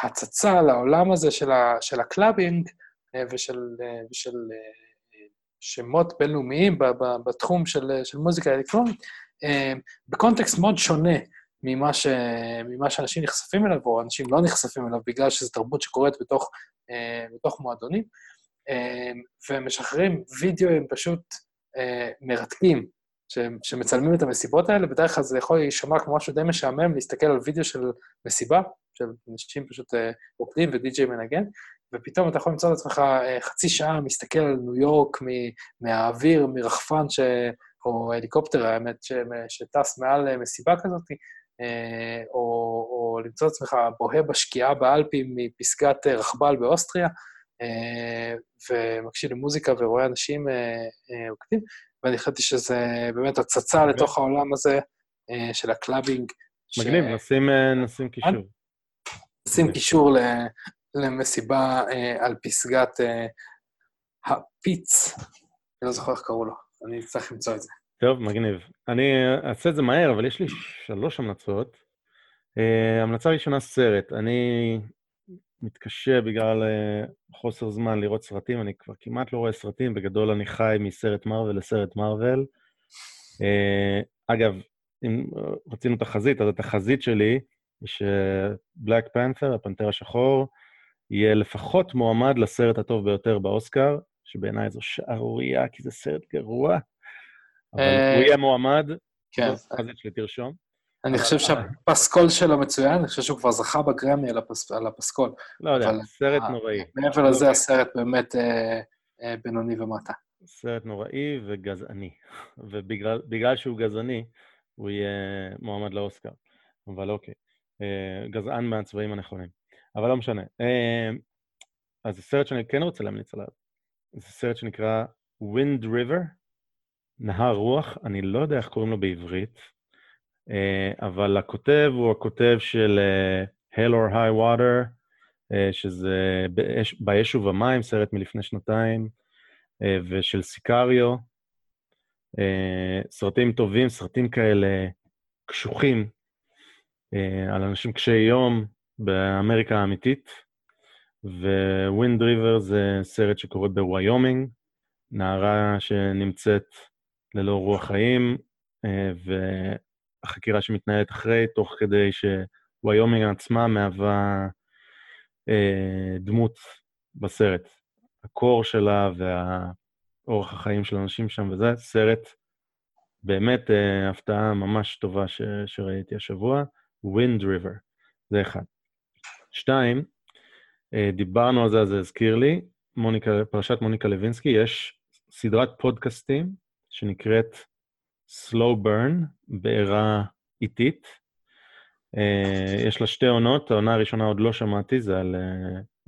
הצצה לעולם הזה של, ה, של הקלאבינג ושל, ושל שמות בינלאומיים בתחום של, של מוזיקה אלקטרונית, אה, בקונטקסט מאוד שונה ממה, ש, ממה שאנשים נחשפים אליו, או אנשים לא נחשפים אליו, בגלל שזו תרבות שקורית בתוך, אה, בתוך מועדונים, אה, ומשחררים וידאוים פשוט מרתקים, שמצלמים את המסיבות האלה, בדרך כלל זה יכול להישמע כמו משהו די משעמם להסתכל על וידאו של מסיבה, של אנשים פשוט רוקדים ודי-ג'יי מנגן, ופתאום אתה יכול למצוא את עצמך אה, חצי שעה מסתכל על ניו יורק מהאוויר, מרחפן ש... או הליקופטר, האמת, ש... שטס מעל אה, מסיבה כזאת, אה, או, או למצוא את עצמך בוהה בשקיעה באלפים מפסגת רכבל באוסטריה, ומקשיב למוזיקה ורואה אנשים רוקדים, ואני חשבתי שזה באמת הצצה לתוך העולם הזה של הקלאבינג. מגניב, נשים, נשים קישור. נשים קישור למסיבה אה, על פסגת אה, הפיץ, אני לא זוכר איך קראו לו, אני צריך למצוא את זה. טוב, מגניב. אני אעשה את זה מהר, אבל יש לי שלוש המלצות. אה, המלצה ראשונה, סרט. אני מתקשה בגלל אה, חוסר זמן לראות סרטים, אני כבר כמעט לא רואה סרטים, בגדול אני חי מסרט מרוויל לסרט מרוויל. אה, אגב, אם רצינו תחזית, אז התחזית שלי היא שבלק פנת'ר, הפנתר השחור, יהיה לפחות מועמד לסרט הטוב ביותר באוסקר, שבעיניי זו שערורייה, כי זה סרט גרוע, אבל אה, הוא יהיה מועמד, כן. חזית שלי תרשום. אני חושב שהפסקול שלו מצוין, אני חושב שהוא כבר זכה בגרמי על הפסקול. לא יודע, סרט נוראי. מעבר לזה, הסרט באמת אה, אה, בינוני ומטה. סרט נוראי וגזעני, ובגלל שהוא גזעני, הוא יהיה מועמד לאוסקר. אבל אוקיי, גזען מהצבעים הנכונים. אבל לא משנה. אמ, אז זה סרט שאני כן רוצה להמליץ עליו. זה סרט שנקרא Wind River, נהר רוח, אני לא יודע איך קוראים לו בעברית, אה, אבל הכותב הוא הכותב של אה, Hell or High Water, אה, שזה באש, באש ובמים, סרט מלפני שנתיים, ושל סיקריו. סרטים טובים, סרטים כאלה קשוחים, על אנשים קשי יום, באמריקה האמיתית, ווינד ריבר זה סרט שקורה בוויומינג, נערה שנמצאת ללא רוח חיים, אה, והחקירה שמתנהלת אחרי, תוך כדי שוויומינג עצמה מהווה אה, דמות בסרט. הקור שלה והאורח החיים של אנשים שם וזה, סרט באמת אה, הפתעה ממש טובה ש, שראיתי השבוע, Wind River, זה אחד. שתיים, אה, דיברנו על זה, אז זה הזכיר לי, מוניקה, פרשת מוניקה לוינסקי, יש סדרת פודקאסטים שנקראת Slow Burn, בעירה איטית. אה, יש לה שתי עונות, העונה הראשונה עוד לא שמעתי, זה על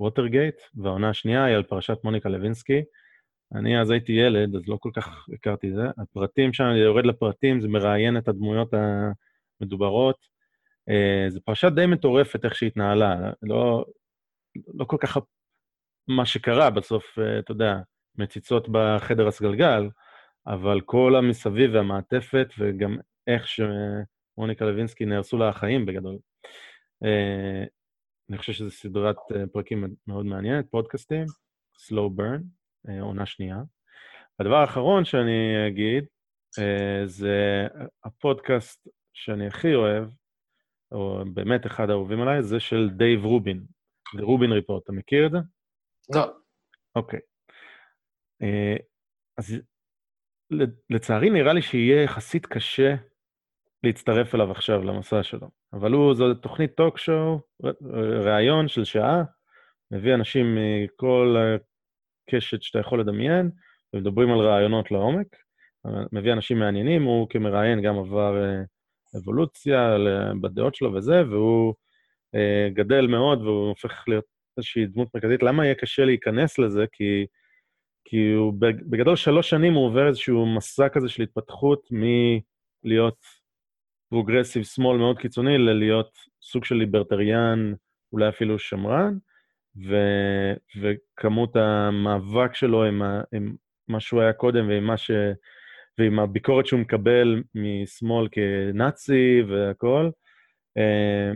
ווטרגייט, והעונה השנייה היא על פרשת מוניקה לוינסקי. אני אז הייתי ילד, אז לא כל כך הכרתי את זה. הפרטים שם, אני יורד לפרטים, זה מראיין את הדמויות המדוברות. Uh, זו פרשה די מטורפת איך שהיא התנהלה. לא, לא כל כך מה שקרה בסוף, uh, אתה יודע, מציצות בחדר הסגלגל, אבל כל המסביב והמעטפת, וגם איך שמוניקה לוינסקי נהרסו לה החיים בגדול. Uh, אני חושב שזו סדרת פרקים מאוד מעניינת, פודקאסטים, Slow Burn. אה, עונה שנייה. הדבר האחרון שאני אגיד, אה, זה הפודקאסט שאני הכי אוהב, או באמת אחד האהובים עליי, זה של דייב רובין, זה רובין report, אתה מכיר את זה? לא. אוקיי. אה, אז לצערי נראה לי שיהיה יחסית קשה להצטרף אליו עכשיו למסע שלו. אבל הוא, זו תוכנית טוק שואו, ראיון של שעה, מביא אנשים מכל קשת שאתה יכול לדמיין, ומדברים על רעיונות לעומק. מביא אנשים מעניינים, הוא כמראיין גם עבר אה, אבולוציה בדעות שלו וזה, והוא אה, גדל מאוד והוא הופך להיות איזושהי דמות מרכזית. למה יהיה קשה להיכנס לזה? כי, כי הוא בגדול שלוש שנים הוא עובר איזשהו מסע כזה של התפתחות מלהיות progressive שמאל מאוד קיצוני ללהיות סוג של ליברטריאן, אולי אפילו שמרן. ו, וכמות המאבק שלו עם, ה, עם מה שהוא היה קודם ועם, ש, ועם הביקורת שהוא מקבל משמאל כנאצי והכול, אה,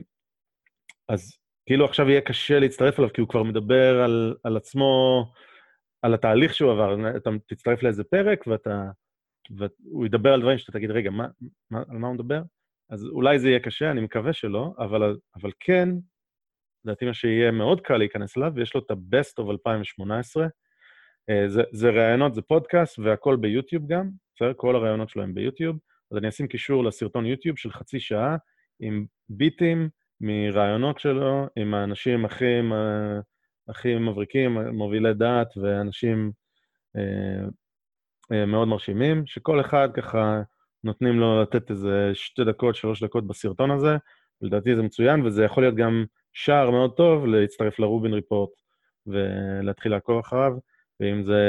אז כאילו עכשיו יהיה קשה להצטרף אליו, כי הוא כבר מדבר על, על עצמו, על התהליך שהוא עבר. אתה תצטרף לאיזה פרק, ואתה, והוא ידבר על דברים שאתה תגיד, רגע, מה, מה, על מה הוא מדבר? אז אולי זה יהיה קשה, אני מקווה שלא, אבל, אבל כן, לדעתי מה שיהיה מאוד קל להיכנס אליו, ויש לו את ה-Best of 2018. אה, זה, זה ראיונות, זה פודקאסט, והכל ביוטיוב גם, בסדר? כל הראיונות שלו הם ביוטיוב. אז אני אשים קישור לסרטון יוטיוב של חצי שעה, עם ביטים מראיונות שלו, עם האנשים הכי, הכי מבריקים, מובילי דעת ואנשים אה, אה, מאוד מרשימים, שכל אחד ככה נותנים לו לתת איזה שתי דקות, שלוש דקות בסרטון הזה, לדעתי זה מצוין, וזה יכול להיות גם שער מאוד טוב להצטרף לרובין ריפורט ולהתחיל לעקוב אחריו, ואם זה,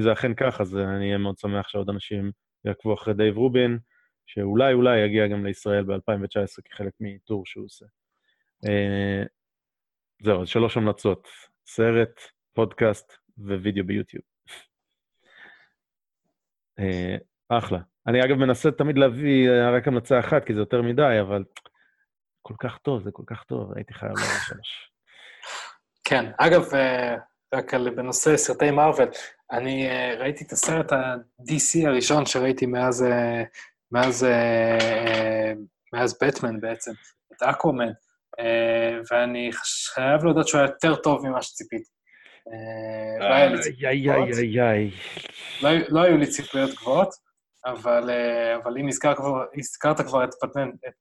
זה אכן כך, אז אני אהיה מאוד שמח שעוד אנשים יעקבו אחרי דייב רובין, שאולי אולי יגיע גם לישראל ב-2019 כחלק מטור שהוא עושה. אה, זהו, אז שלוש המלצות, סרט, פודקאסט ווידאו ביוטיוב. אה, אחלה. אני אגב מנסה תמיד להביא רק המלצה אחת, כי זה יותר מדי, אבל כל כך טוב, זה כל כך טוב, הייתי חייב להגיד שלוש. כן, אגב, אה, רק על, בנושא סרטי מארוול, אני אה, ראיתי את הסרט ה-DC הראשון שראיתי מאז, אה, מאז, מאז בטמן בעצם, את אקוומן, ואני חייב להודות שהוא היה יותר טוב ממה שציפיתי. לא, לא היו לי ציפיות גבוהות. אבל, אבל אם הזכרת כבר את,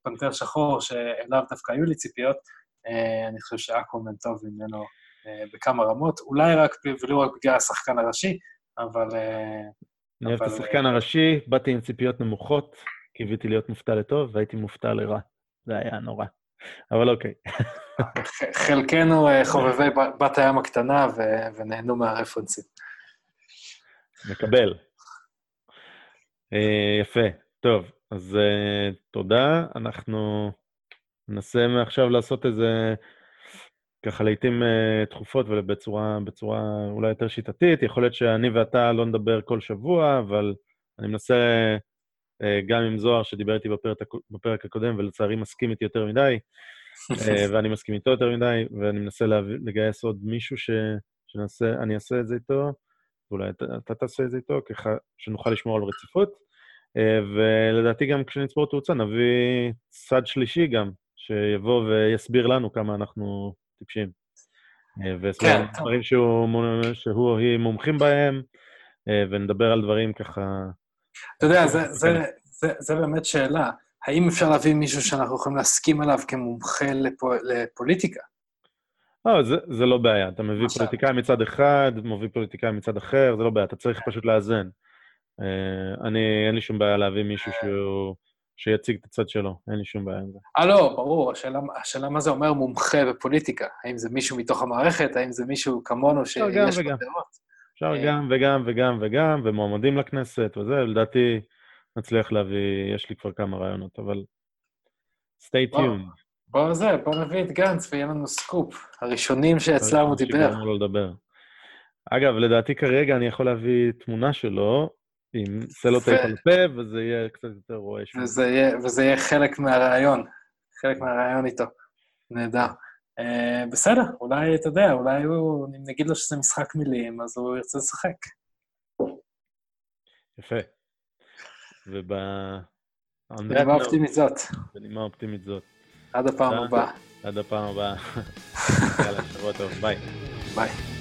פנתר, שחור, שאליו דווקא היו לי ציפיות, אני חושב שאקוומן טוב ממנו בכמה רמות, אולי רק ולו רק בגלל השחקן הראשי, אבל... אני אוהב את השחקן הראשי, באתי עם ציפיות נמוכות, קיוויתי להיות מופתע לטוב, והייתי מופתע לרע. זה היה נורא. אבל אוקיי. חלקנו חובבי בת הים הקטנה ונהנו מהרפרנסים. מקבל. אה, יפה. טוב, אז תודה. אנחנו ננסה מעכשיו לעשות איזה, ככה לעיתים uh, תכופות ובצורה בצורה אולי יותר שיטתית. יכול להיות שאני ואתה לא נדבר כל שבוע, אבל אני מנסה, uh, גם עם זוהר, שדיבר איתי בפרק, בפרק הקודם, ולצערי מסכים איתי יותר מדי, אה, ואני מסכים איתו יותר מדי, ואני מנסה לגייס עוד מישהו ש... שנעשה, אני אעשה את זה איתו, ואולי אתה, אתה תעשה את זה איתו, ככה שנוכל לשמור על רציפות. אה, ולדעתי גם כשנצבור תאוצה נביא צד שלישי גם, שיבוא ויסביר לנו כמה אנחנו טיפשים. אה, ויסביר כן. דברים שהוא, או היא מומחים בהם, אה, ונדבר על דברים ככה... אתה יודע, זה, זה, זה, זה באמת שאלה. האם אפשר להביא מישהו שאנחנו יכולים להסכים עליו כמומחה לפו, לפוליטיקה? לא, זה, זה לא בעיה. אתה מביא עכשיו. פוליטיקאי מצד אחד, מביא פוליטיקאי מצד אחר, זה לא בעיה, אתה צריך פשוט לאזן. אה, אני, אין לי שום בעיה להביא מישהו שהוא, שיציג את הצד שלו, אין לי שום בעיה עם זה. אה, לא, ברור, השאלה, השאלה מה זה אומר מומחה בפוליטיקה. האם זה מישהו מתוך המערכת, האם זה מישהו כמונו שיש לו. דעות? אפשר אה. גם וגם וגם וגם, ומועמדים לכנסת וזה, לדעתי נצליח להביא, יש לי כבר כמה רעיונות, אבל stay tuned. בוא זה, בוא נביא את גנץ ויהיה לנו סקופ. הראשונים שאצלם הוא דיבר. אגב, לדעתי כרגע אני יכול להביא תמונה שלו עם סלוטייפ על הפה, וזה יהיה קצת יותר רועש. וזה יהיה, וזה יהיה חלק מהרעיון, חלק מהרעיון איתו. נהדר. Uh, בסדר, אולי, אתה יודע, אולי הוא, אם נגיד לו שזה משחק מילים, אז הוא ירצה לשחק. יפה. וב... בנימה אופטימית זאת, בנימה אופטימית זאת. עד הפעם אה. הבאה. עד הפעם הבאה. יאללה, שבוע טוב, ביי. ביי.